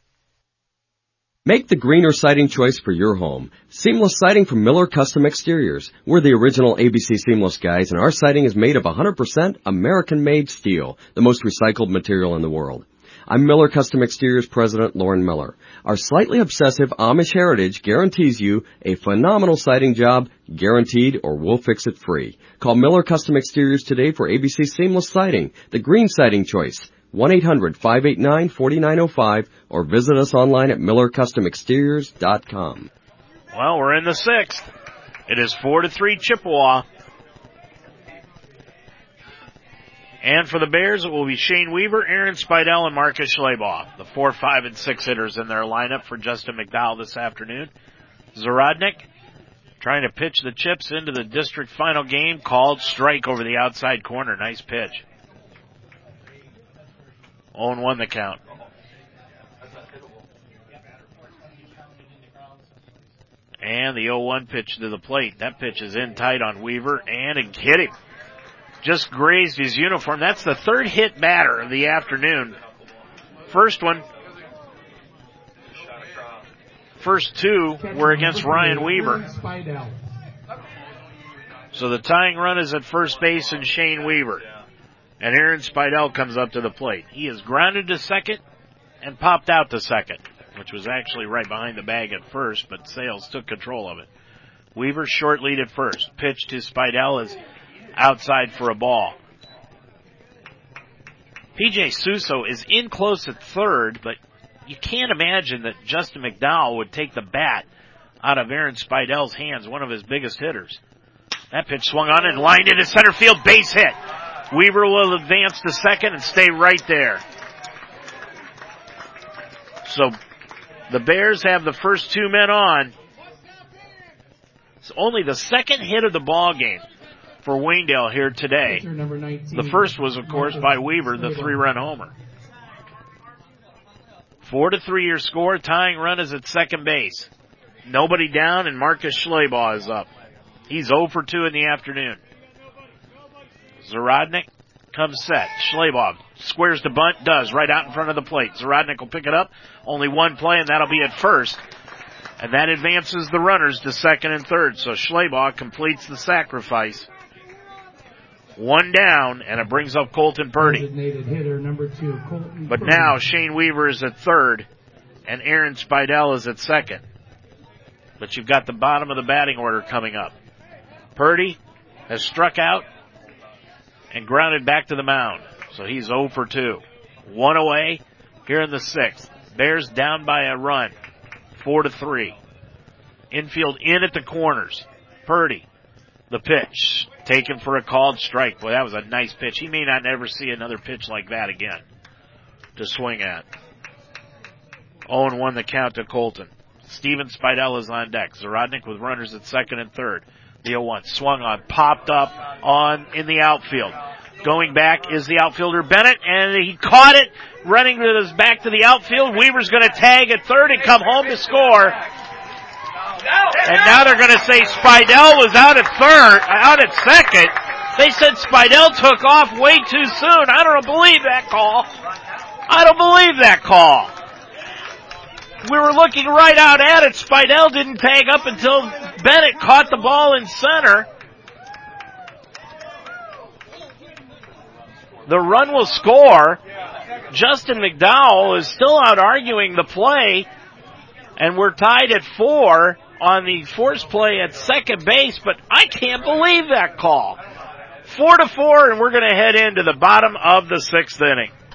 [SPEAKER 7] Make the greener siding choice for your home. Seamless siding from Miller Custom Exteriors. We're the original ABC Seamless guys and our siding is made of 100% American made steel, the most recycled material in the world. I'm Miller Custom Exteriors President Lauren Miller. Our slightly obsessive Amish heritage guarantees you a phenomenal siding job, guaranteed or we'll fix it free. Call Miller Custom Exteriors today for ABC Seamless Siding, the green siding choice. 1-800-589-4905 or visit us online at millercustomexteriors.com.
[SPEAKER 1] Well, we're in the sixth. It is four to three Chippewa. And for the Bears, it will be Shane Weaver, Aaron Spidell, and Marcus Schleybaugh. The four, five, and six hitters in their lineup for Justin McDowell this afternoon. Zarodnik trying to pitch the chips into the district final game called strike over the outside corner. Nice pitch. 0 1 the count. And the 0-1 pitch to the plate. That pitch is in tight on Weaver and it hit him just grazed his uniform. That's the third hit batter of the afternoon. First one, first two were against Ryan Weaver. So the tying run is at first base and Shane Weaver. And Aaron Spidell comes up to the plate. He is grounded to second and popped out to second, which was actually right behind the bag at first, but Sales took control of it. Weaver short lead at first. Pitch to Spidell is outside for a ball. PJ Suso is in close at third, but you can't imagine that Justin McDowell would take the bat out of Aaron Spidell's hands, one of his biggest hitters. That pitch swung on and lined into center field, base hit. Weaver will advance to second and stay right there. So the Bears have the first two men on. It's only the second hit of the ball game for Waynedale here today. The first was, of course, by Weaver, the three-run homer. Four to three your score. Tying run is at second base. Nobody down, and Marcus Schleybaugh is up. He's 0 for 2 in the afternoon. Zarodnik comes set. Schleybaugh squares the bunt, does, right out in front of the plate. Zarodnik will pick it up. Only one play, and that'll be at first. And that advances the runners to second and third. So Schleybaugh completes the sacrifice. One down, and it brings up Colton Purdy.
[SPEAKER 3] Hitter, number two, Colton
[SPEAKER 1] But
[SPEAKER 3] Purdy.
[SPEAKER 1] now Shane Weaver is at third, and Aaron Spidell is at second. But you've got the bottom of the batting order coming up. Purdy has struck out and grounded back to the mound. So he's 0 for 2. One away here in the sixth. Bears down by a run. 4 to 3. Infield in at the corners. Purdy. The pitch. Taken for a called strike. Boy, that was a nice pitch. He may not ever see another pitch like that again to swing at. 0 1 the count to Colton. Steven Spidell is on deck. Zarodnik with runners at second and third. The 0-1 swung on, popped up on in the outfield. Going back is the outfielder Bennett, and he caught it, running with his back to the outfield. Weaver's going to tag at third and come home to score. And now they're going to say Spidell was out at third, out at second. They said Spidell took off way too soon. I don't believe that call. I don't believe that call. We were looking right out at it. Spidell didn't tag up until Bennett caught the ball in center. The run will score. Justin McDowell is still out arguing the play, and we're tied at four on the force play at second base, but I can't believe that call. Four to four, and we're going to head into the bottom of the sixth inning.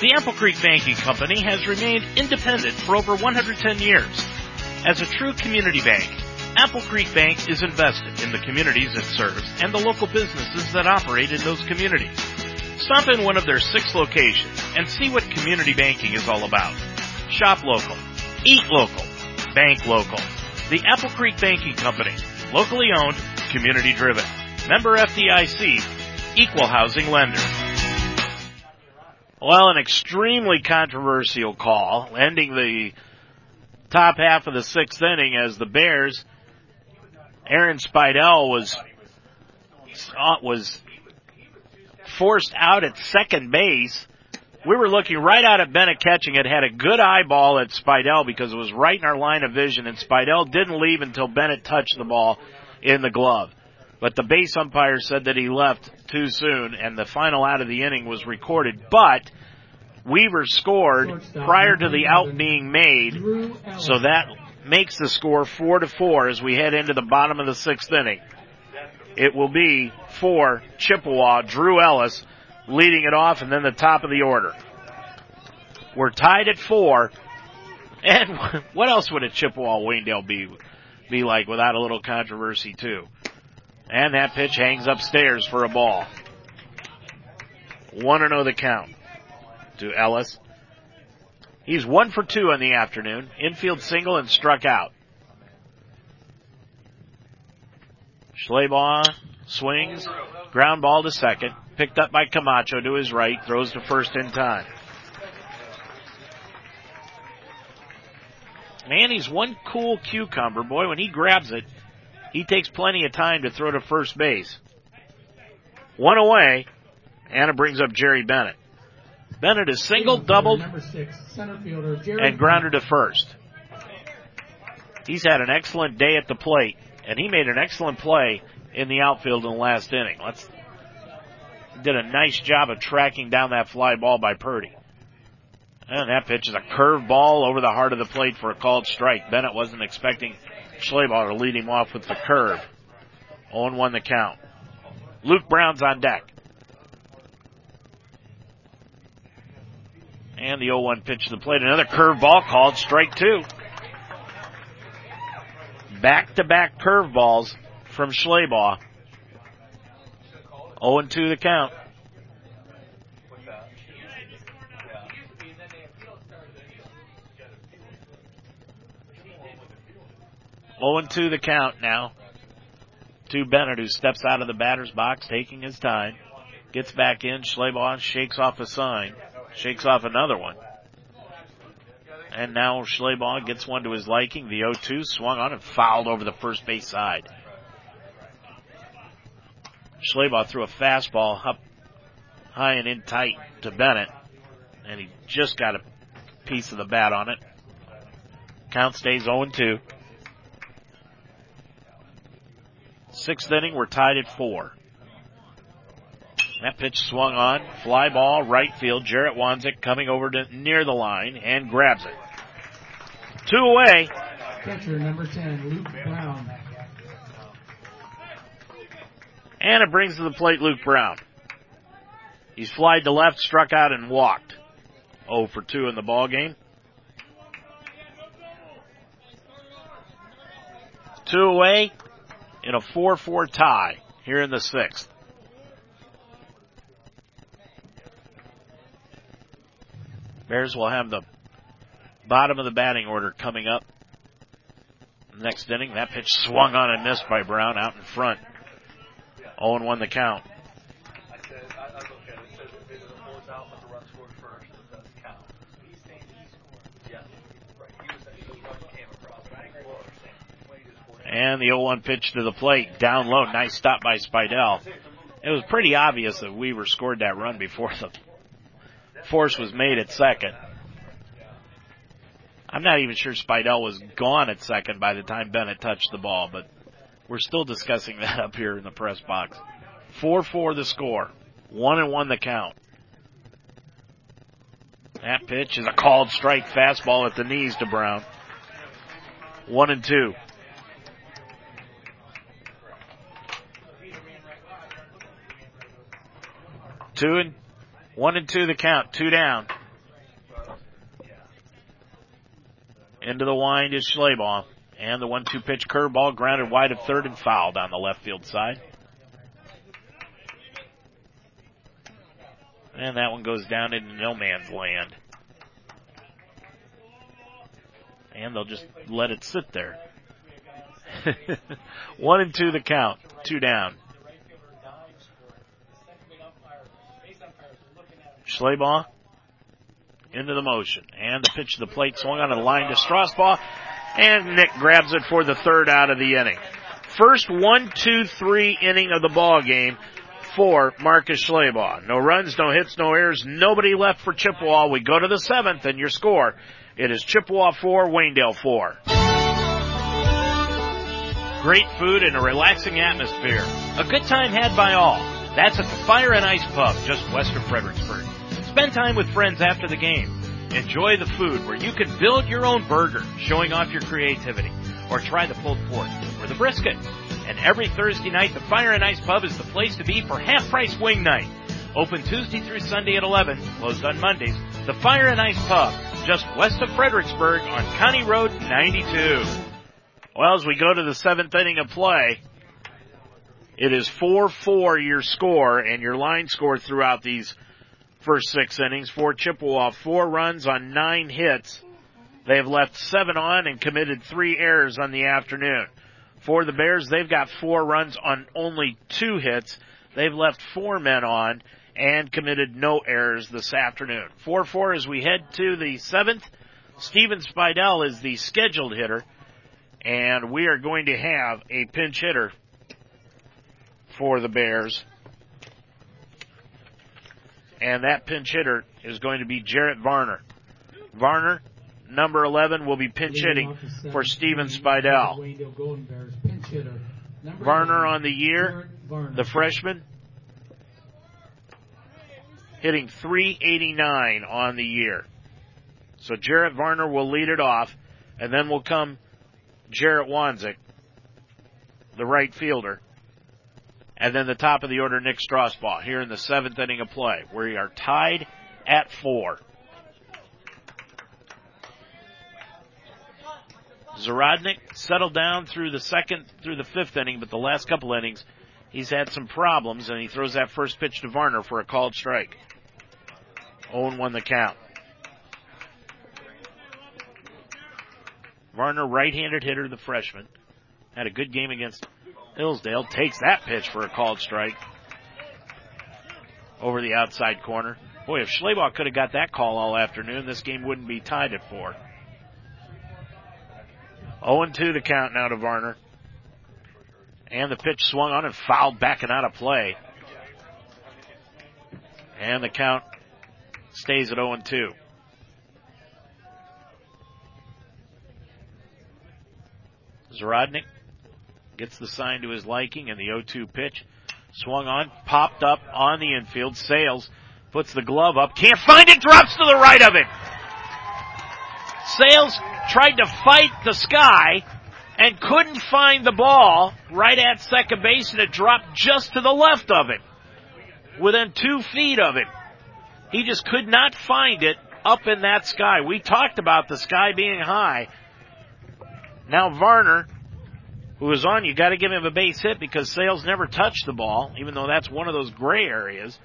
[SPEAKER 4] The Apple Creek Banking Company has remained independent for over 110 years. As a true community bank, Apple Creek Bank is invested in the communities it serves and the local businesses that operate in those communities. Stop in one of their six locations and see what community banking is all about. Shop local, eat local, bank local. The Apple Creek Banking Company, locally owned, community driven. Member FDIC, equal housing lender.
[SPEAKER 1] Well, an extremely controversial call, ending the top half of the sixth inning as the Bears, Aaron Spidell was uh, was forced out at second base. We were looking right out at Bennett catching it, had a good eyeball at Spidell because it was right in our line of vision, and Spidell didn't leave until Bennett touched the ball in the glove. But the base umpire said that he left too soon, and the final out of the inning was recorded. But Weaver scored prior to the out being made, so that makes the score four to four as we head into the bottom of the sixth inning. It will be for Chippewa, Drew Ellis leading it off, and then the top of the order. We're tied at four, and what else would a Chippewa Waynedale be be like without a little controversy too? And that pitch hangs upstairs for a ball. One and oh the count to Ellis. He's one for two in the afternoon. Infield single and struck out. Schleybaugh swings, ground ball to second, picked up by Camacho to his right, throws to first in time. Man, he's one cool cucumber. Boy, when he grabs it, he takes plenty of time to throw to first base. One away, Anna brings up Jerry Bennett. Bennett is single, doubled,
[SPEAKER 3] Number six, center fielder,
[SPEAKER 1] and grounded to first. He's had an excellent day at the plate, and he made an excellent play in the outfield in the last inning. Let's did a nice job of tracking down that fly ball by Purdy. And that pitch is a curve ball over the heart of the plate for a called strike. Bennett wasn't expecting Schleybaugh to lead him off with the curve. 0-1 the count. Luke Brown's on deck. And the 0-1 pitch to the plate. Another curve ball called strike two. Back-to-back curveballs from Schleybaugh. 0-2 the count. Oh and two the count now. To Bennett, who steps out of the batter's box, taking his time. Gets back in. Schleybaugh shakes off a sign. Shakes off another one. And now Schleybaugh gets one to his liking. The 0-2 swung on and fouled over the first base side. Schleybaugh threw a fastball up high and in tight to Bennett. And he just got a piece of the bat on it. Count stays 0-2. Sixth inning, we're tied at four. That pitch swung on, fly ball, right field. Jarrett Wanzik coming over to near the line and grabs it. Two away.
[SPEAKER 3] Catcher number 10, Luke Brown.
[SPEAKER 1] And it brings to the plate Luke Brown. He's flied to left, struck out, and walked. 0 for 2 in the ball game. Two away in a 4-4 tie here in the sixth. Bears will have the bottom of the batting order coming up. Next inning, that pitch swung on and missed by Brown out in front. 0 1 the count. And the 0-1 pitch to the plate, down low. Nice stop by Spidell. It was pretty obvious that Weaver scored that run before the force was made at second. I'm not even sure Spidell was gone at second by the time Bennett touched the ball, but we're still discussing that up here in the press box. 4-4 the score. 1 and 1 the count. That pitch is a called strike fastball at the knees to Brown. 1 and 2. Two and one and two the count. Two down. Into the wind is Schleybaugh. And the one two pitch curveball grounded wide of third and fouled on the left field side. And that one goes down into no man's land. And they'll just let it sit there. one and two the count. Two down. Schleybaugh into the motion. And the pitch to the plate swung on the line to Strasbaugh. And Nick grabs it for the third out of the inning. First one, two, three inning of the ball game for Marcus Schleybaugh. No runs, no hits, no errors, nobody left for Chippewa. We go to the seventh and your score. It is Chippewa 4, Waynedale 4. Great food and a relaxing atmosphere. A good time had by all. That's at the Fire and Ice Pub just west of Fredericksburg. Spend time with friends after the game. Enjoy the food where you can build your own burger, showing off your creativity. Or try the pulled pork or the brisket. And every Thursday night, the Fire and Ice Pub is the place to be for half price wing night. Open Tuesday through Sunday at 11, closed on Mondays. The Fire and Ice Pub, just west of Fredericksburg on County Road 92. Well, as we go to the seventh inning of play, it is 4-4 your score and your line score throughout these first six innings for Chippewa. Four runs on nine hits. They have left seven on and committed three errors on the afternoon. For the Bears, they've got four runs on only two hits. They've left four men on and committed no errors this afternoon. 4-4 as we head to the seventh. Steven Spidell is the scheduled hitter and we are going to have a pinch hitter for the Bears and that pinch hitter is going to be Jarrett Varner. Varner, number 11, will be pinch hitting for Steven Spidell. Varner on the year, the freshman, hitting 389 on the year. So Jarrett Varner will lead it off, and then will come Jarrett Wanzik, the right fielder. And then the top of the order, Nick Strasbaugh, here in the seventh inning of play. Where we are tied at four. Zarodnik settled down through the second, through the fifth inning, but the last couple innings, he's had some problems, and he throws that first pitch to Varner for a called strike. 0-1 the count. Varner, right-handed hitter, the freshman, had a good game against Hillsdale. Takes that pitch for a called strike over the outside corner. Boy, if Schleybaugh could have got that call all afternoon, this game wouldn't be tied at four. 0-2 the count now to Varner. And the pitch swung on and fouled back and out of play. And the count stays at 0-2. Zarodnik gets the sign to his liking and the 0-2 pitch swung on, popped up on the infield. Sales puts the glove up, can't find it, drops to the right of it. Sales tried to fight the sky and couldn't find the ball right at second base and it dropped just to the left of it. Within two feet of it. He just could not find it up in that sky. We talked about the sky being high. Now Varner, who is on, you gotta give him a base hit because Sales never touched the ball, even though that's one of those gray areas.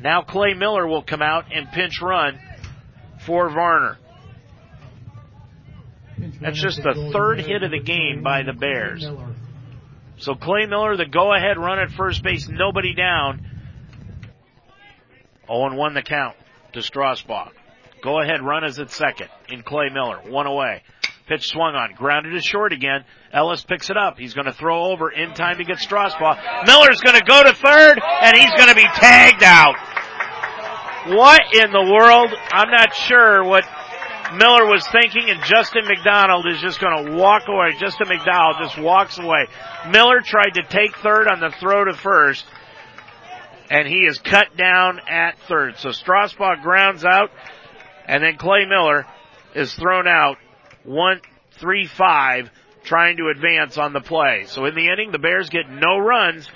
[SPEAKER 1] Now Clay Miller will come out and pinch run for Varner. That's just the third hit of the game by the Bears. So Clay Miller, the go ahead run at first base, nobody down. 0 1 the count to Strasbaugh. Go ahead run is at second in Clay Miller. One away. Pitch swung on. Grounded to short again. Ellis picks it up. He's going to throw over in time to get Strasbaugh. Miller's going to go to third and he's going to be tagged out. What in the world? I'm not sure what Miller was thinking and Justin McDonald is just going to walk away. Justin McDonald just walks away. Miller tried to take third on the throw to first and he is cut down at third. So Strasbaugh grounds out and then Clay Miller is thrown out one, three, five trying to advance on the play. So in the inning, the Bears get no runs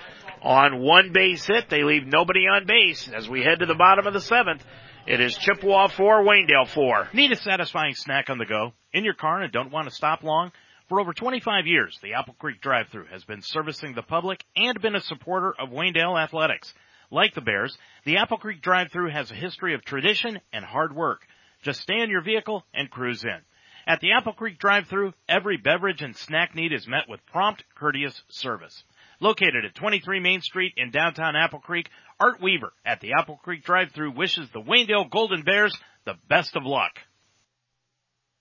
[SPEAKER 1] on one base hit. They leave nobody on base as we head to the bottom of the seventh. It is Chippewa 4, Waynedale 4.
[SPEAKER 8] Need a satisfying snack on the go? In your car and don't want to stop long? For over 25 years, the Apple Creek drive-thru has been servicing the public and been a supporter of Waynedale athletics. Like the Bears, the Apple Creek drive-thru has a history of tradition and hard work. Just stay in your vehicle and cruise in. At the Apple Creek drive-through, every beverage and snack need is met with prompt, courteous service. Located at 23 Main Street in downtown Apple Creek, Art Weaver at the Apple Creek drive-through wishes the Waynedale Golden Bears the best of luck.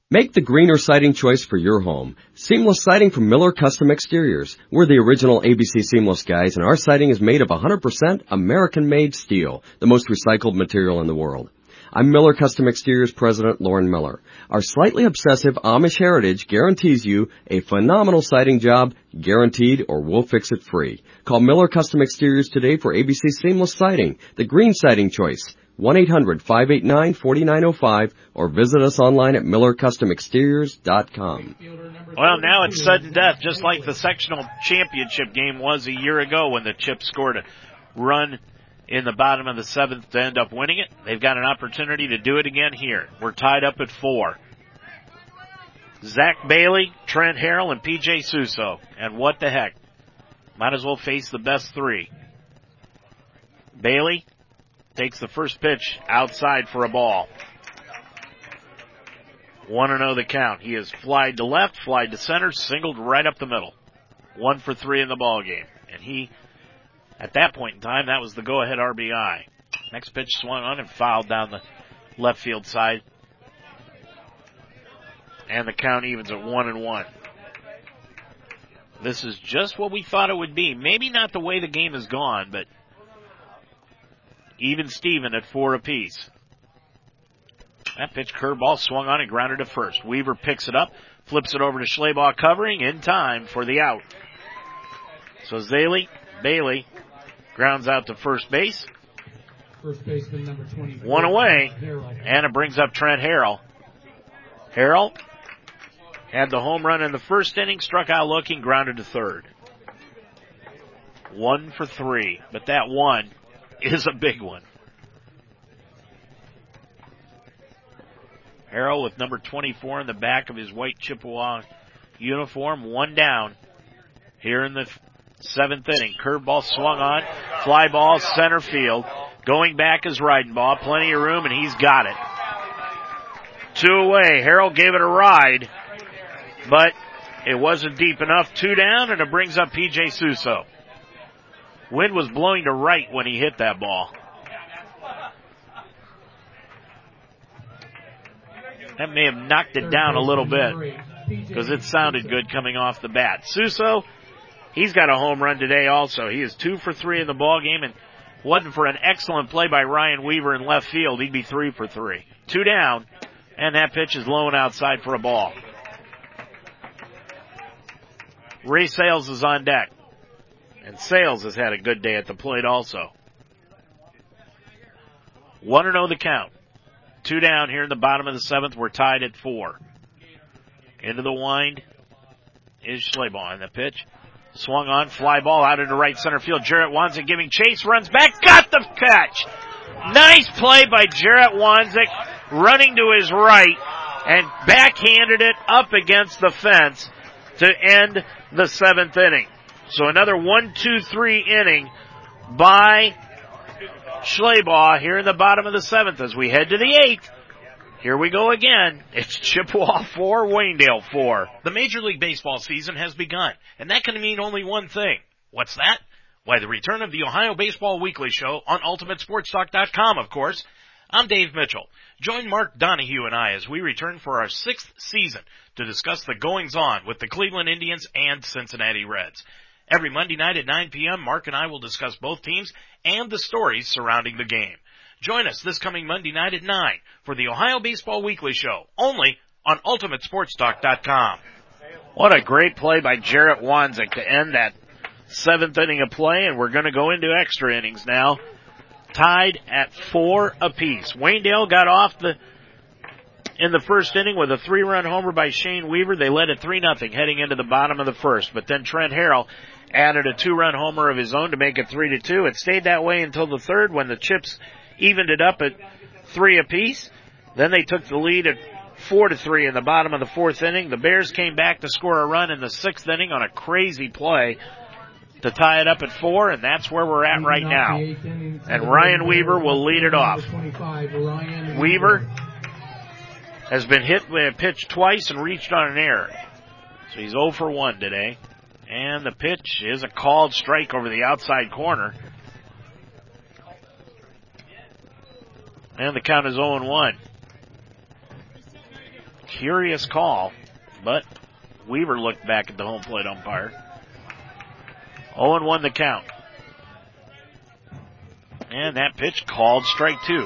[SPEAKER 7] Make the greener siding choice for your home. Seamless siding from Miller Custom Exteriors. We're the original ABC Seamless guys and our siding is made of 100% American made steel, the most recycled material in the world. I'm Miller Custom Exteriors President Lauren Miller. Our slightly obsessive Amish heritage guarantees you a phenomenal siding job, guaranteed or we'll fix it free. Call Miller Custom Exteriors today for ABC Seamless Siding, the green siding choice. 1-800-589-4905 or visit us online at millercustomexteriors.com.
[SPEAKER 1] Well, now it's sudden death, just like the sectional championship game was a year ago when the Chips scored a run in the bottom of the seventh to end up winning it. They've got an opportunity to do it again here. We're tied up at four. Zach Bailey, Trent Harrell, and PJ Suso. And what the heck? Might as well face the best three. Bailey takes the first pitch outside for a ball. 1 0 the count. He has flied to left, flied to center, singled right up the middle. One for three in the ball game. And he at that point in time, that was the go-ahead RBI. Next pitch swung on and fouled down the left field side. And the count evens at one and one. This is just what we thought it would be. Maybe not the way the game has gone, but even Steven at four apiece. That pitch curveball swung on and grounded to first. Weaver picks it up, flips it over to Schleybaugh covering in time for the out. So Zaley, Bailey grounds out to first base.
[SPEAKER 3] First baseman number 24.
[SPEAKER 1] One away. And it brings up Trent Harrell. Harrell had the home run in the first inning, struck out looking, grounded to third. One for three, but that one is a big one. Harrell with number 24 in the back of his white Chippewa uniform, one down here in the seventh inning. Curveball swung on, fly ball center field. Going back is ball, plenty of room, and he's got it. Two away. Harrell gave it a ride, but it wasn't deep enough. Two down, and it brings up PJ Suso. Wind was blowing to right when he hit that ball. That may have knocked it down a little bit because it sounded good coming off the bat. Suso, he's got a home run today also. He is two for three in the ball game and wasn't for an excellent play by Ryan Weaver in left field, he'd be three for three. Two down, and that pitch is low and outside for a ball. Ray Sales is on deck. And Sales has had a good day at the plate also. 1 0 the count. Two down here in the bottom of the seventh. We're tied at four. Into the wind is Schleybaugh on the pitch. Swung on, fly ball out into right center field. Jarrett Wanzik giving chase, runs back, got the catch. Nice play by Jarrett Wanzik, running to his right and backhanded it up against the fence to end the seventh inning. So another one, two, three inning by Schleybaugh here in the bottom of the seventh as we head to the eighth. Here we go again. It's Chippewa 4, Waynedale 4.
[SPEAKER 9] The Major League Baseball season has begun, and that can mean only one thing. What's that? Why, the return of the Ohio Baseball Weekly Show on UltimateSportsTalk.com, of course. I'm Dave Mitchell. Join Mark Donahue and I as we return for our sixth season to discuss the goings on with the Cleveland Indians and Cincinnati Reds. Every Monday night at 9 p.m., Mark and I will discuss both teams and the stories surrounding the game. Join us this coming Monday night at 9 for the Ohio Baseball Weekly Show, only on UltimateSportsTalk.com.
[SPEAKER 1] What a great play by Jarrett Wanzik to end that seventh inning of play, and we're going to go into extra innings now. Tied at four apiece. Waynedale got off the in the first inning with a three-run homer by Shane Weaver. They led at three nothing heading into the bottom of the first, but then Trent Harrell added a two-run homer of his own to make it three to two. It stayed that way until the third when the Chips evened it up at three apiece. Then they took the lead at four to three in the bottom of the fourth inning. The Bears came back to score a run in the sixth inning on a crazy play to tie it up at four, and that's where we're at right now. And Ryan Weaver will lead it off. Weaver has been hit uh, with a pitch twice and reached on an error. So he's 0 for 1 today. And the pitch is a called strike over the outside corner. And the count is 0 1. Curious call, but Weaver looked back at the home plate umpire. 0 1 the count. And that pitch called strike two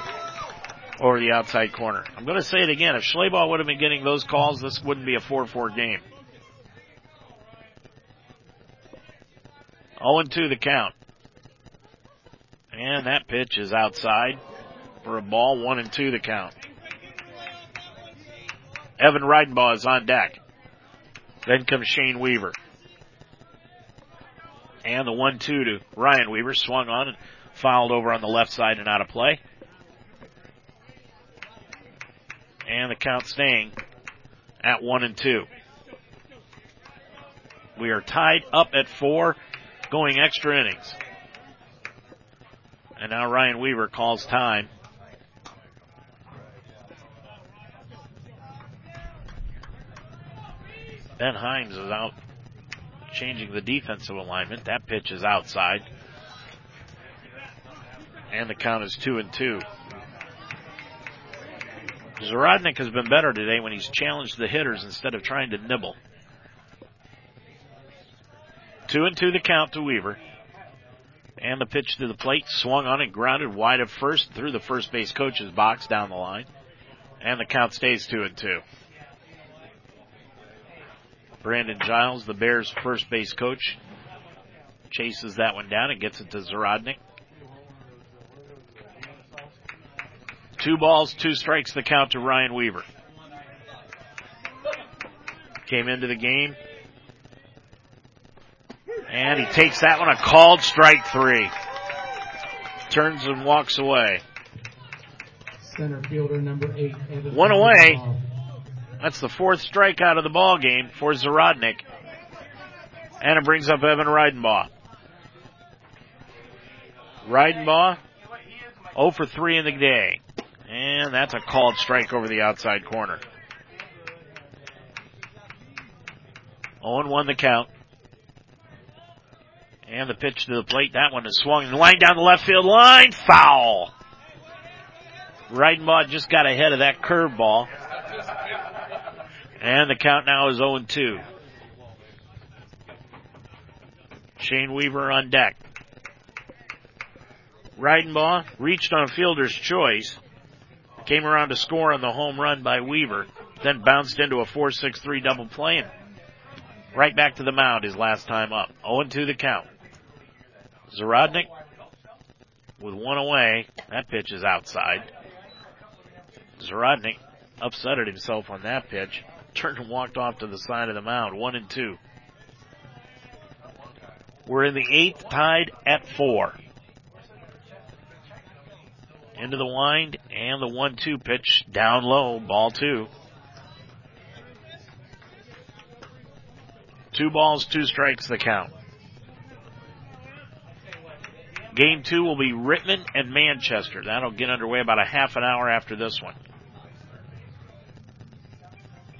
[SPEAKER 1] over the outside corner. I'm going to say it again. If Schleybaugh would have been getting those calls, this wouldn't be a 4-4 game. 0-2 the count. And that pitch is outside for a ball, 1 and 2 the count. Evan Reidenbaugh is on deck. Then comes Shane Weaver. And the 1-2 to Ryan Weaver swung on and fouled over on the left side and out of play. And the count staying at 1 and 2. We are tied up at 4 going extra innings. And now Ryan Weaver calls time. Ben Himes is out changing the defensive alignment. That pitch is outside. And the count is two and two. Zarodnik has been better today when he's challenged the hitters instead of trying to nibble. Two and two the count to Weaver. And the pitch to the plate, swung on and grounded wide of first through the first base coach's box down the line. And the count stays two and two. Brandon Giles, the Bears first base coach, chases that one down and gets it to Zarodnik. Two balls, two strikes the count to Ryan Weaver. Came into the game. And he takes that one a called strike three. Turns and walks away.
[SPEAKER 3] Center fielder number eight. Evan
[SPEAKER 1] One away. That's the fourth strikeout of the ball game for Zarodnik. And it brings up Evan Reidenbaugh. Reidenbaugh 0 for 3 in the day. And that's a called strike over the outside corner. 0 1 the count. And the pitch to the plate. That one is swung. Line down the left field line. Foul. Reidenbaugh just got ahead of that curveball. And the count now is 0 2. Shane Weaver on deck. Reidenbaugh reached on fielder's choice. Came around to score on the home run by Weaver. Then bounced into a 4-6-3 double play and right back to the mound his last time up. 0 2 the count. Zarodnik with one away. That pitch is outside. Zarodnik upsetted himself on that pitch. Turned and walked off to the side of the mound. One and two. We're in the eighth, tied at four. Into the wind and the one-two pitch down low, ball two. Two balls, two strikes the count. Game two will be Rittman and Manchester. That'll get underway about a half an hour after this one.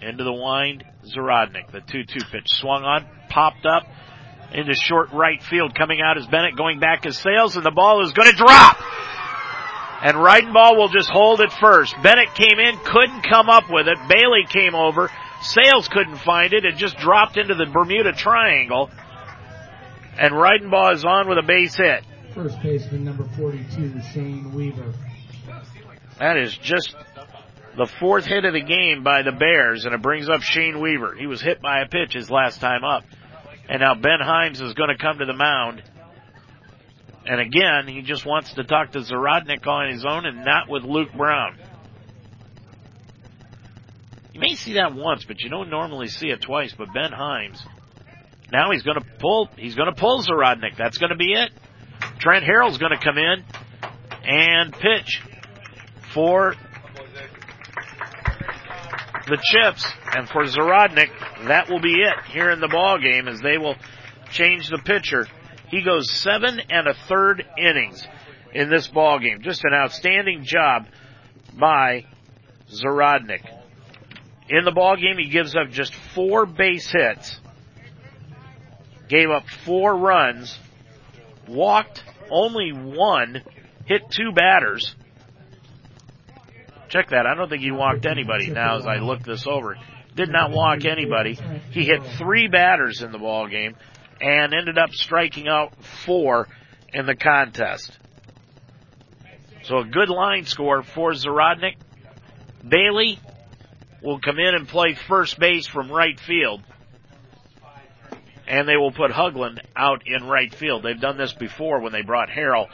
[SPEAKER 1] Into the wind, Zarodnik. The 2-2 pitch swung on, popped up into short right field. Coming out is Bennett, going back is Sales, and the ball is going to drop. And Reidenbaugh will just hold it first. Bennett came in, couldn't come up with it. Bailey came over. Sales couldn't find it. It just dropped into the Bermuda Triangle. And Reidenbaugh is on with a base hit.
[SPEAKER 3] First baseman number 42, Shane Weaver.
[SPEAKER 1] That is just the fourth hit of the game by the Bears, and it brings up Shane Weaver. He was hit by a pitch his last time up. And now Ben Himes is going to come to the mound. And again, he just wants to talk to Zarodnik on his own and not with Luke Brown. You may see that once, but you don't normally see it twice. But Ben Himes, now he's going to pull, he's going to pull Zarodnik. That's going to be it. Trent Harrell's going to come in and pitch for the Chips, and for Zarodnik, that will be it here in the ball game as they will change the pitcher. He goes seven and a third innings in this ball game. Just an outstanding job by Zarodnik. In the ball game, he gives up just four base hits, gave up four runs, walked only one, hit two batters. Check that. I don't think he walked anybody now as I look this over. Did not walk anybody. He hit three batters in the ball game and ended up striking out four in the contest. So a good line score for Zarodnik. Bailey will come in and play first base from right field. And they will put Hugland out in right field. They've done this before when they brought Harrell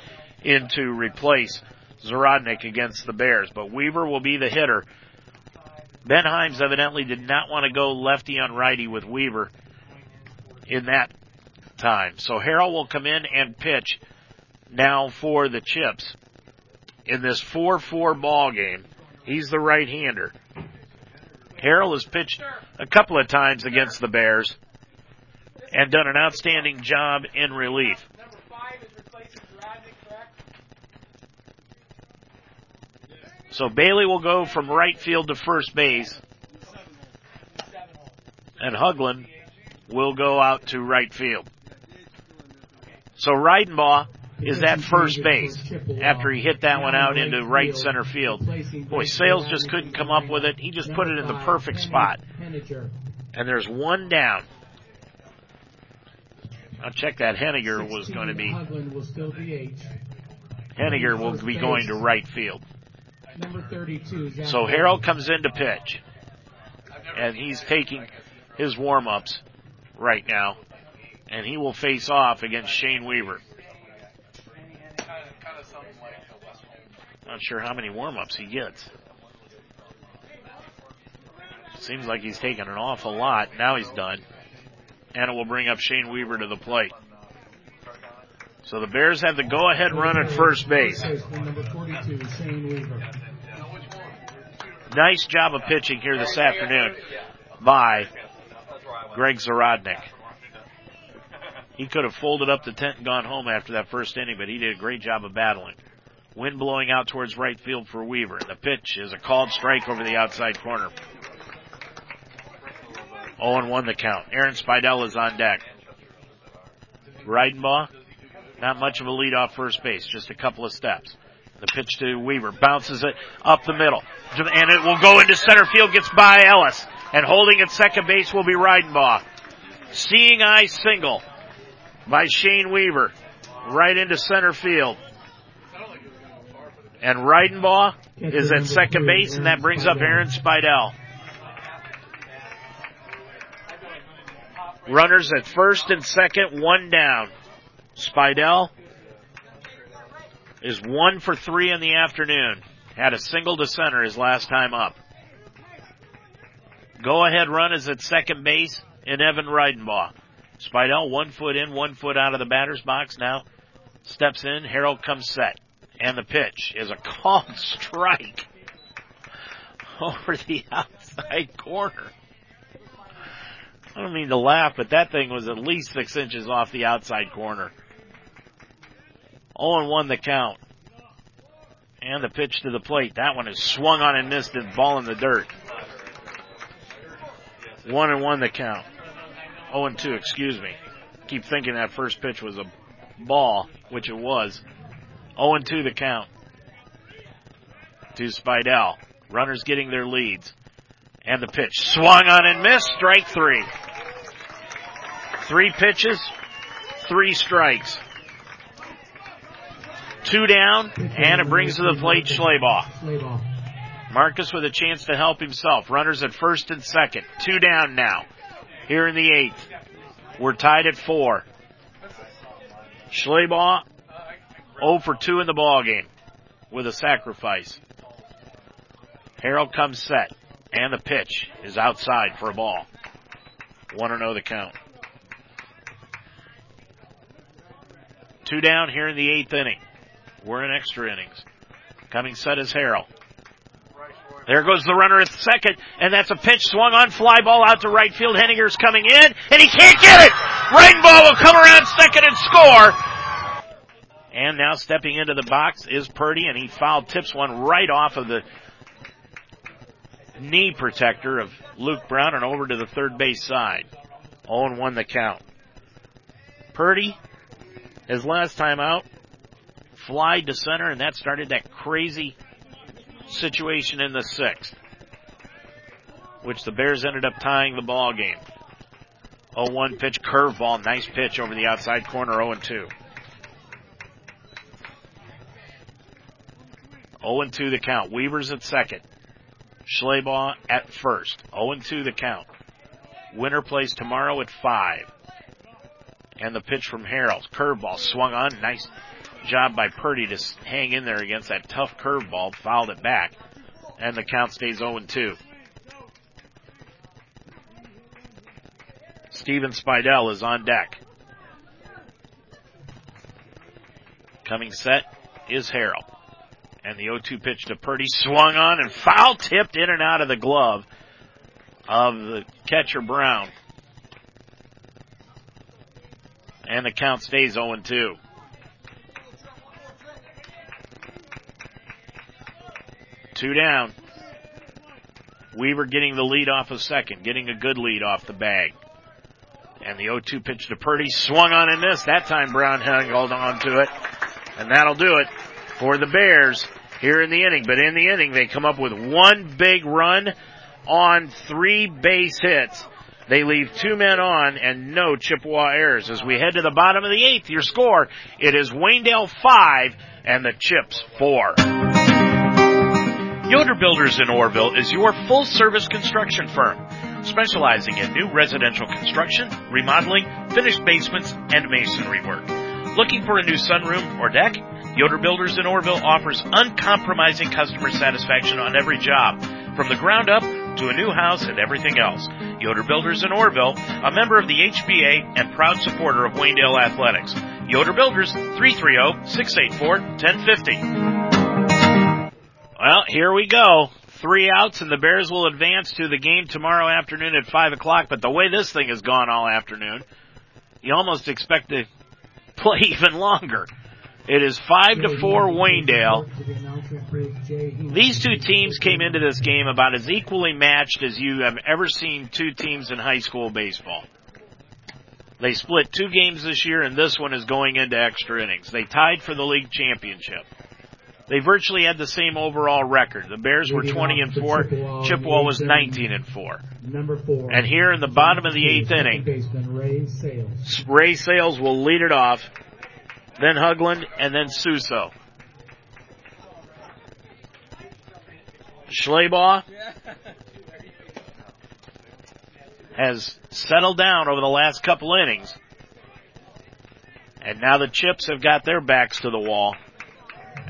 [SPEAKER 1] in to replace Zarodnik against the Bears. But Weaver will be the hitter. Ben Himes evidently did not want to go lefty on righty with Weaver in that time. So Harrell will come in and pitch now for the Chips in this 4-4 ball game. He's the right-hander. Harrell has pitched a couple of times against the Bears and done an outstanding job in relief. So Bailey will go from right field to first base. And Hugland will go out to right field. So Reidenbaugh is at first base after he hit that one out into right center field. Boy, Sales just couldn't come up with it. He just put it in the perfect spot. And there's one down. I'll check that. Henniger was going to be. Henniger will be going to right field.
[SPEAKER 3] Number 32.
[SPEAKER 1] So Harrell comes in to pitch. And he's taking his warm ups right now. And he will face off against Shane Weaver. Not sure how many warm-ups he gets. Seems like he's taken an awful lot. Now he's done. And it will bring up Shane Weaver to the plate. So the Bears have the go-ahead run at first base. Nice job of pitching here this afternoon by Greg Zarodnik. He could have folded up the tent and gone home after that first inning, but he did a great job of battling. Wind blowing out towards right field for Weaver. The pitch is a called strike over the outside corner. 0 1 the count. Aaron Spidell is on deck. Reidenbaugh, not much of a lead off first base, just a couple of steps. The pitch to Weaver bounces it up the middle, and it will go into center field, gets by Ellis, and holding at second base will be Reidenbaugh. Seeing eye single by Shane Weaver, right into center field. And Reidenbaugh is at second base, and that brings up Aaron Spidell. Runners at first and second, one down. Spidell is one for three in the afternoon. Had a single to center his last time up. Go ahead run is at second base in Evan Reidenbaugh. Spidell one foot in, one foot out of the batter's box now. Steps in, Harrell comes set. And the pitch is a called strike over the outside corner. I don't mean to laugh, but that thing was at least six inches off the outside corner. 0 1 the count. And the pitch to the plate. That one is swung on and missed and ball in the dirt. 1 and 1 the count. 0 and 2, excuse me. Keep thinking that first pitch was a ball, which it was. 0 and 2 the count. To Spidell. Runners getting their leads. And the pitch swung on and missed. Strike three. Three pitches, three strikes. Two down, and it brings to the plate Schleybaugh. Marcus with a chance to help himself. Runners at first and second. Two down now. Here in the eighth. We're tied at four. Schleybaugh 0 for 2 in the ball game with a sacrifice. Harrell comes set, and the pitch is outside for a ball. 1 0 the count. Two down here in the eighth inning. We're in extra innings. Coming set is Harrell. There goes the runner at second, and that's a pitch swung on, fly ball out to right field. Henninger's coming in, and he can't get it! Reidenbaugh will come around second and score! And now stepping into the box is Purdy, and he foul tips one right off of the knee protector of Luke Brown and over to the third base side. 0 1 the count. Purdy his last time out, fly to center, and that started that crazy situation in the sixth, which the Bears ended up tying the ball game. 0-1 pitch, curveball, nice pitch over the outside corner, 0-2. 0-2 the count. Weaver's at second. Schleybaugh at first. 0-2 the count. Winner plays tomorrow at 5. And the pitch from Harrell. Curveball swung on. Nice job by Purdy to hang in there against that tough curveball. Fouled it back. And the count stays 0-2. Steven Spidell is on deck. Coming set is Harrell. And the 0-2 pitch to Purdy swung on and foul tipped in and out of the glove of the catcher Brown. And the count stays 0-2. Two down. Weaver getting the lead off of second, getting a good lead off the bag. And the 0-2 pitch to Purdy swung on and missed. That time Brown held on to it. And that'll do it for the Bears here in the inning. But in the inning, they come up with one big run on three base hits. They leave two men on and no Chippewa errors. As we head to the bottom of the eighth, your score, it is Waynedale five and the Chips four.
[SPEAKER 10] Yoder Builders in Orrville is your full service construction firm, specializing in new residential construction, remodeling, finished basements, and masonry work. Looking for a new sunroom or deck?
[SPEAKER 11] Yoder Builders in Orrville offers uncompromising customer satisfaction on every job, from the ground up to a new house and everything else. Yoder Builders in Orrville, a member of the HBA and proud supporter of Waynedale Athletics. Yoder Builders, 330-684-1050.
[SPEAKER 1] Well, here we go. Three outs and the Bears will advance to the game tomorrow afternoon at 5 o'clock, but the way this thing has gone all afternoon, you almost expect to play even longer. It is five to four Waynedale. These two teams came into this game about as equally matched as you have ever seen two teams in high school baseball. They split two games this year and this one is going into extra innings. They tied for the league championship. They virtually had the same overall record. The Bears were 20 and 4. Chippewa was 19 and 4.
[SPEAKER 3] Number four.
[SPEAKER 1] And here in the bottom of the eighth inning,
[SPEAKER 3] Ray Sales.
[SPEAKER 1] Will lead it off then Hugland, and then Suso. Schleybaugh has settled down over the last couple innings. And now the Chips have got their backs to the wall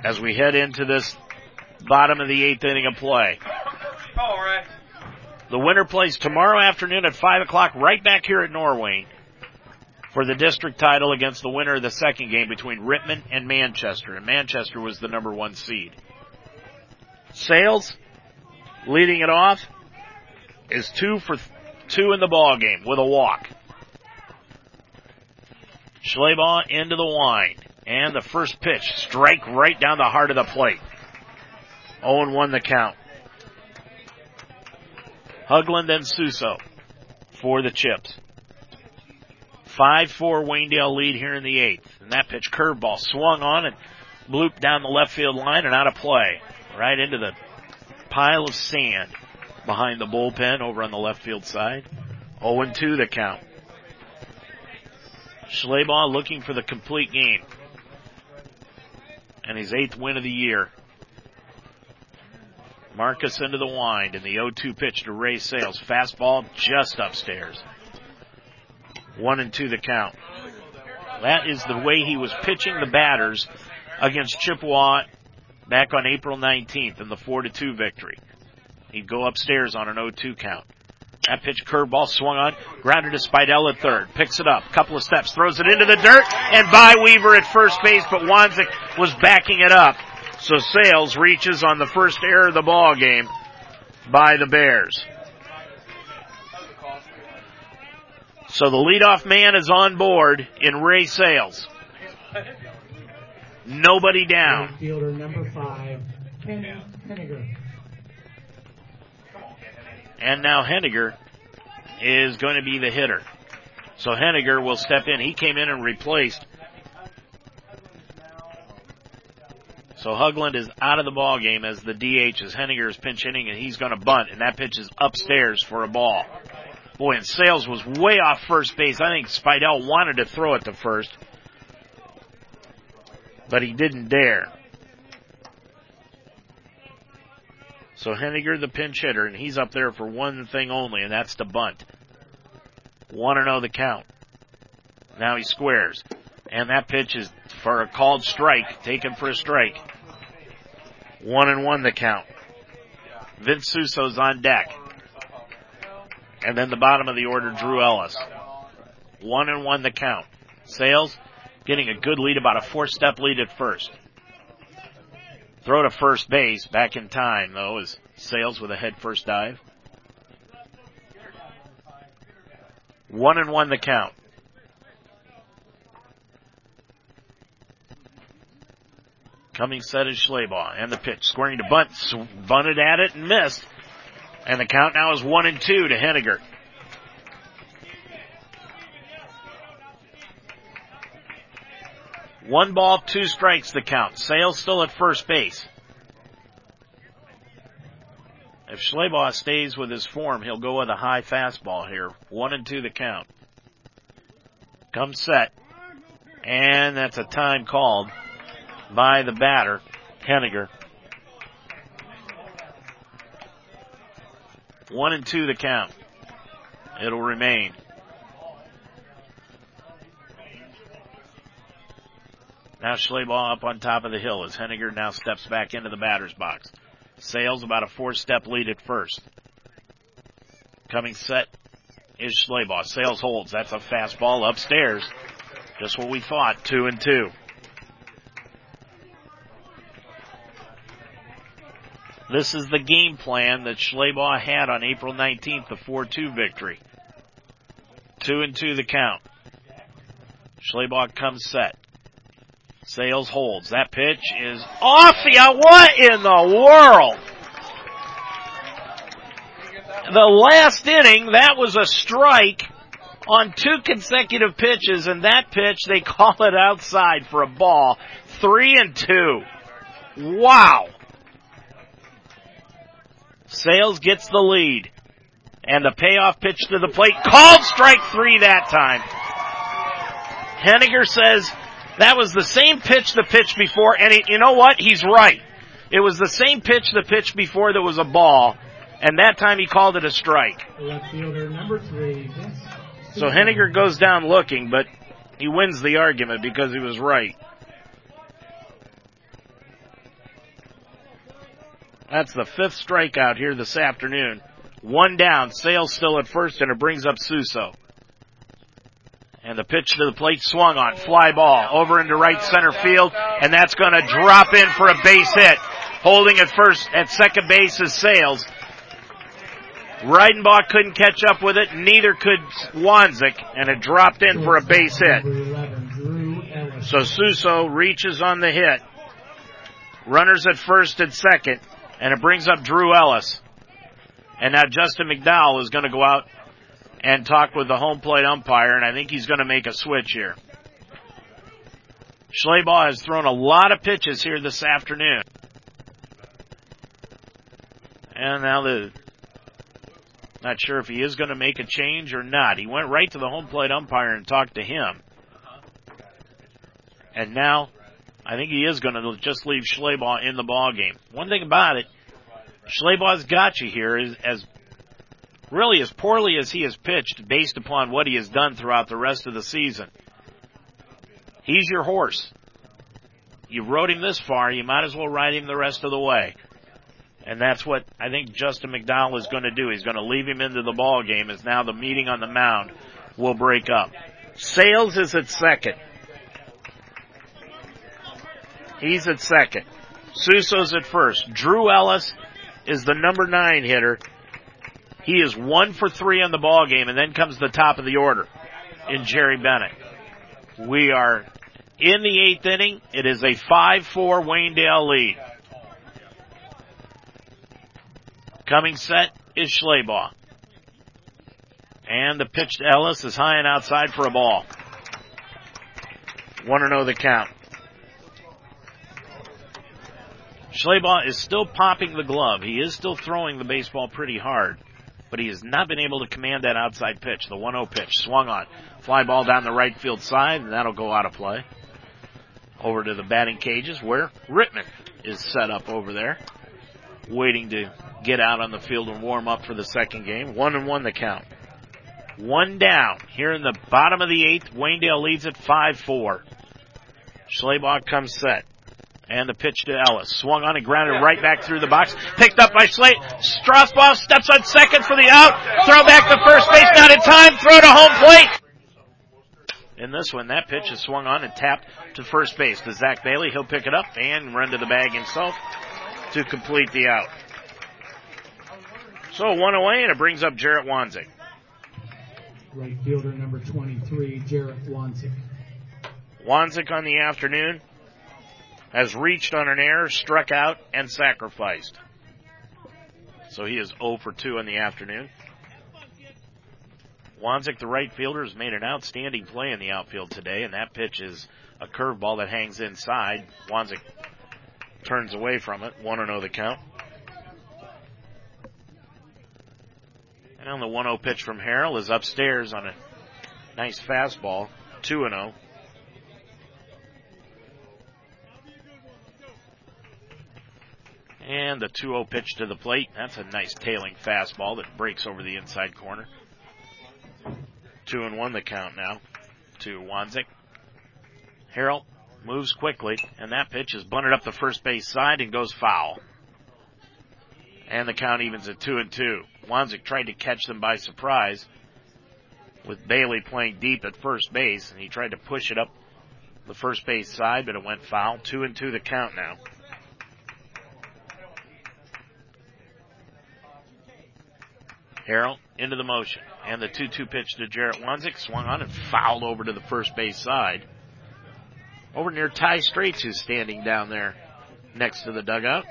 [SPEAKER 1] as we head into this bottom of the eighth inning of play.
[SPEAKER 12] All right.
[SPEAKER 1] The winner plays tomorrow afternoon at 5 o'clock right back here at Norwayne for the district title against the winner of the second game between Rittman and Manchester. And Manchester was the number one seed. Sales leading it off is two for two in the ball game with a walk. Schleybaugh into the wind. And the first pitch, strike right down the heart of the plate. 0 1 the count. Hugland and Suso for the Chips. 5-4 Waynedale lead here in the eighth. And that pitch curveball swung on and blooped down the left field line and out of play. Right into the pile of sand behind the bullpen over on the left field side. 0-2 the count. Schleybaugh looking for the complete game. And his eighth win of the year. Marcus into the wind and the 0-2 pitch to Ray Sales. Fastball just upstairs. One and two the count. That is the way he was pitching the batters against Chippewa back on April 19th in the 4-2 victory. He'd go upstairs on an 0-2 count. That pitch curveball swung on, grounded to Spidell at third, picks it up, couple of steps, throws it into the dirt, and by Weaver at first base, but Wanzik was backing it up. So Sales reaches on the first error of the ball game by the Bears. So the leadoff man is on board in Ray Sales. Nobody down.
[SPEAKER 3] Fielder number five, Ken.
[SPEAKER 1] And now Henniger is going to be the hitter. So Henniger will step in. He came in and replaced. So Hugland is out of the ball game as the DH as Henniger is pinch hitting and he's going to bunt and that pitch is upstairs for a ball. Boy, and Sales was way off first base. I think Spidell wanted to throw it to first, but he didn't dare. So Henniger, the pinch hitter, and he's up there for one thing only, and that's to bunt. One and zero the count. Now he squares, and that pitch is for a called strike, taken for a strike. One and one the count. Vince Suso's on deck. And then the bottom of the order, Drew Ellis. One and one the count. Sales getting a good lead, about a four step lead at first. Throw to first base back in time though is Sales with a head first dive. One and one the count. Coming set is Schleybaugh and the pitch squaring to bunt, bunted at it and missed. And the count now is one and two to Henniger. One ball, two strikes the count. Sales still at first base. If Schleybaugh stays with his form, he'll go with a high fastball here. One and two the count. Come set. And that's a time called by the batter, Henniger. One and two the count. It'll remain. Now Schleybaugh up on top of the hill as Henniger now steps back into the batter's box. Sales about a four step lead at first. Coming set is Schleybaugh. Sales holds. That's a fastball upstairs. Just what we thought. Two and two. This is the game plan that Schleybaugh had on April 19th, the 4-2 victory. Two and two the count. Schleybaugh comes set. Sales holds. That pitch is off the What in the world? The last inning, that was a strike on two consecutive pitches, and that pitch they call it outside for a ball. Three and two. Wow. Sales gets the lead. And the payoff pitch to the plate, called strike three that time. Henniger says that was the same pitch the pitch before, and you know what? He's right. It was the same pitch the pitch before that was a ball, and that time he called it a strike.
[SPEAKER 3] Left fielder number three.
[SPEAKER 1] So Henniger goes down looking, but he wins the argument because he was right. That's the fifth strikeout here this afternoon. One down, Sales still at first, and it brings up Suso. And the pitch to the plate swung on, fly ball over into right center field, and that's going to drop in for a base hit. Holding at first, at second base is Sales. Reidenbaugh couldn't catch up with it, neither could Wanzik, and it dropped in for a base hit. So Suso reaches on the hit. Runners at first and second, and it brings up Drew Ellis. And now Justin McDowell is going to go out and talk with the home plate umpire, and I think he's going to make a switch here. Schleybaugh has thrown a lot of pitches here this afternoon. And now the, not sure if he is going to make a change or not. He went right to the home plate umpire and talked to him. And now, I think he is going to just leave Schleybaugh in the ball game. One thing about it, Schleybaugh has got you here as, as really as poorly as he has pitched based upon what he has done throughout the rest of the season. He's your horse. You rode him this far, you might as well ride him the rest of the way. And that's what I think Justin McDowell is going to do. He's going to leave him into the ball game as now the meeting on the mound will break up. Sales is at second. He's at second. Suso's at first. Drew Ellis is the number nine hitter. He is one for three on the ball game, and then comes the top of the order in Jerry Bennett. We are in the eighth inning. It is a 5-4 Waynedale lead. Coming set is Schleybaugh. And the pitch to Ellis is high and outside for a ball. Want to know the count. Schleybaugh is still popping the glove. He is still throwing the baseball pretty hard, but he has not been able to command that outside pitch. The 1-0 pitch swung on. Fly ball down the right field side, and that'll go out of play. Over to the batting cages where Rittman is set up over there, waiting to get out on the field and warm up for the second game. One and one the count. One down here in the bottom of the eighth. Waynedale leads at 5-4. Schleybaugh comes set. And the pitch to Ellis. Swung on and grounded right back through the box. Picked up by Slate. Strasbaugh steps on second for the out. Throw back to first base. Not in time. Throw to home plate. In this one, that pitch is swung on and tapped to first base to Zach Bailey. He'll pick it up and run to the bag himself to complete the out. So one away and it brings up Jarrett Wanzik.
[SPEAKER 3] Right fielder number 23, Jarrett Wanzik.
[SPEAKER 1] Wanzik on the afternoon has reached on an error, struck out, and sacrificed. So he is 0 for 2 in the afternoon. Wanzik, the right fielder, has made an outstanding play in the outfield today, and that pitch is a curveball that hangs inside. Wanzik turns away from it. 1 0 the count. And on the 1 0 pitch from Harrell is upstairs on a nice fastball. 2 0. And the 2-0 pitch to the plate. That's a nice tailing fastball that breaks over the inside corner. Two and one the count now to Wanzik. Harrell moves quickly, and that pitch is bunted up the first base side and goes foul. And the count evens at two and two. Wanzik tried to catch them by surprise with Bailey playing deep at first base, and he tried to push it up the first base side, but it went foul. Two and two the count now. Harrell into the motion. And the 2-2 pitch to Jarrett Wanzik swung on and fouled over to the first base side. Over near Ty Straits who's standing down there next to the dugout.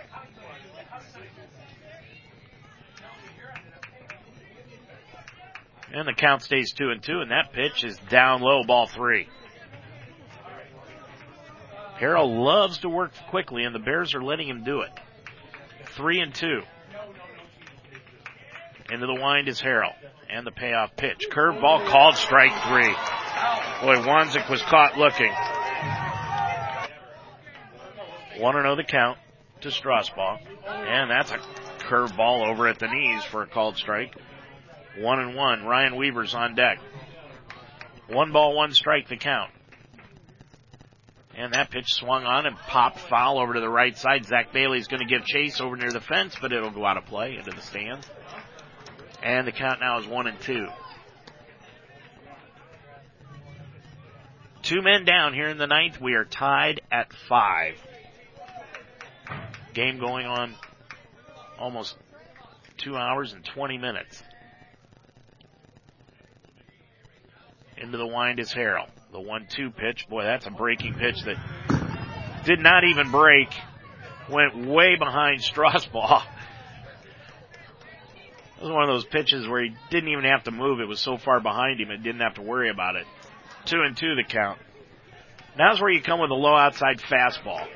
[SPEAKER 1] And the count stays two and two, and that pitch is down low, ball three. Harrell loves to work quickly, and the Bears are letting him do it. Three and two. Into the wind is Harrell. And the payoff pitch. Curve ball called strike three. Boy, Wanzik was caught looking. 1 0 the count to Strasbaugh. And that's a curve ball over at the knees for a called strike. 1 and 1. Ryan Weaver's on deck. One ball, one strike the count. And that pitch swung on and popped foul over to the right side. Zach Bailey's going to give chase over near the fence, but it'll go out of play into the stands. And the count now is one and two. Two men down here in the ninth. We are tied at five. Game going on almost two hours and 20 minutes. Into the wind is Harrell. The one-two pitch. Boy, that's a breaking pitch that did not even break. Went way behind Strasbaugh was one of those pitches where he didn't even have to move. It was so far behind him and didn't have to worry about it. Two and two the count. Now's where you come with a low outside fastball.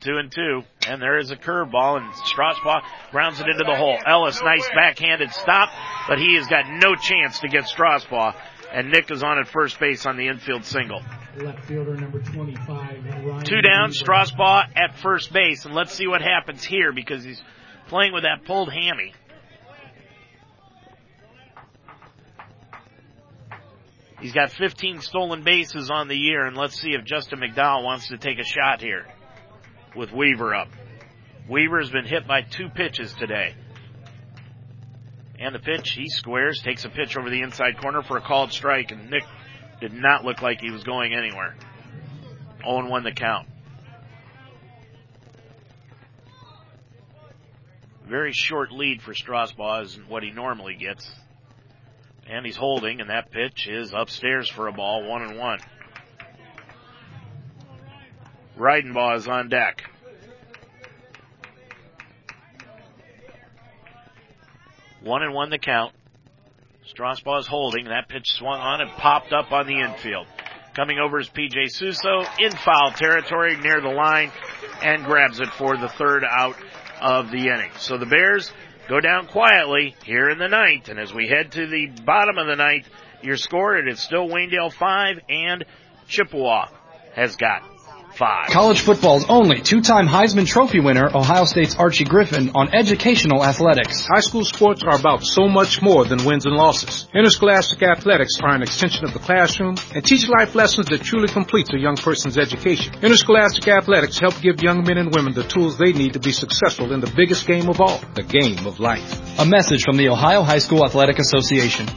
[SPEAKER 1] Two and two, and there is a curveball, and Strasbaugh grounds it into the hole. Ellis, nice backhanded stop, but he has got no chance to get Strasbaugh, and Nick is on at first base on the infield single.
[SPEAKER 3] Left fielder number 25. Ryan
[SPEAKER 1] Two down, Strasbaugh at first base, and let's see what happens here because he's playing with that pulled hammy. He's got 15 stolen bases on the year, and let's see if Justin McDowell wants to take a shot here with Weaver up. Weaver's been hit by two pitches today. And the pitch, he squares, takes a pitch over the inside corner for a called strike, and Nick did not look like he was going anywhere. 0 1 the count. Very short lead for Strasbaugh isn't what he normally gets. And he's holding, and that pitch is upstairs for a ball, one and one. Reidenbaugh is on deck. One and one the count. Strasbaugh is holding. That pitch swung on and popped up on the infield. Coming over is PJ Suso in foul territory near the line and grabs it for the third out of the inning. So the Bears go down quietly here in the ninth, and as we head to the bottom of the ninth, your score it is still Waynedale five and Chippewa has got five.
[SPEAKER 12] College football's only two-time Heisman Trophy winner, Ohio State's Archie Griffin, on educational athletics.
[SPEAKER 13] High school sports are about so much more than wins and losses. Interscholastic athletics are an extension of the classroom and teach life lessons that truly complete a young person's education. Interscholastic athletics help give young men and women the tools they need to be successful in the biggest game of all, the game of life.
[SPEAKER 12] A message from the Ohio High School Athletic Association.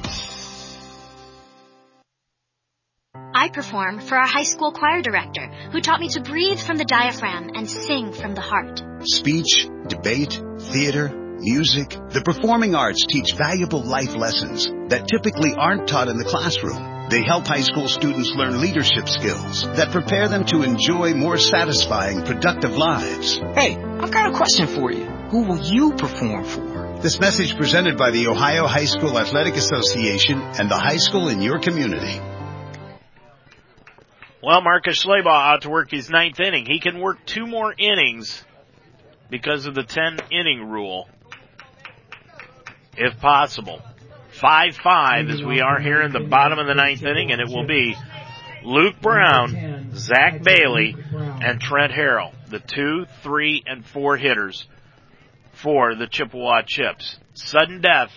[SPEAKER 14] I perform for our high school choir director, who taught me to breathe from the diaphragm and sing from the heart.
[SPEAKER 2] Speech, debate, theater, music, the performing arts teach valuable life lessons that typically aren't taught in the classroom. They help high school students learn leadership skills that prepare them to enjoy more satisfying, productive lives.
[SPEAKER 15] Hey, I've got a question for you. Who will you perform for?
[SPEAKER 2] This message presented by the Ohio High School Athletic Association and the high school in your community.
[SPEAKER 1] Well, Marcus Schleybaugh out to work his ninth inning. He can work two more innings because of the 10 inning rule, if possible. 5-5 as we are here in the bottom of the ninth inning, and it will be Luke Brown, Zach Bailey, and Trent Harrell, the two, three, and four hitters for the Chippewa Chips. Sudden death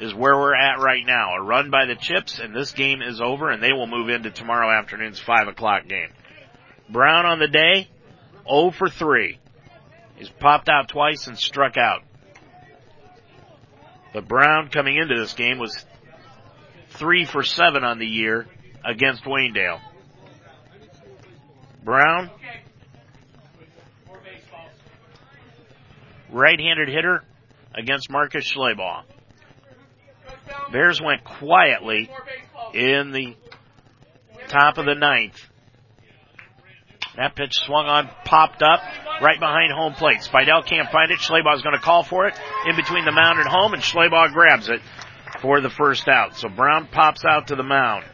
[SPEAKER 1] is where we're at right now. A run by the Chips, and this game is over, and they will move into tomorrow afternoon's 5 o'clock game. Brown on the day, 0 for 3. He's popped out twice and struck out. But Brown coming into this game was 3 for 7 on the year against Waynedale. Brown, right-handed hitter against Marcus Schleybaugh. Bears went quietly in the top of the ninth. That pitch swung on, popped up, right behind home plate. Spidell can't find it. Schleybaugh is going to call for it in between the mound and home, and Schleybaugh grabs it for the first out. So Brown pops out to the mound.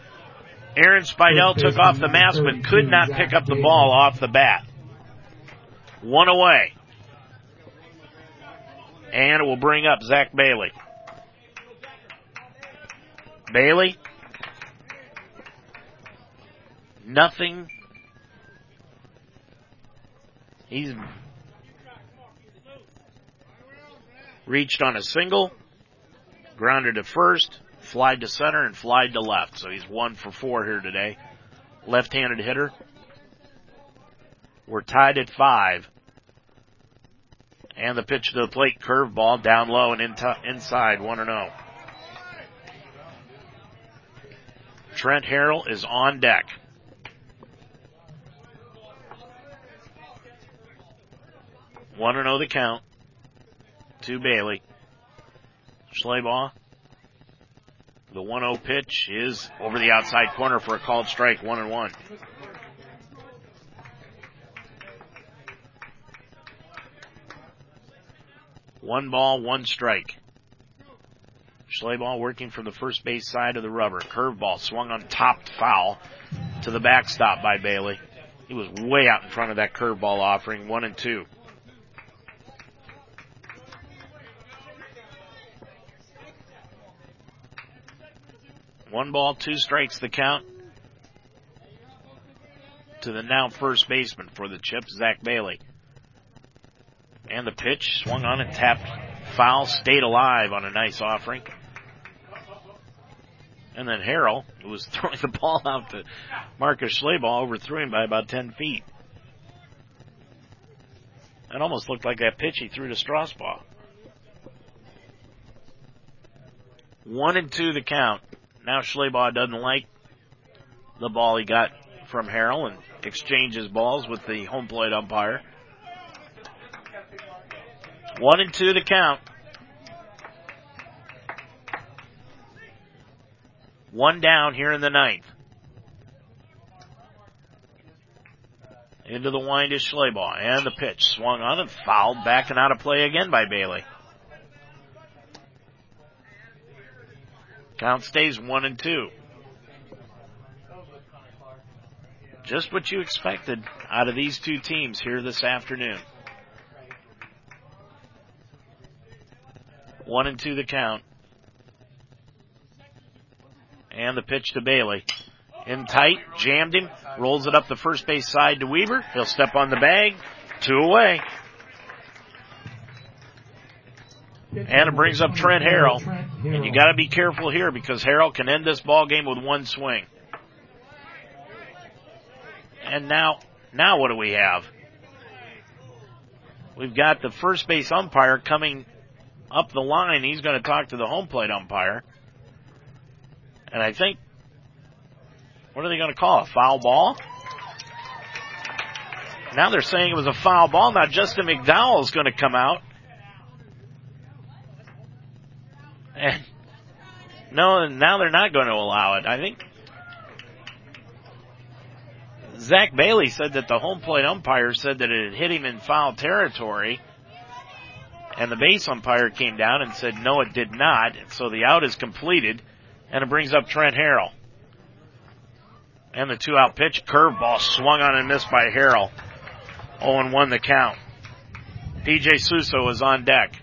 [SPEAKER 1] Aaron Spidell took off the mask, but could not pick up the ball off the bat. One away. And it will bring up Zach Bailey. Bailey. Nothing. He's reached on a single, grounded to first, flied to center, and flied to left. So he's one for four here today. Left-handed hitter. We're tied at five. And the pitch to the plate, curveball down low and in t- inside, 1 0. Trent Harrell is on deck. One and zero the count to Bailey. Schleybaugh. The 1-0 pitch is over the outside corner for a called strike, one and one. One ball, one strike. Schleybaugh working from the first base side of the rubber. Curveball swung on top foul to the backstop by Bailey. He was way out in front of that curveball offering, one and two. One ball, two strikes the count to the now first baseman for the Chips, Zach Bailey. And the pitch swung on and tapped foul, stayed alive on a nice offering. And then Harrell, who was throwing the ball out to Marcus Schleybaugh, overthrew him by about 10 feet. It almost looked like that pitch he threw to Strasbaugh. One and two the count. Now Schleybaugh doesn't like the ball he got from Harrell and exchanges balls with the home plate umpire. One and two the count. One down here in the ninth. Into the wind is Schleybaugh, and the pitch swung on and fouled, back and out of play again by Bailey. Count stays one and two. Just what you expected out of these two teams here this afternoon. One and two the count. And the pitch to Bailey. In tight, jammed him, rolls it up the first base side to Weaver. He'll step on the bag. Two away. And it brings up Trent Harrell. And you gotta be careful here because Harrell can end this ball game with one swing. And now, now what do we have? We've got the first base umpire coming up the line. He's to talk to the home plate umpire. And I think, what are they going to call? A foul ball? Now they're saying it was a foul ball. Now Justin McDowell is going to come out. And no, now they're not going to allow it. I think Zach Bailey said that the home plate umpire said that it had hit him in foul territory. And the base umpire came down and said, no, it did not. So the out is completed. And it brings up Trent Harrell. And the two out pitch, curveball swung on and missed by Harrell. 0 1 the count. DJ Suso is on deck.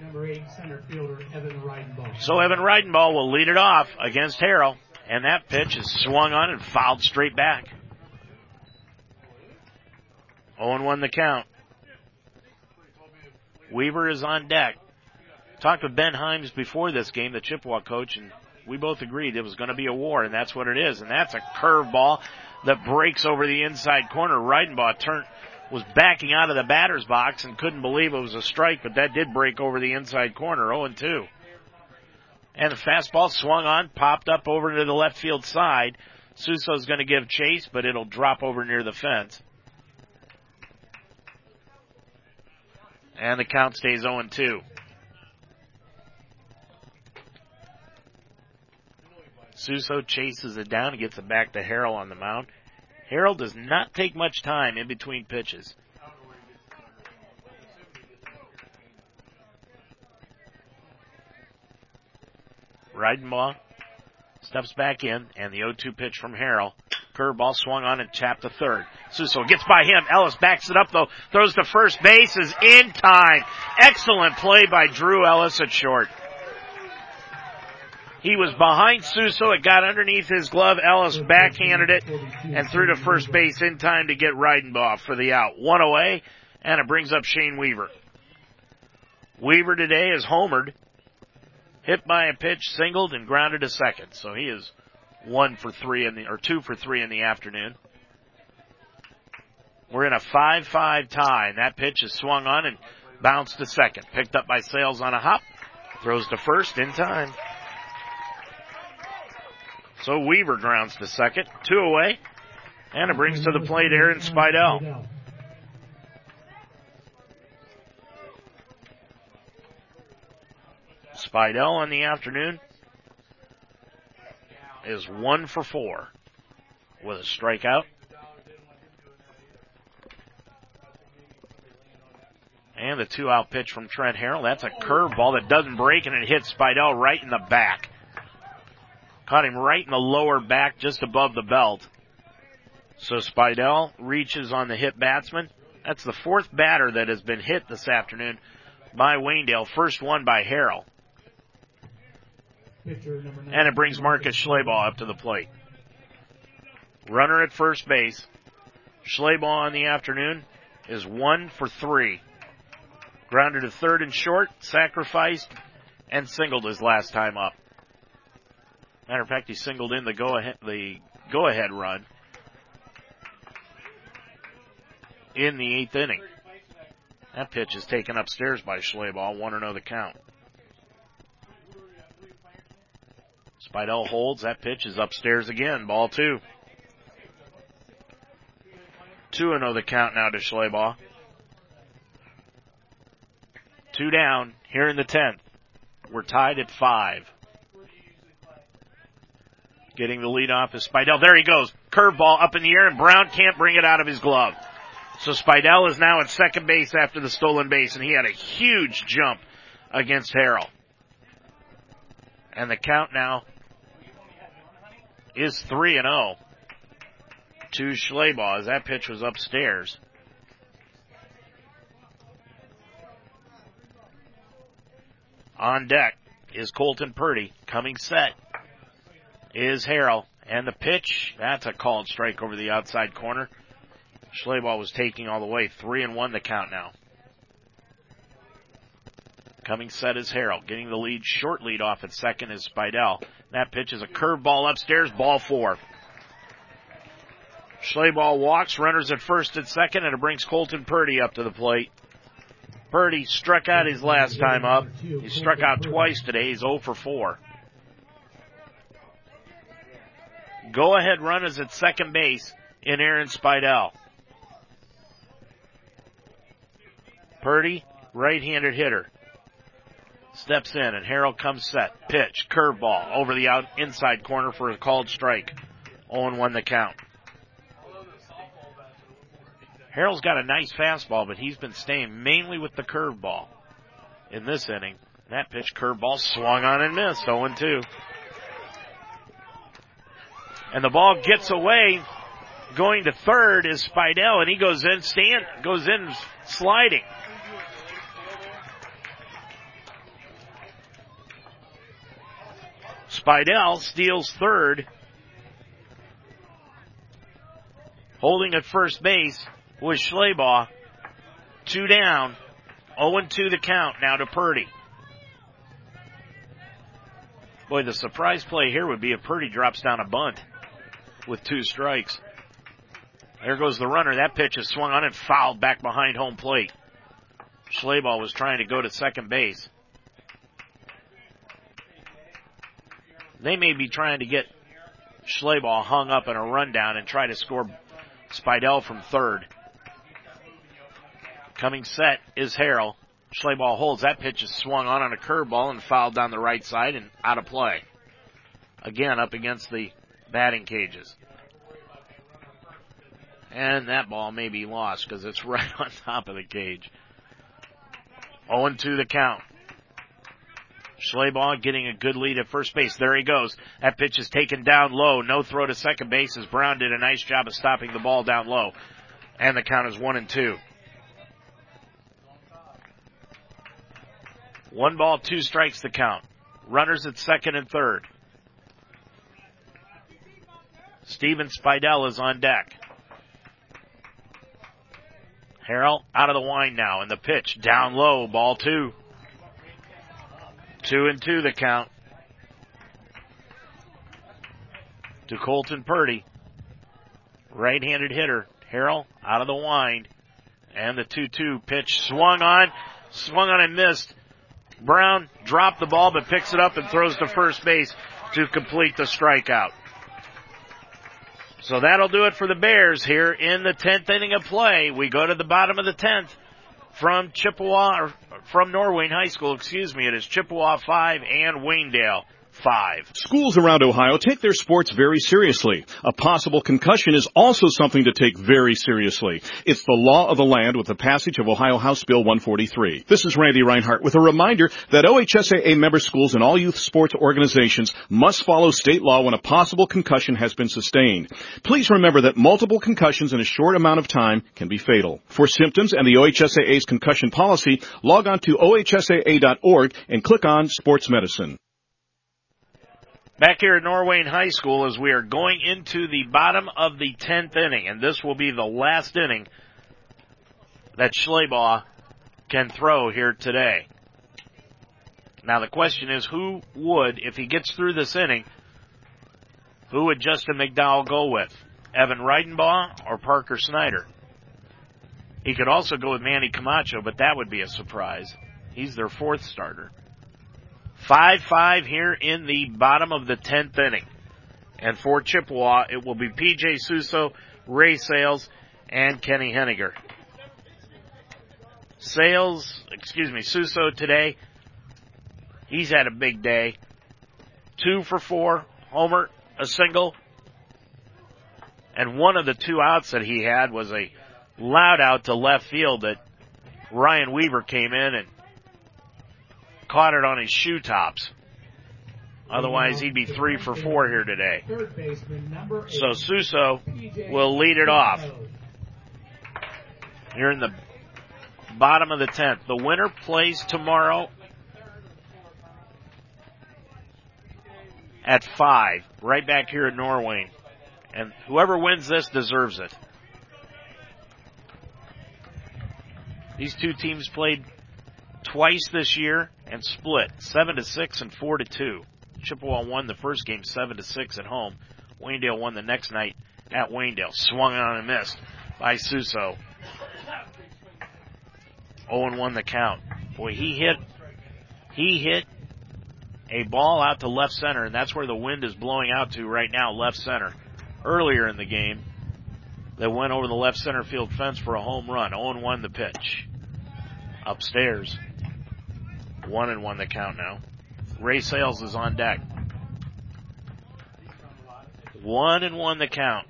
[SPEAKER 3] Number eight, center fielder Evan Reidenbaugh.
[SPEAKER 1] So Evan Reidenbaugh will lead it off against Harrell. And that pitch is swung on and fouled straight back. 0 1 the count. Weaver is on deck. Talked with Ben Himes before this game, the Chippewa coach, and we both agreed it was going to be a war, and that's what it is. And that's a curveball that breaks over the inside corner. Reidenbaugh turned, was backing out of the batter's box and couldn't believe it was a strike, but that did break over the inside corner, 0 and 2. And the fastball swung on, popped up over to the left field side. Suso's going to give chase, but it'll drop over near the fence. And the count stays 0 and 2. Suso chases it down and gets it back to Harrell on the mound. Harrell does not take much time in between pitches. Reidenbaugh steps back in, and the 0-2 pitch from Harrell. Curveball swung on and tapped to third. Suso gets by him. Ellis backs it up though. Throws to first base is in time. Excellent play by Drew Ellis at short. He was behind Suso. It got underneath his glove. Ellis backhanded it and threw to first base in time to get Reidenbaugh for the out. One away, and it brings up Shane Weaver. Weaver today is homered, hit by a pitch, singled, and grounded to second. So he is one for three in the, or two for three in the afternoon. We're in a 5-5 tie, and that pitch is swung on and bounced to second. Picked up by Sales on a hop. Throws to first in time. So Weaver grounds to second, two away, and it brings to the plate Aaron Spidell. Spidell in the afternoon is one for four with a strikeout. And the two out pitch from Trent Harrell. That's a curveball that doesn't break and it hits Spidell right in the back. Caught him right in the lower back just above the belt. So Spidell reaches on the hit batsman. That's the fourth batter that has been hit this afternoon by Waynedale. First one by Harrell. And it brings Marcus Schleybaugh up to the plate. Runner at first base. Schleybaugh in the afternoon is one for three. Grounded to third and short, sacrificed, and singled his last time up. Matter of fact, he singled in the go ahead the go ahead run in the eighth inning. That pitch is taken upstairs by Schleybaugh. One know oh the count. Spidell holds. That pitch is upstairs again. Ball two. Two and know the count now to Schleybaugh. Two down here in the tenth. We're tied at five. Getting the lead off is Spidell. There he goes. Curveball up in the air and Brown can't bring it out of his glove. So Spidell is now at second base after the stolen base and he had a huge jump against Harrell. And the count now is 3 and 0 to Schleybaugh as that pitch was upstairs. On deck is Colton Purdy coming set is Harrell. And the pitch, that's a called strike over the outside corner. Schleybaugh was taking all the way. Three and one the count now. Coming set is Harrell. Getting the lead, short lead off at second is Spidell. That pitch is a curveball upstairs, ball four. Schleybaugh walks, runners at first and second, and it brings Colton Purdy up to the plate. Purdy struck out his last time up. He struck out twice today. He's 0 for 4. Go ahead run is at second base in Aaron Spidell. Purdy, right-handed hitter. Steps in and Harrell comes set. Pitch, curveball over the out inside corner for a called strike. 0-1 the count. Harrell's got a nice fastball, but he's been staying mainly with the curveball in this inning. That pitch curveball swung on and missed. 0-2 and the ball gets away. Going to third is Spidell, and he goes in, stand, goes in sliding. Spidell steals third. Holding at first base was Schleybaugh. Two down. 0 2 the count now to Purdy. Boy, the surprise play here would be if Purdy drops down a bunt with two strikes. There goes the runner. That pitch is swung on and fouled back behind home plate. Schleybaugh was trying to go to second base. They may be trying to get Schleybaugh hung up in a rundown and try to score Spidell from third. Coming set is Harrell. Schleybaugh holds. That pitch is swung on on a curveball and fouled down the right side and out of play. Again, up against the batting cages. And that ball may be lost because it's right on top of the cage. 0 2 the count. Schleybaugh getting a good lead at first base. There he goes. That pitch is taken down low. No throw to second base as Brown did a nice job of stopping the ball down low. And the count is one and two. One ball, two strikes the count. Runners at second and third. Steven Spidell is on deck. Harrell out of the wind now, and the pitch down low, ball two. Two and two the count. To Colton Purdy. Right-handed hitter. Harrell out of the wind. And the 2-2 pitch swung on, swung on and missed. Brown dropped the ball but picks it up and throws to first base to complete the strikeout. So that'll do it for the Bears here in the 10th inning of play. We go to the bottom of the 10th from Chippewa, or from Norwayne High School, excuse me. It is Chippewa 5 and Waynedale five.
[SPEAKER 16] Schools around Ohio take their sports very seriously. A possible concussion is also something to take very seriously. It's the law of the land with the passage of Ohio House Bill 143. This is Randy Reinhart with a reminder that OHSAA member schools and all youth sports organizations must follow state law when a possible concussion has been sustained. Please remember that multiple concussions in a short amount of time can be fatal. For symptoms and the OHSAA's concussion policy, log on to ohsaa.org and click on sports medicine.
[SPEAKER 1] Back here at Norwayne High School as we are going into the bottom of the 10th inning, and this will be the last inning that Schleybaugh can throw here today. Now the question is who would, if he gets through this inning, who would Justin McDowell go with? Evan Reidenbaugh or Parker Snyder? He could also go with Manny Camacho, but that would be a surprise. He's their fourth starter. 5-5 here in the bottom of the 10th inning. And for Chippewa, it will be PJ Suso, Ray Sales, and Kenny Henniger. Sales, excuse me, Suso today, he's had a big day. Two for four, homer, a single, and one of the two outs that he had was a loud out to left field that Ryan Weaver came in and caught it on his shoe tops. Otherwise, he'd be three for four here today. So Suso will lead it off. Here in the bottom of the tenth. The winner plays tomorrow at five, right back here in Norway. And whoever wins this deserves it. These two teams played twice this year and split seven to six and four to two. Chippewa won the first game seven to six at home. Waynedale won the next night at Waynedale. Swung on and missed by Suso. 0 and 1 the count. Boy, he hit, he hit a ball out to left center, and that's where the wind is blowing out to right now, left center. Earlier in the game, that went over the left center field fence for a home run. 0 and 1 the pitch. Upstairs. One and one the count now. Ray Sales is on deck. One and one the count.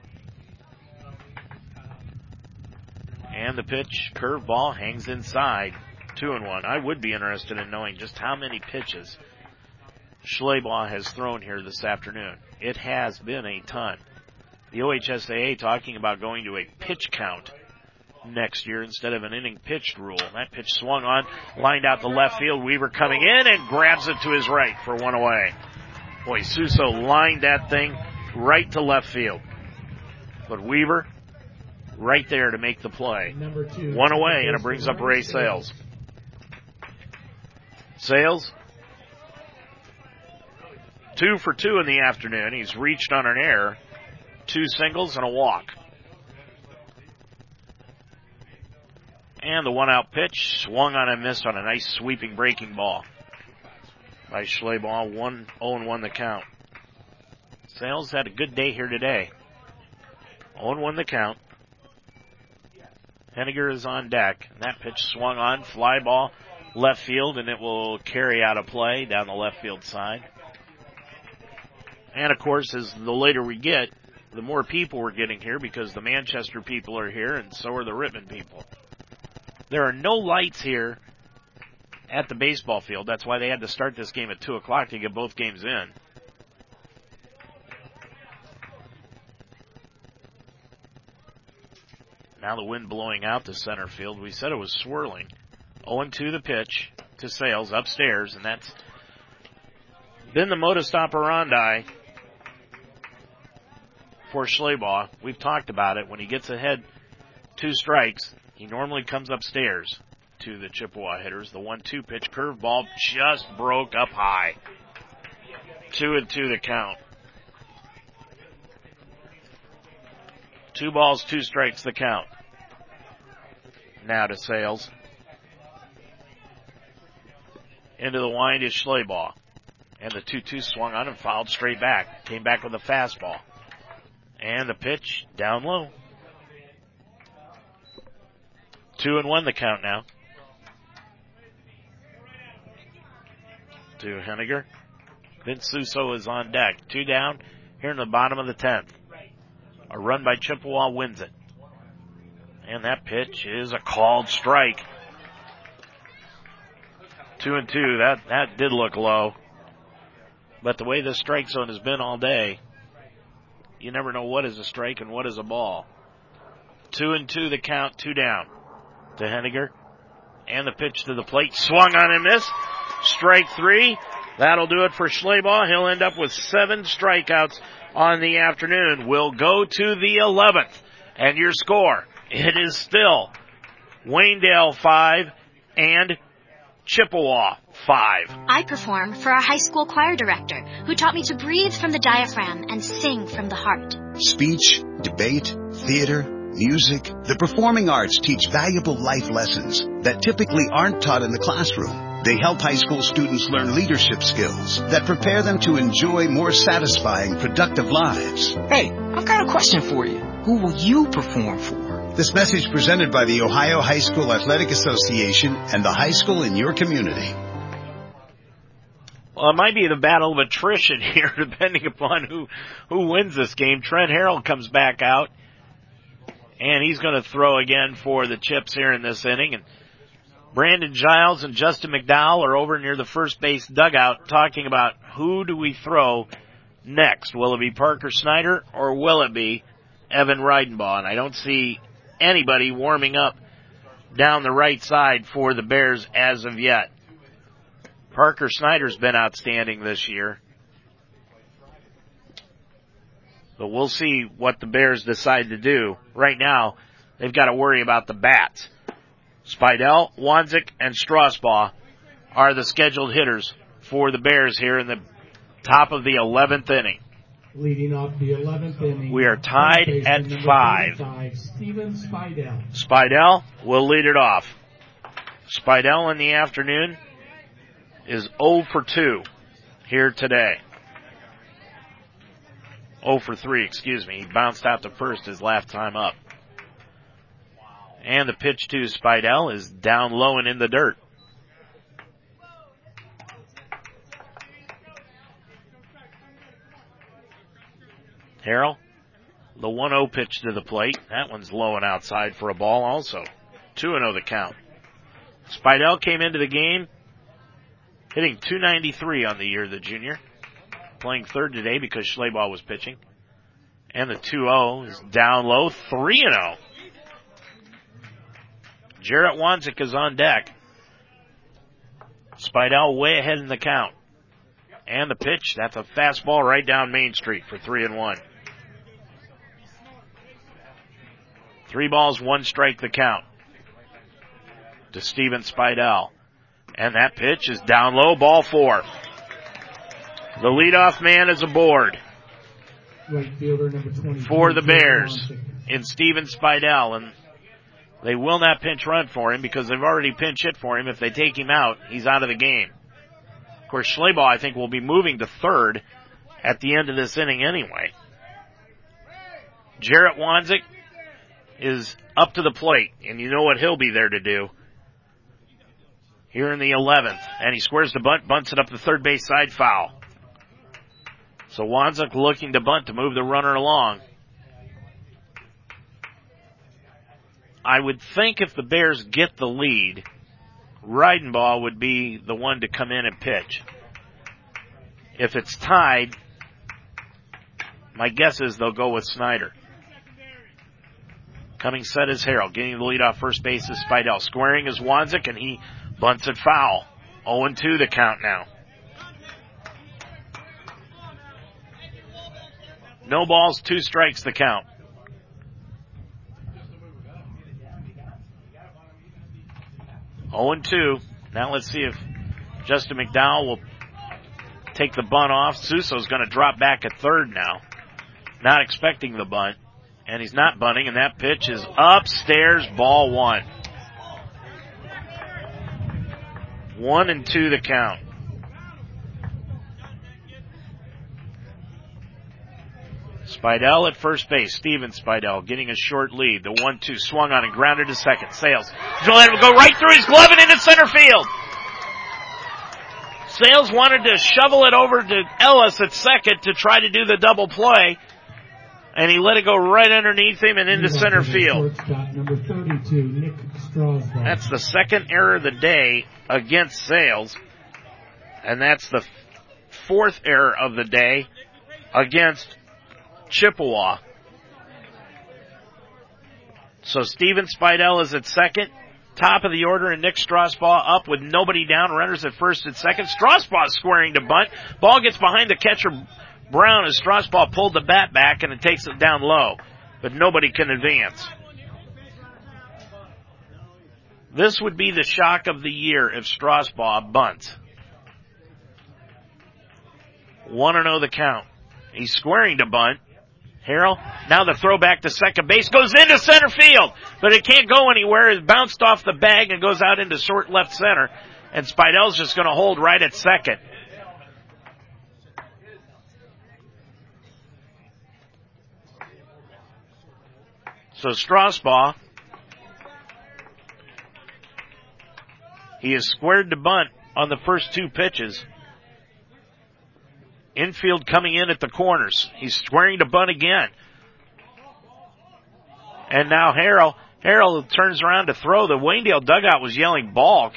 [SPEAKER 1] And the pitch, curveball, hangs inside. Two and one. I would be interested in knowing just how many pitches Schleybaugh has thrown here this afternoon. It has been a ton. The OHSAA talking about going to a pitch count next year instead of an inning pitched rule. That pitch swung on, lined out the left field. Weaver coming in and grabs it to his right for one away. Boy, Suso lined that thing right to left field. But Weaver right there to make the play. Two, one away and it brings up Ray Sales. Sales Two for two in the afternoon. He's reached on an air, two singles and a walk. And the one out pitch swung on and missed on a nice sweeping breaking ball by Schleybaugh. 1 0 1 the count. Sales had a good day here today. 0 1 the count. Henniger is on deck. And that pitch swung on, fly ball, left field, and it will carry out a play down the left field side. And of course, as the later we get, the more people we're getting here because the Manchester people are here and so are the Rittman people. There are no lights here at the baseball field. That's why they had to start this game at 2 o'clock to get both games in. Now the wind blowing out to center field. We said it was swirling. 0 2 the pitch to Sales upstairs, and that's been the modus operandi for Schleybaugh. We've talked about it. When he gets ahead two strikes, he normally comes upstairs to the Chippewa hitters. The 1 2 pitch curveball just broke up high. Two and two the count. Two balls, two strikes the count. Now to Sales. Into the wind is Schleybaugh. And the 2-2 swung on and fouled straight back. Came back with a fastball. And the pitch down low. Two and one the count now. To Henniger. Vince Suso is on deck. Two down here in the bottom of the tenth. A run by Chippewa wins it. And that pitch is a called strike. Two and two. That, that did look low. But the way the strike zone has been all day, you never know what is a strike and what is a ball. Two and two the count, two down to Henniger. And the pitch to the plate swung on and missed. Strike three. That'll do it for Schleybaugh. He'll end up with seven strikeouts on the afternoon. We'll go to the 11th. And your score, it is still Waynedale 5 and Chippewa 5.
[SPEAKER 14] I perform for our high school choir director, who taught me to breathe from the diaphragm and sing from the heart.
[SPEAKER 2] Speech, debate, theater, music, the performing arts teach valuable life lessons that typically aren't taught in the classroom. They help high school students learn leadership skills that prepare them to enjoy more satisfying, productive lives.
[SPEAKER 15] Hey, I've got a question for you. Who will you perform for?
[SPEAKER 2] This message presented by the Ohio High School Athletic Association and the high school in your community.
[SPEAKER 1] Well, it might be the battle of attrition here, depending upon who who wins this game. Trent Harrell comes back out, and he's going to throw again for the Chips here in this inning. And Brandon Giles and Justin McDowell are over near the first base dugout talking about who do we throw next. Will it be Parker Snyder or will it be Evan Reidenbaugh? And I don't see anybody warming up down the right side for the Bears as of yet. Parker Snyder's been outstanding this year. But we'll see what the Bears decide to do. Right now, they've got to worry about the bats. Spidell, Wanzik, and Strasbaugh are the scheduled hitters for the Bears here in the top of the 11th inning.
[SPEAKER 3] Leading off the 11th inning.
[SPEAKER 1] We are tied at five.
[SPEAKER 3] Steven Spidell.
[SPEAKER 1] Spidell will lead it off. Spidell in the afternoon is 0 for 2 here today. 0 for 3, excuse me. He bounced out to first his last time up. And the pitch to Spidell is down low and in the dirt. Harrell, the 1-0 pitch to the plate. That one's low and outside for a ball also. 2-0 the count. Spidell came into the game hitting 293 on the year, the junior. Playing third today because Schleybaugh was pitching. And the 2-0 is down low, 3-0. Jarrett Wanzik is on deck. Spidell way ahead in the count. And the pitch, that's a fastball right down Main Street for three and one. Three balls, one strike the count to Steven Spidell. And that pitch is down low, ball four. The leadoff man is aboard
[SPEAKER 3] Right fielder number 20.
[SPEAKER 1] for the Bears in Steven Spidell, and they will not pinch run for him because they've already pinch hit for him. If they take him out, he's out of the game. Of course, Schleybaugh, I think, will be moving to third at the end of this inning anyway. Jarrett Wanzik is up to the plate, and you know what he'll be there to do. Here in the 11th, and he squares the bunt, bunts it up the third base side foul. So Wanzik looking to bunt to move the runner along. I would think if the Bears get the lead, Reidenbaugh would be the one to come in and pitch. If it's tied, my guess is they'll go with Snyder. Coming set is Harrell. Getting the lead off first base is Spidell. Squaring is Wanzik and he bunts it foul. 0-2 the count now. No balls, two strikes the count. Oh and two. Now let's see if Justin McDowell will take the bunt off. Suso's going to drop back at third now. Not expecting the bunt. And he's not bunting, and that pitch is upstairs, ball one. One and two the count. Spidell at first base. Steven Spidell getting a short lead. The one two swung on and grounded to second. Sales. Let him go right through his glove and into center field. Sales wanted to shovel it over to Ellis at second to try to do the double play. And he let it go right underneath him and into center field.
[SPEAKER 3] Number 32, Nick Strasbaugh.
[SPEAKER 1] That's the second error of the day against Sales. And that's the fourth error of the day against Chippewa. So Steven Spidell is at second. Top of the order and Nick Strasbaugh up with nobody down. Runners at first and second. Strasbaugh squaring to bunt. Ball gets behind the catcher Brown as Strasbaugh pulled the bat back and it takes it down low. But nobody can advance. This would be the shock of the year if Strasbaugh bunts. 1-0 the count. He's squaring to bunt. Harrell, now the throw back to second base goes into center field, but it can't go anywhere. It bounced off the bag and goes out into short left center, and Spidell's just going to hold right at second. So Strasbaugh, he is squared to bunt on the first two pitches. Infield coming in at the corners. He's squaring to bunt again. And now Harrell, Harrell turns around to throw. The Waynedale dugout was yelling balk.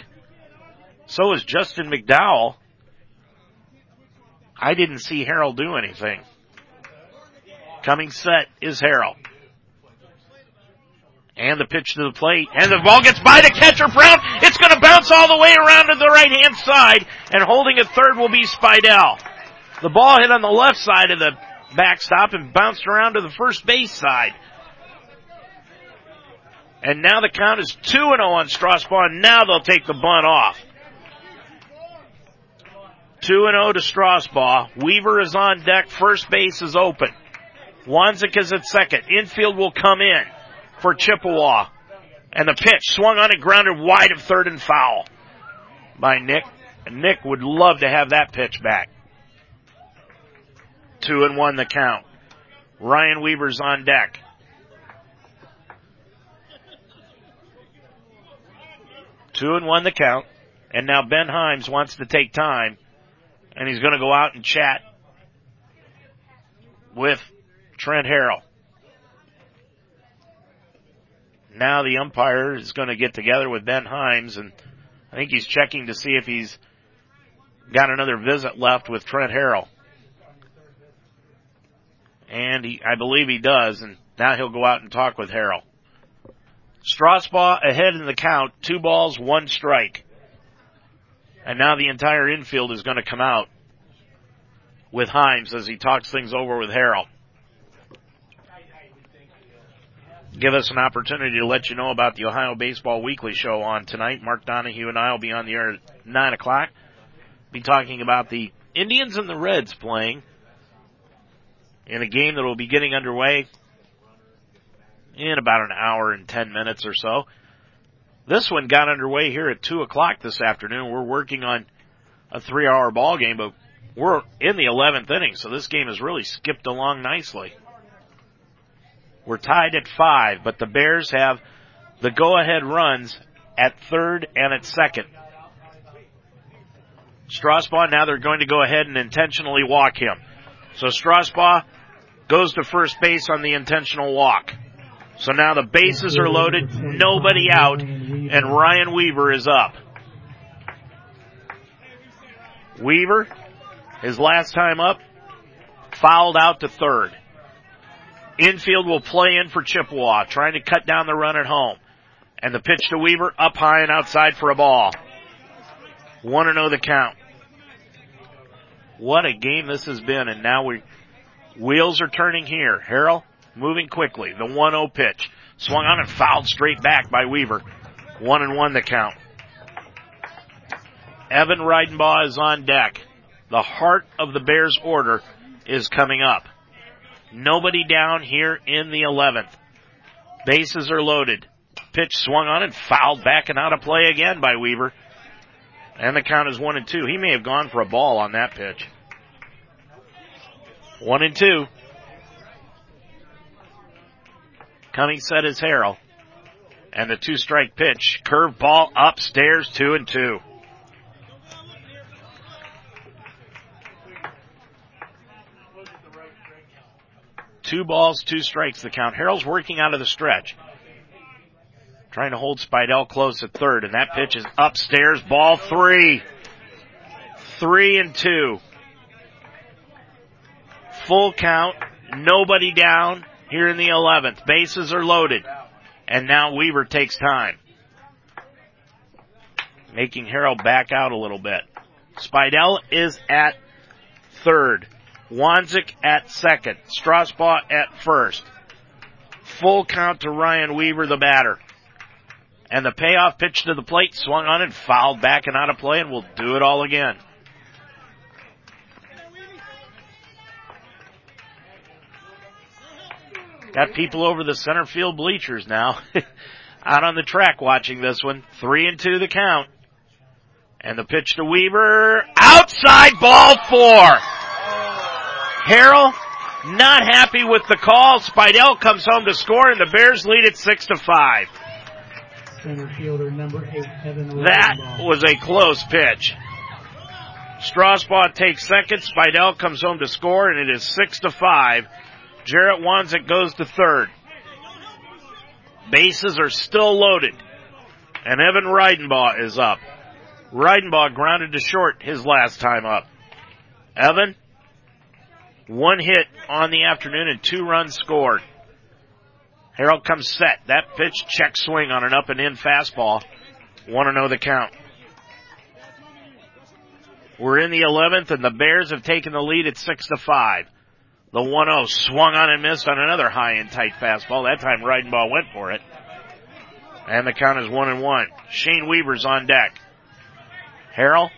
[SPEAKER 1] So is Justin McDowell. I didn't see Harrell do anything. Coming set is Harrell. And the pitch to the plate. And the ball gets by the catcher Brown. It's going to bounce all the way around to the right hand side. And holding at third will be Spidell. The ball hit on the left side of the backstop and bounced around to the first base side. And now the count is 2 0 on Strasbaugh, now they'll take the bunt off. 2 0 to Strasbaugh. Weaver is on deck. First base is open. Wanzik is at second. Infield will come in for Chippewa. And the pitch swung on and grounded wide of third and foul by Nick. And Nick would love to have that pitch back. Two and one the count. Ryan Weaver's on deck. Two and one the count. And now Ben Himes wants to take time and he's going to go out and chat with Trent Harrell. Now the umpire is going to get together with Ben Himes and I think he's checking to see if he's got another visit left with Trent Harrell. And he, I believe he does, and now he'll go out and talk with Harrell. Strasbaugh ahead in the count, two balls, one strike. And now the entire infield is going to come out with Himes as he talks things over with Harrell. Give us an opportunity to let you know about the Ohio Baseball Weekly Show on tonight. Mark Donahue and I will be on the air at 9 o'clock. Be talking about the Indians and the Reds playing in a game that will be getting underway in about an hour and ten minutes or so. This one got underway here at two o'clock this afternoon. We're working on a three hour ball game, but we're in the 11th inning, so this game has really skipped along nicely. We're tied at five, but the Bears have the go ahead runs at third and at second. Strasbaugh, now they're going to go ahead and intentionally walk him. So Strasbaugh goes to first base on the intentional walk. So now the bases are loaded, nobody out, and Ryan Weaver is up. Weaver, his last time up, fouled out to third. Infield will play in for Chippewa, trying to cut down the run at home. And the pitch to Weaver up high and outside for a ball. Want to know the count. What a game this has been, and now we wheels are turning here. Harrell moving quickly. The 1-0 pitch swung on and fouled straight back by Weaver. One and one the count. Evan Reidenbaugh is on deck. The heart of the Bears order is coming up. Nobody down here in the 11th. Bases are loaded. Pitch swung on and fouled back and out of play again by Weaver. And the count is one and two. He may have gone for a ball on that pitch. One and two. Coming set is Harrell. And the two strike pitch. Curve ball upstairs, two and two. Two balls, two strikes the count. Harrell's working out of the stretch. Trying to hold Spidell close at third, and that pitch is upstairs, ball three. Three and two. Full count, nobody down here in the 11th. Bases are loaded. And now Weaver takes time. Making Harrell back out a little bit. Spidell is at third. Wanzik at second. Strasbaugh at first. Full count to Ryan Weaver, the batter. And the payoff pitch to the plate swung on and fouled back and out of play and we'll do it all again. Got people over the center field bleachers now. out on the track watching this one. Three and two the count. And the pitch to Weaver. Outside ball four. Harrell not happy with the call. Spidell comes home to score and the Bears lead it six to five.
[SPEAKER 3] Center fielder number eight, Evan
[SPEAKER 1] That was a close pitch. Strasbaugh takes second. Spidell comes home to score and it is six to five. Jarrett Wanzik goes to third. Bases are still loaded. And Evan Reidenbaugh is up. Reidenbaugh grounded to short his last time up. Evan, one hit on the afternoon and two runs scored. Harrell comes set. That pitch check swing on an up and in fastball. Want to know the count. We're in the 11th and the Bears have taken the lead at 6 to 5. The 1-0 swung on and missed on another high and tight fastball. That time Reidenbaugh went for it. And the count is 1 and 1. Shane Weaver's on deck. Harrell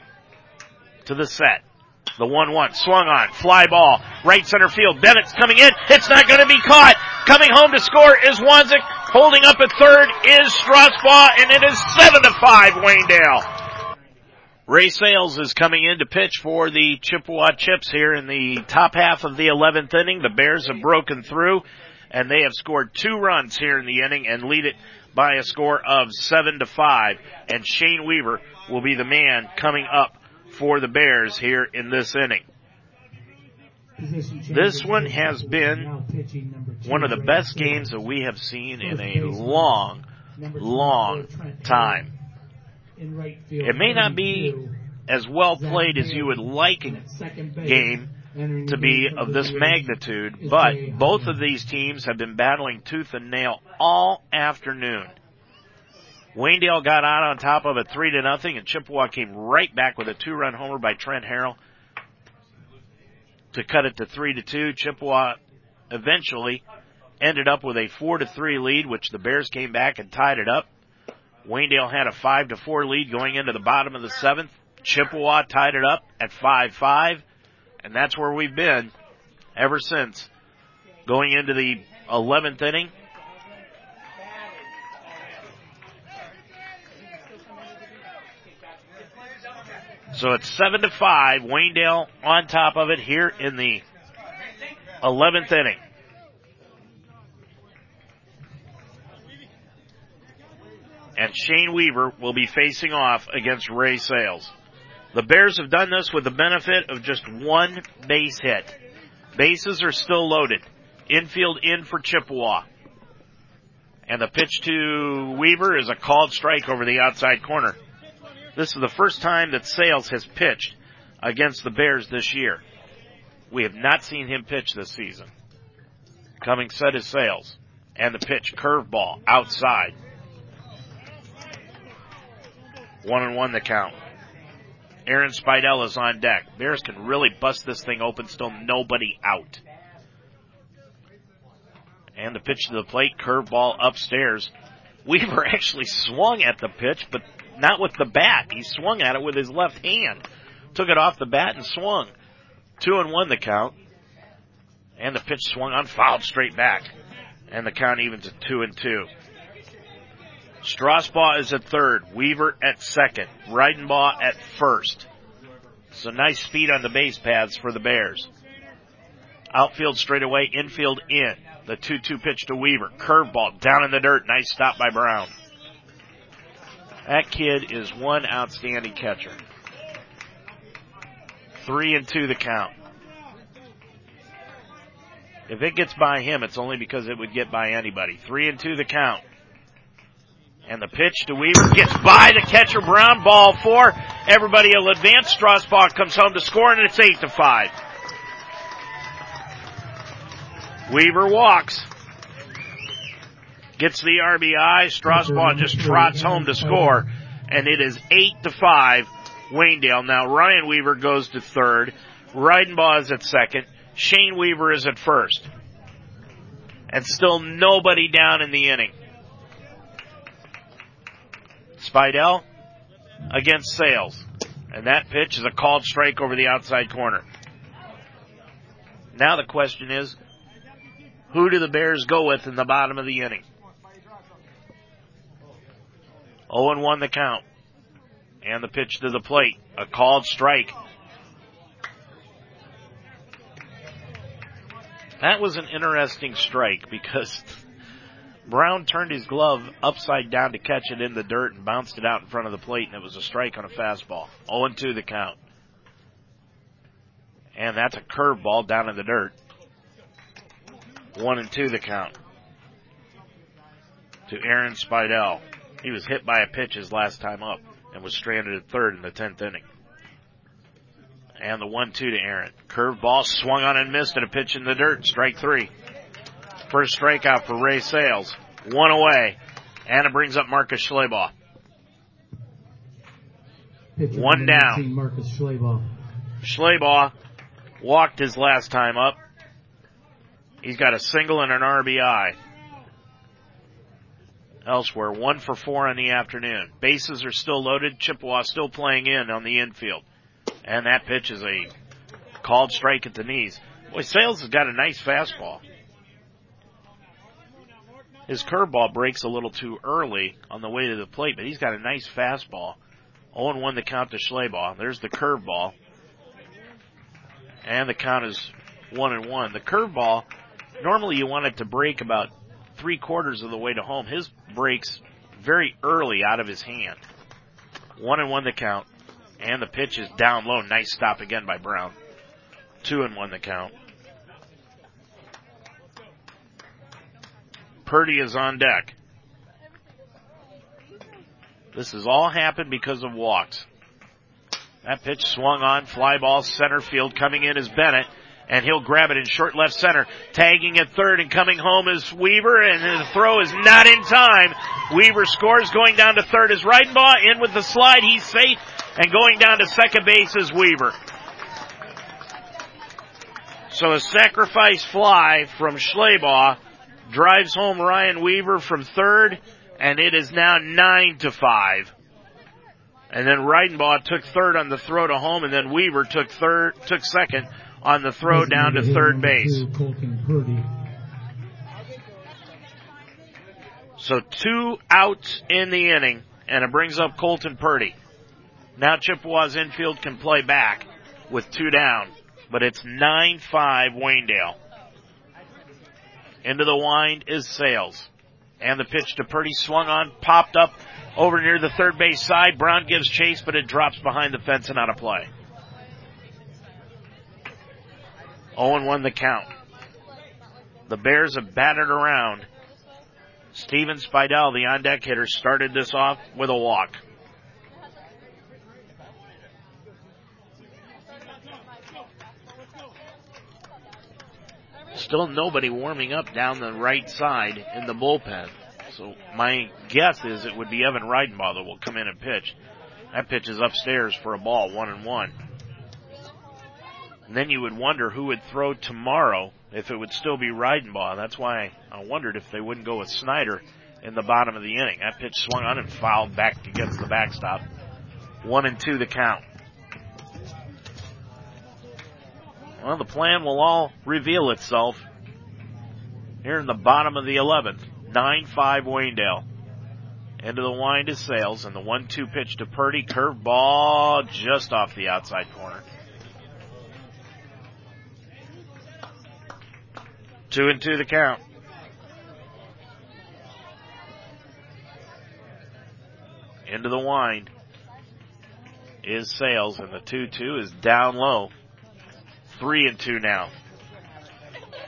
[SPEAKER 1] to the set. The 1-1 swung on. Fly ball. Right center field. Bennett's coming in. It's not going to be caught. Coming home to score is Wanzik. Holding up at third is Strasbaugh and it is 7 to 5 Waynedale. Ray Sales is coming in to pitch for the Chippewa Chips here in the top half of the 11th inning. The Bears have broken through and they have scored two runs here in the inning and lead it by a score of 7 to 5 and Shane Weaver will be the man coming up for the Bears here in this inning. This one has been one of the best games that we have seen in a long, long time. It may not be as well played as you would like a game to be of this magnitude, but both of these teams have been battling tooth and nail all afternoon. Waynedale got out on top of it three to nothing, and Chippewa came right back with a two-run homer by Trent Harrell to cut it to three to two. Chippewa eventually ended up with a four to three lead, which the Bears came back and tied it up. Waynedale had a five to four lead going into the bottom of the seventh. Chippewa tied it up at 5-5, and that's where we've been ever since. Going into the 11th inning, So it's seven to five. Waynedale on top of it here in the 11th inning. And Shane Weaver will be facing off against Ray Sales. The Bears have done this with the benefit of just one base hit. Bases are still loaded. Infield in for Chippewa. And the pitch to Weaver is a called strike over the outside corner. This is the first time that Sales has pitched against the Bears this year. We have not seen him pitch this season. Coming set is Sales. And the pitch, curveball, outside. One and one the count. Aaron Spidell is on deck. Bears can really bust this thing open, still nobody out. And the pitch to the plate, curveball upstairs. Weaver actually swung at the pitch, but not with the bat. He swung at it with his left hand. Took it off the bat and swung. Two and one the count. And the pitch swung on, fouled straight back. And the count even to two and two. Strasbaugh is at third. Weaver at second. Reidenbaugh at first. So nice speed on the base paths for the Bears. Outfield straight away, infield in. The 2-2 pitch to Weaver. Curveball down in the dirt. Nice stop by Brown. That kid is one outstanding catcher. Three and two the count. If it gets by him, it's only because it would get by anybody. Three and two the count. And the pitch to Weaver gets by the catcher Brown. Ball four. Everybody will advance. Strasbaugh comes home to score and it's eight to five. Weaver walks. Gets the RBI. Strasbaugh just trots home to score. And it is eight to five. Waynedale. Now Ryan Weaver goes to third. Reidenbaugh is at second. Shane Weaver is at first. And still nobody down in the inning. Spidell against Sales. And that pitch is a called strike over the outside corner. Now the question is, who do the Bears go with in the bottom of the inning? 0 1 the count. And the pitch to the plate. A called strike. That was an interesting strike because Brown turned his glove upside down to catch it in the dirt and bounced it out in front of the plate, and it was a strike on a fastball. 0 2 the count. And that's a curveball down in the dirt. 1 and 2 the count. To Aaron Spidell. He was hit by a pitch his last time up and was stranded at third in the 10th inning. And the 1-2 to Aaron. Curveball swung on and missed and a pitch in the dirt. Strike three. First strikeout for Ray Sales. One away. And it brings up Marcus Schleybaugh. One down.
[SPEAKER 3] Marcus Schleybaugh.
[SPEAKER 1] Schleybaugh walked his last time up. He's got a single and an RBI. Elsewhere, one for four in the afternoon. Bases are still loaded. Chippewa still playing in on the infield. And that pitch is a called strike at the knees. Boy, Sales has got a nice fastball. His curveball breaks a little too early on the way to the plate, but he's got a nice fastball. 0-1 the count to Schleybaugh. There's the curveball. And the count is 1 and 1. The curveball, normally you want it to break about three quarters of the way to home. His breaks very early out of his hand. 1 and 1 the count. And the pitch is down low. Nice stop again by Brown. 2 and 1 the count. Purdy is on deck. This has all happened because of walks. That pitch swung on, fly ball center field coming in is Bennett, and he'll grab it in short left center. Tagging at third and coming home is Weaver, and the throw is not in time. Weaver scores, going down to third is Reidenbaugh, in with the slide, he's safe, and going down to second base is Weaver. So a sacrifice fly from Schleybaugh drives home Ryan Weaver from third, and it is now nine to five. And then Reidenbaugh took third on the throw to home, and then Weaver took third, took second on the throw down to third base. So two outs in the inning, and it brings up Colton Purdy. Now Chippewa's infield can play back with two down, but it's 9-5 Waynedale. Into the wind is Sales. And the pitch to Purdy swung on, popped up over near the third base side. Brown gives chase, but it drops behind the fence and out of play. 0-1 the count. The Bears have batted around. Steven Spidell, the on-deck hitter, started this off with a walk. Still nobody warming up down the right side in the bullpen. So my guess is it would be Evan Reidenbaugh that will come in and pitch. That pitch is upstairs for a ball, one and one. And then you would wonder who would throw tomorrow if it would still be Reidenbaugh. That's why I wondered if they wouldn't go with Snyder in the bottom of the inning. That pitch swung on and fouled back against the backstop. One and two the count. Well, the plan will all reveal itself here in the bottom of the 11th. 9-5 Waynedale. Into the wind is Sales and the 1-2 pitch to Purdy. Curve ball just off the outside corner. Two and two the count. Into the wind is Sales and the 2-2 is down low. Three and two now.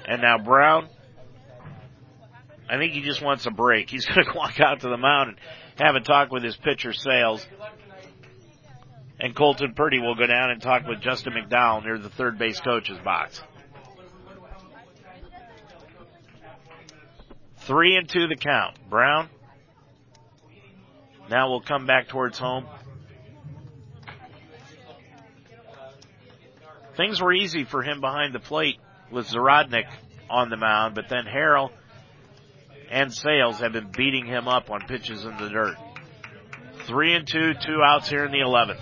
[SPEAKER 1] And now Brown I think he just wants a break. He's going to walk out to the mound and have a talk with his pitcher sales. And Colton Purdy will go down and talk with Justin McDowell near the third base coach's box. Three and two the count. Brown now we'll come back towards home. Things were easy for him behind the plate with Zarodnik on the mound, but then Harrell and Sales have been beating him up on pitches in the dirt. Three and two, two outs here in the 11th.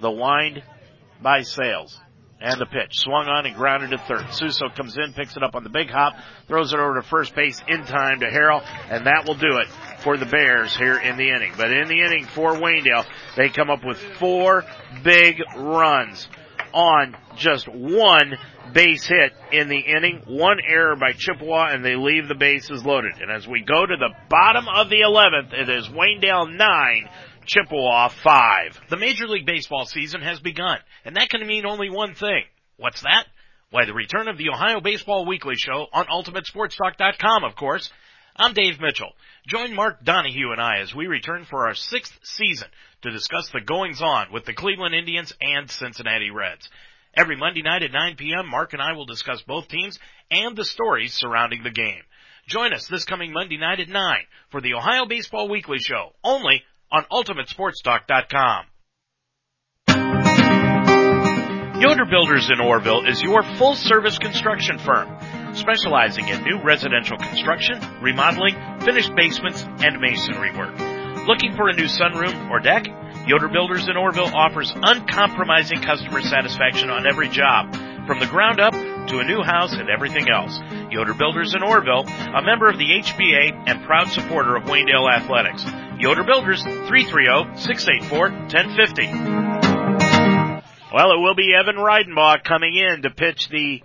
[SPEAKER 1] The wind by Sales. And the pitch. Swung on and grounded to third. Suso comes in, picks it up on the big hop, throws it over to first base in time to Harrell, and that will do it for the Bears here in the inning. But in the inning for Waynedale, they come up with four big runs on just one base hit in the inning, one error by Chippewa, and they leave the bases loaded. And as we go to the bottom of the 11th, it is Waynedale 9, Chippewa 5.
[SPEAKER 11] The Major League Baseball season has begun, and that can mean only one thing. What's that? Why, the return of the Ohio Baseball Weekly Show on UltimateSportsTalk.com, of course. I'm Dave Mitchell. Join Mark Donahue and I as we return for our sixth season to discuss the goings on with the Cleveland Indians and Cincinnati Reds. Every Monday night at 9 p.m., Mark and I will discuss both teams and the stories surrounding the game. Join us this coming Monday night at 9 for the Ohio Baseball Weekly Show, only on UltimateSportsTalk.com. Yoder Builders in Orrville is your full service construction firm, specializing in new residential construction, remodeling, finished basements, and masonry work. Looking for a new sunroom or deck? Yoder Builders in Orrville offers uncompromising customer satisfaction on every job, from the ground up to a new house and everything else. Yoder Builders in Orrville, a member of the HBA and proud supporter of Waynedale Athletics. Yoder Builders, 330-684-1050. Well, it will be Evan Reidenbaugh coming in to pitch the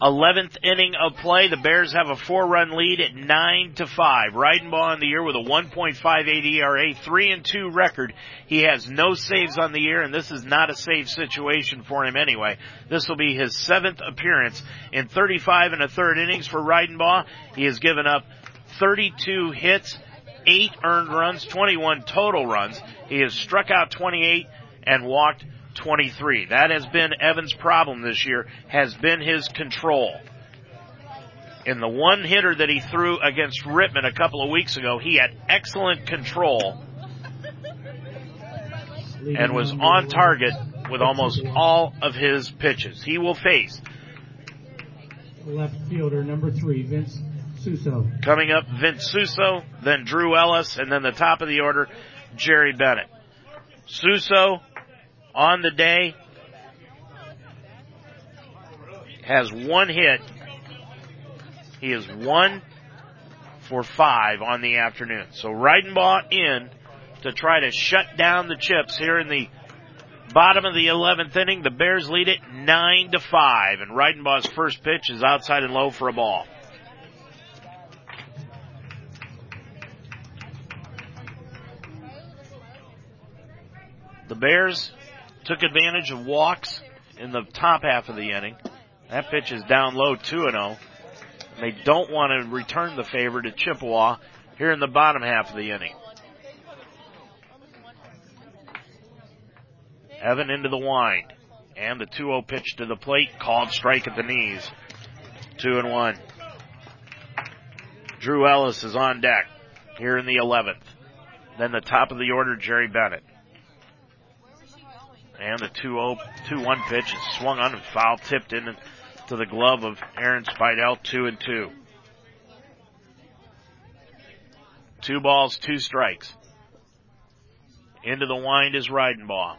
[SPEAKER 11] 11th inning of play. The Bears have a four run lead at 9 to 5. Reidenbaugh in the year with a 1.58 ERA, 3 and 2 record. He has no saves on the year and this is not a save situation for him anyway. This will be his seventh appearance in 35 and a third innings for Reidenbaugh. He has given up 32 hits, 8 earned runs, 21 total runs. He has struck out 28 and walked 23. That has been Evans' problem this year, has been his control. In the one hitter that he threw against Rittman a couple of weeks ago, he had excellent control and was on target with almost all of his pitches. He will face
[SPEAKER 3] left fielder number three, Vince Suso.
[SPEAKER 1] Coming up, Vince Suso, then Drew Ellis, and then the top of the order, Jerry Bennett. Suso on the day has one hit. He is one for five on the afternoon. So Reidenbaugh in to try to shut down the chips here in the bottom of the 11th inning. The Bears lead it 9 to 5 and Reidenbaugh's first pitch is outside and low for a ball. The Bears took advantage of walks in the top half of the inning. That pitch is down low 2 0. They don't want to return the favor to Chippewa here in the bottom half of the inning. Evan into the wind. And the 2-0 pitch to the plate, called strike at the knees. Two and one. Drew Ellis is on deck here in the 11th. Then the top of the order, Jerry Bennett. And the 2-0, 2-1 pitch is swung on and foul tipped in to the glove of Aaron Spidell, two and two. Two balls, two strikes. Into the wind is Reidenbaugh.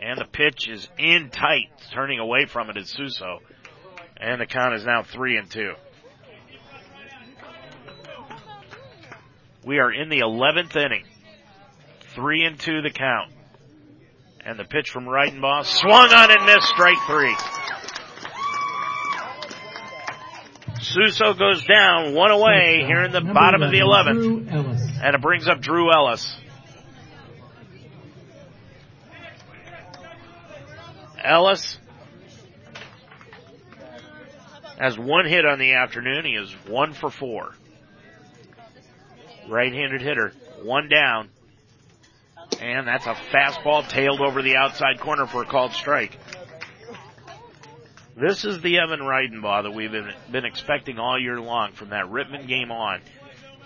[SPEAKER 1] And the pitch is in tight. Turning away from it is Suso. And the count is now three and two. We are in the 11th inning. Three and two the count. And the pitch from Reidenbaugh swung on and missed strike three. Suso goes down one away here in the bottom of the 11th. And it brings up Drew Ellis. Ellis has one hit on the afternoon. He is one for four. Right-handed hitter, one down. And that's a fastball tailed over the outside corner for a called strike. This is the Evan Reidenbaugh that we've been, been expecting all year long from that Rittman game on.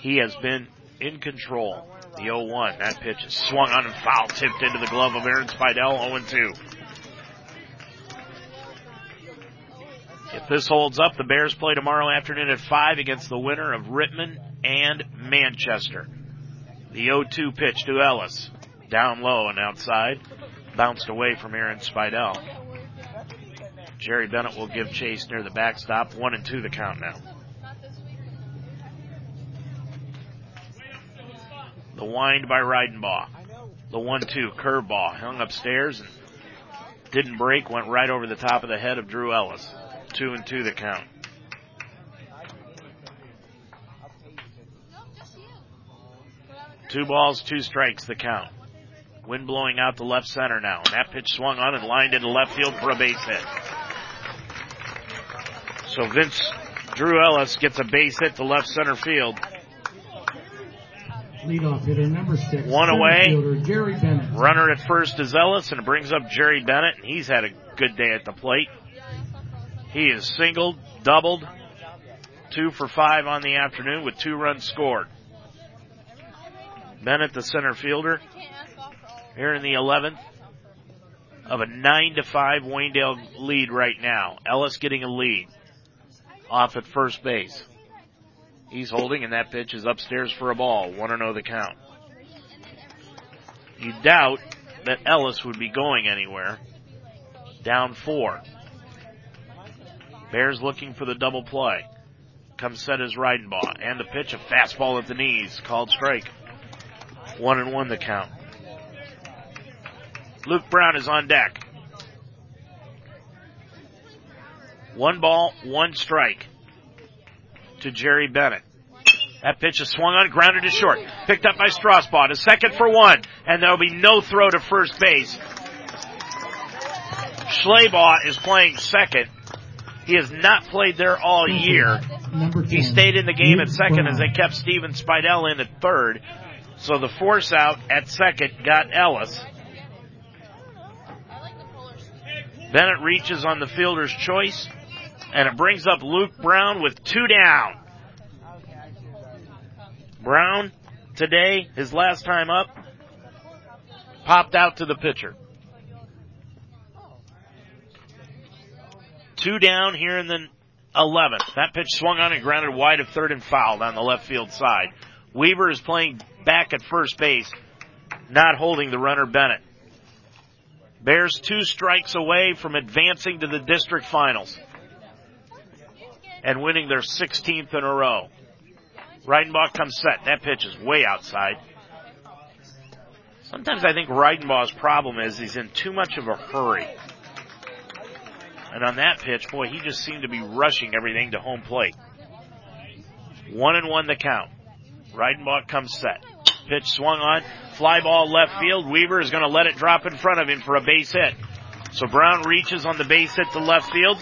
[SPEAKER 1] He has been in control. The 0-1. That pitch is swung on and foul tipped into the glove of Aaron Spidell, 0-2. If this holds up, the Bears play tomorrow afternoon at 5 against the winner of Rittman and Manchester. The 0-2 pitch to Ellis. Down low and outside. Bounced away from Aaron Spidell. Jerry Bennett will give chase near the backstop. One and two the count now. The wind by Reidenbaugh. The one-two curveball hung upstairs and didn't break. Went right over the top of the head of Drew Ellis. Two and two the count. Two balls, two strikes the count. Wind blowing out to left center now. And that pitch swung on and lined into left field for a base hit. So Vince Drew Ellis gets a base hit to left center field.
[SPEAKER 3] Leadoff hitter number six.
[SPEAKER 1] One away.
[SPEAKER 3] Jerry Bennett.
[SPEAKER 1] Runner at first is Ellis and it brings up Jerry Bennett and he's had a good day at the plate. He is singled, doubled, two for five on the afternoon with two runs scored. Bennett, the center fielder, here in the 11th of a 9 to 5 Waynedale lead right now. Ellis getting a lead off at first base. He's holding and that pitch is upstairs for a ball. 1 0 the count. You doubt that Ellis would be going anywhere. Down four. Bears looking for the double play. Comes set as Reidenbaugh. And the pitch, a fastball at the knees. Called strike. One and one the count. Luke Brown is on deck. One ball, one strike to Jerry Bennett. That pitch is swung on, grounded to short. Picked up by Strasbaugh to second for one, and there'll be no throw to first base. Schleybaugh is playing second. He has not played there all year. He stayed in the game at second as they kept Steven Spidell in at third. So the force out at second got Ellis. Bennett reaches on the fielder's choice, and it brings up Luke Brown with two down. Brown, today, his last time up, popped out to the pitcher. Two down here in the 11th. That pitch swung on and grounded wide of third and fouled on the left field side. Weaver is playing back at first base. not holding the runner Bennett. Bears two strikes away from advancing to the district finals and winning their 16th in a row. Reidenbaugh comes set. That pitch is way outside. Sometimes I think Reidenbaugh's problem is he's in too much of a hurry. And on that pitch, boy, he just seemed to be rushing everything to home plate. One and one the count. Reidenbaugh comes set. Pitch swung on. Fly ball left field. Weaver is going to let it drop in front of him for a base hit. So Brown reaches on the base hit to left field.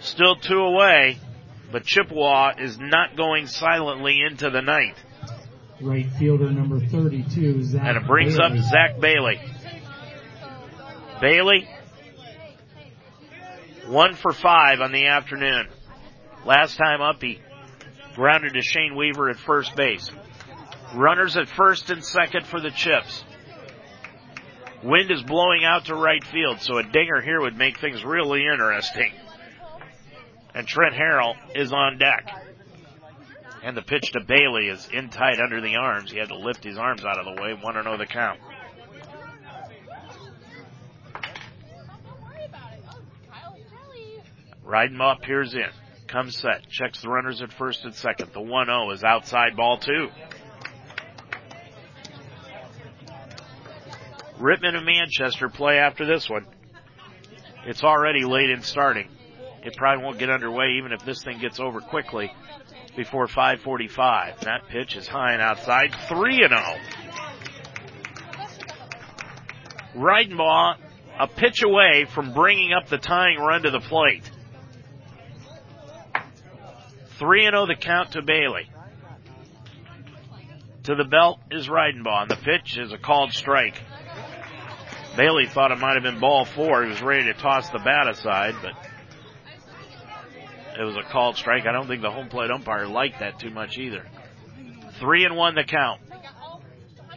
[SPEAKER 1] Still two away, but Chippewa is not going silently into the ninth.
[SPEAKER 3] Right fielder number 32, Zach
[SPEAKER 1] And it brings
[SPEAKER 3] Bailey.
[SPEAKER 1] up Zach Bailey. Bailey, one for five on the afternoon. Last time up, he grounded to Shane Weaver at first base. Runners at first and second for the Chips. Wind is blowing out to right field, so a dinger here would make things really interesting. And Trent Harrell is on deck. And the pitch to Bailey is in tight under the arms. He had to lift his arms out of the way. Want to know the count. Riding up, here's in. Comes set. Checks the runners at first and second. The 1-0 is outside ball two. Rittman and Manchester play after this one. It's already late in starting. It probably won't get underway even if this thing gets over quickly before 545. That pitch is high and outside. 3 and 0. Reidenbaugh a pitch away from bringing up the tying run to the plate. 3 and 0 the count to Bailey. To the belt is Reidenbaugh. The pitch is a called strike. Bailey thought it might have been ball four. He was ready to toss the bat aside, but it was a called strike. I don't think the home plate umpire liked that too much either. Three and one the count.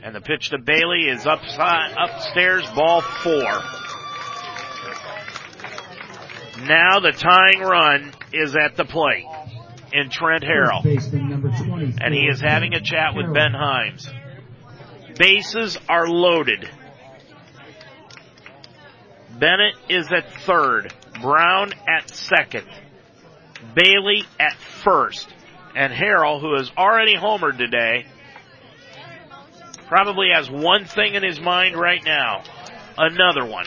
[SPEAKER 1] And the pitch to Bailey is upside, upstairs, ball four. Now the tying run is at the plate in Trent Harrell.
[SPEAKER 3] Baseman number 24,
[SPEAKER 1] And he is having a chat with Ben Himes. Bases are loaded. Bennett is at third. Brown at second. Bailey at first. And Harrell, who has already homered today, probably has one thing in his mind right now. Another one.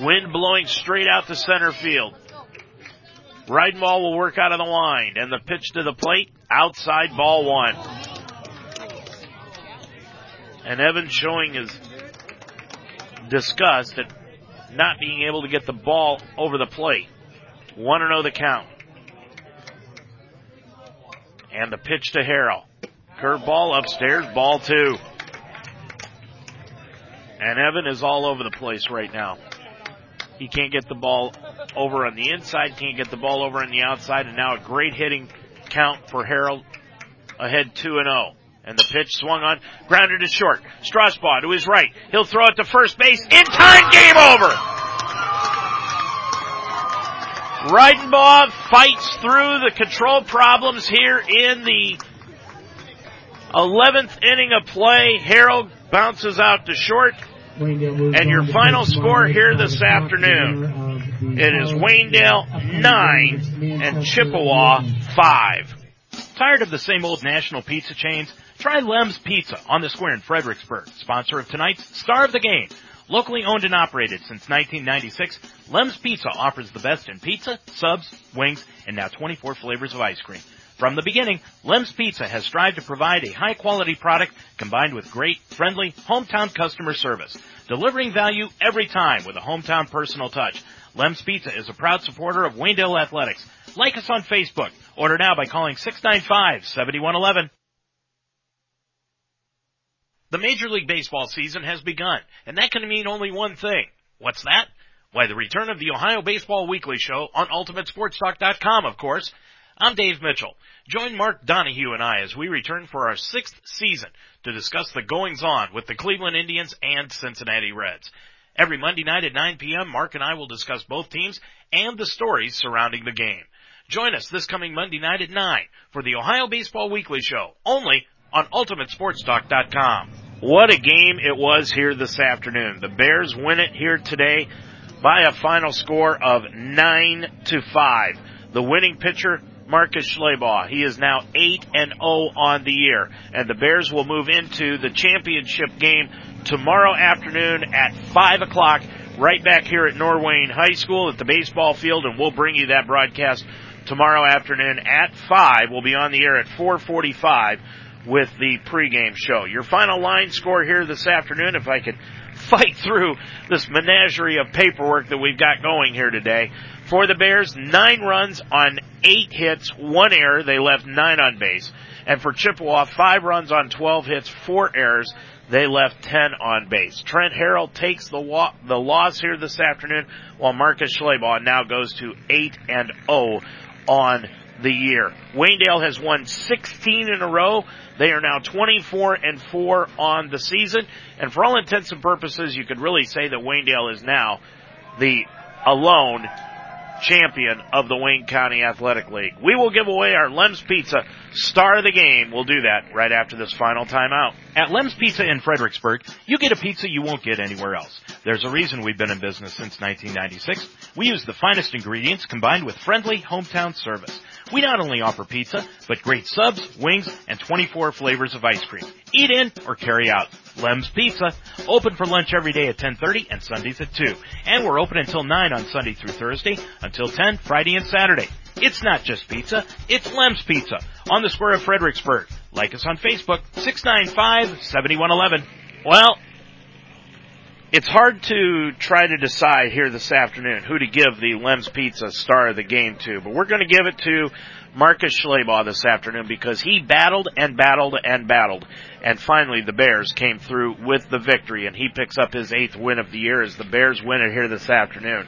[SPEAKER 1] Wind blowing straight out to center field. Reidenbaugh will work out of the line, and the pitch to the plate, outside ball one. And Evans showing his disgust at not being able to get the ball over the plate. 1 0 the count. And the pitch to Harrell. Curve ball upstairs, ball two. And Evan is all over the place right now. He can't get the ball over on the inside, can't get the ball over on the outside, and now a great hitting count for Harrell ahead 2 and 0. And the pitch swung on, grounded to short. Strasbaugh to his right. He'll throw it to first base. In time, game over! Reidenbaugh fights through the control problems here in the 11th inning of play. Harrell bounces out to short. And your final score here this afternoon, it is Waynedale 9 and Chippewa 5.
[SPEAKER 17] Tired of the same old national pizza chains? Try Lem's Pizza on the square in Fredericksburg, sponsor of tonight's Star of the Game. Locally owned and operated since 1996, Lem's Pizza offers the best in pizza, subs, wings, and now 24 flavors of ice cream. From the beginning, Lem's Pizza has strived to provide a high quality product combined with great, friendly, hometown customer service, delivering value every time with a hometown personal touch. Lem's Pizza is a proud supporter of Waynedale Athletics. Like us on Facebook. Order now by calling 695-7111. The Major League Baseball season has begun, and that can mean only one thing. What's that? Why, the return of the Ohio Baseball Weekly Show on UltimateSportsTalk.com, of course. I'm Dave Mitchell. Join Mark Donahue and I as we return for our sixth season to discuss the goings on with the Cleveland Indians and Cincinnati Reds. Every Monday night at 9 p.m., Mark and I will discuss both teams and the stories surrounding the game. Join us this coming Monday night at 9 for the Ohio Baseball Weekly Show, only
[SPEAKER 11] on UltimateSportsTalk.com.
[SPEAKER 1] What a game it was here this afternoon. The Bears win it here today by a final score of 9 to 5. The winning pitcher, Marcus Schleybaugh. He is now 8 and 0 on the year. And the Bears will move into the championship game tomorrow afternoon at 5 o'clock right back here at Norwayne High School at the baseball field and we'll bring you that broadcast tomorrow afternoon at 5. We'll be on the air at 445 with the pregame show. Your final line score here this afternoon, if I could fight through this menagerie of paperwork that we've got going here today. For the Bears, nine runs on eight hits, one error. They left nine on base. And for Chippewa, five runs on 12 hits, four errors. They left 10 on base. Trent Harrell takes the wa- the loss here this afternoon, while Marcus Schleybaugh now goes to 8 and 0 on the year. Waynedale has won 16 in a row. They are now 24 and 4 on the season. And for all intents and purposes, you could really say that Waynedale is now the alone champion of the Wayne County Athletic League. We will give away our Lem's Pizza star of the game. We'll do that right after this final timeout.
[SPEAKER 4] At Lem's Pizza in Fredericksburg, you get a pizza you won't get anywhere else. There's a reason we've been in business since 1996. We use the finest ingredients combined with friendly hometown service. We not only offer pizza, but great subs, wings, and 24 flavors of ice cream. Eat in or carry out. Lem's Pizza, open for lunch every day at 10.30 and Sundays at 2. And we're open until 9 on Sunday through Thursday, until 10 Friday and Saturday. It's not just pizza, it's Lem's Pizza on the square of Fredericksburg. Like us on Facebook, 695-7111.
[SPEAKER 1] Well, it's hard to try to decide here this afternoon who to give the Lem's Pizza star of the game to, but we're going to give it to Marcus Schleybaugh this afternoon because he battled and battled and battled. And finally the Bears came through with the victory and he picks up his eighth win of the year as the Bears win it here this afternoon.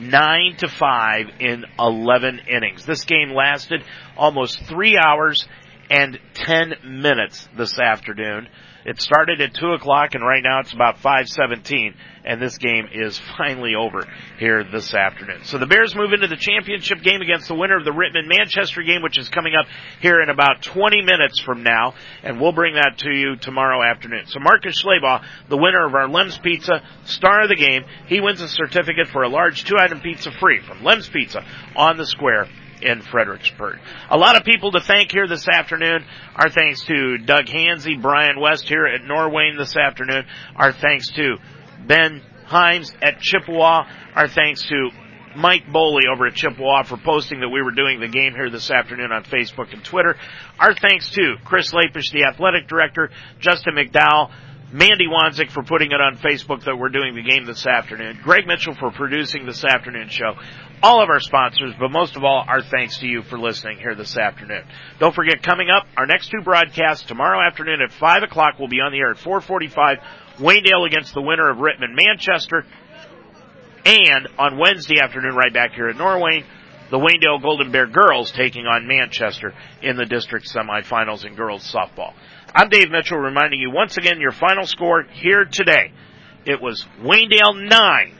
[SPEAKER 1] Nine to five in 11 innings. This game lasted almost three hours and 10 minutes this afternoon. It started at 2 o'clock and right now it's about 517 and this game is finally over here this afternoon. So the Bears move into the championship game against the winner of the Rittman Manchester game which is coming up here in about 20 minutes from now and we'll bring that to you tomorrow afternoon. So Marcus Schleybaugh, the winner of our Lem's Pizza star of the game, he wins a certificate for a large two item pizza free from Lem's Pizza on the square in Fredericksburg. A lot of people to thank here this afternoon. Our thanks to Doug Hansey, Brian West here at Norwayne this afternoon. Our thanks to Ben Himes at Chippewa. Our thanks to Mike Boley over at Chippewa for posting that we were doing the game here this afternoon on Facebook and Twitter. Our thanks to Chris Lapish, the athletic director, Justin McDowell, Mandy Wanzik for putting it on Facebook that we're doing the game this afternoon. Greg Mitchell for producing this afternoon show. All of our sponsors, but most of all, our thanks to you for listening here this afternoon. Don't forget, coming up, our next two broadcasts tomorrow afternoon at 5 o'clock will be on the air at 445, Waynedale against the winner of Rittman Manchester, and on Wednesday afternoon right back here at Norwayne, the Waynedale Golden Bear girls taking on Manchester in the district semifinals in girls softball. I'm Dave Mitchell reminding you once again your final score here today. It was Waynedale 9,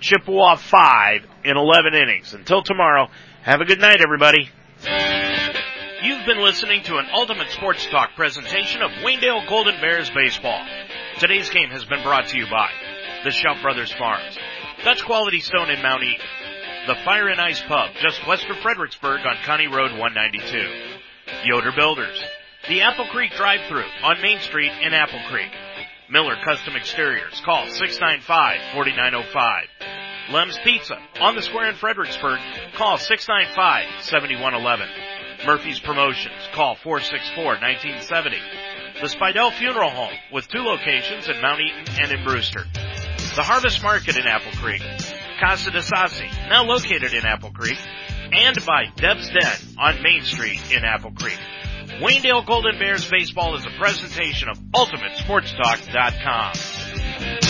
[SPEAKER 1] Chippewa 5 in 11 innings. Until tomorrow, have a good night everybody.
[SPEAKER 11] You've been listening to an Ultimate Sports Talk presentation of Waynedale Golden Bears baseball. Today's game has been brought to you by the Schaub Brothers Farms, Dutch Quality Stone in Mount Eaton, the Fire and Ice Pub just west of Fredericksburg on County Road 192, Yoder Builders, the Apple Creek Drive-Thru on Main Street in Apple Creek, Miller Custom Exteriors, call 695-4905, Lem's Pizza on the square in Fredericksburg, call 695-7111, Murphy's Promotions, call 464-1970, the Spidell Funeral Home with two locations in Mount Eaton and in Brewster, the Harvest Market in Apple Creek, Casa de Sassi, now located in Apple Creek, and by Deb's Den on Main Street in Apple Creek. Waynedale Golden Bears Baseball is a presentation of UltimateSportsTalk.com.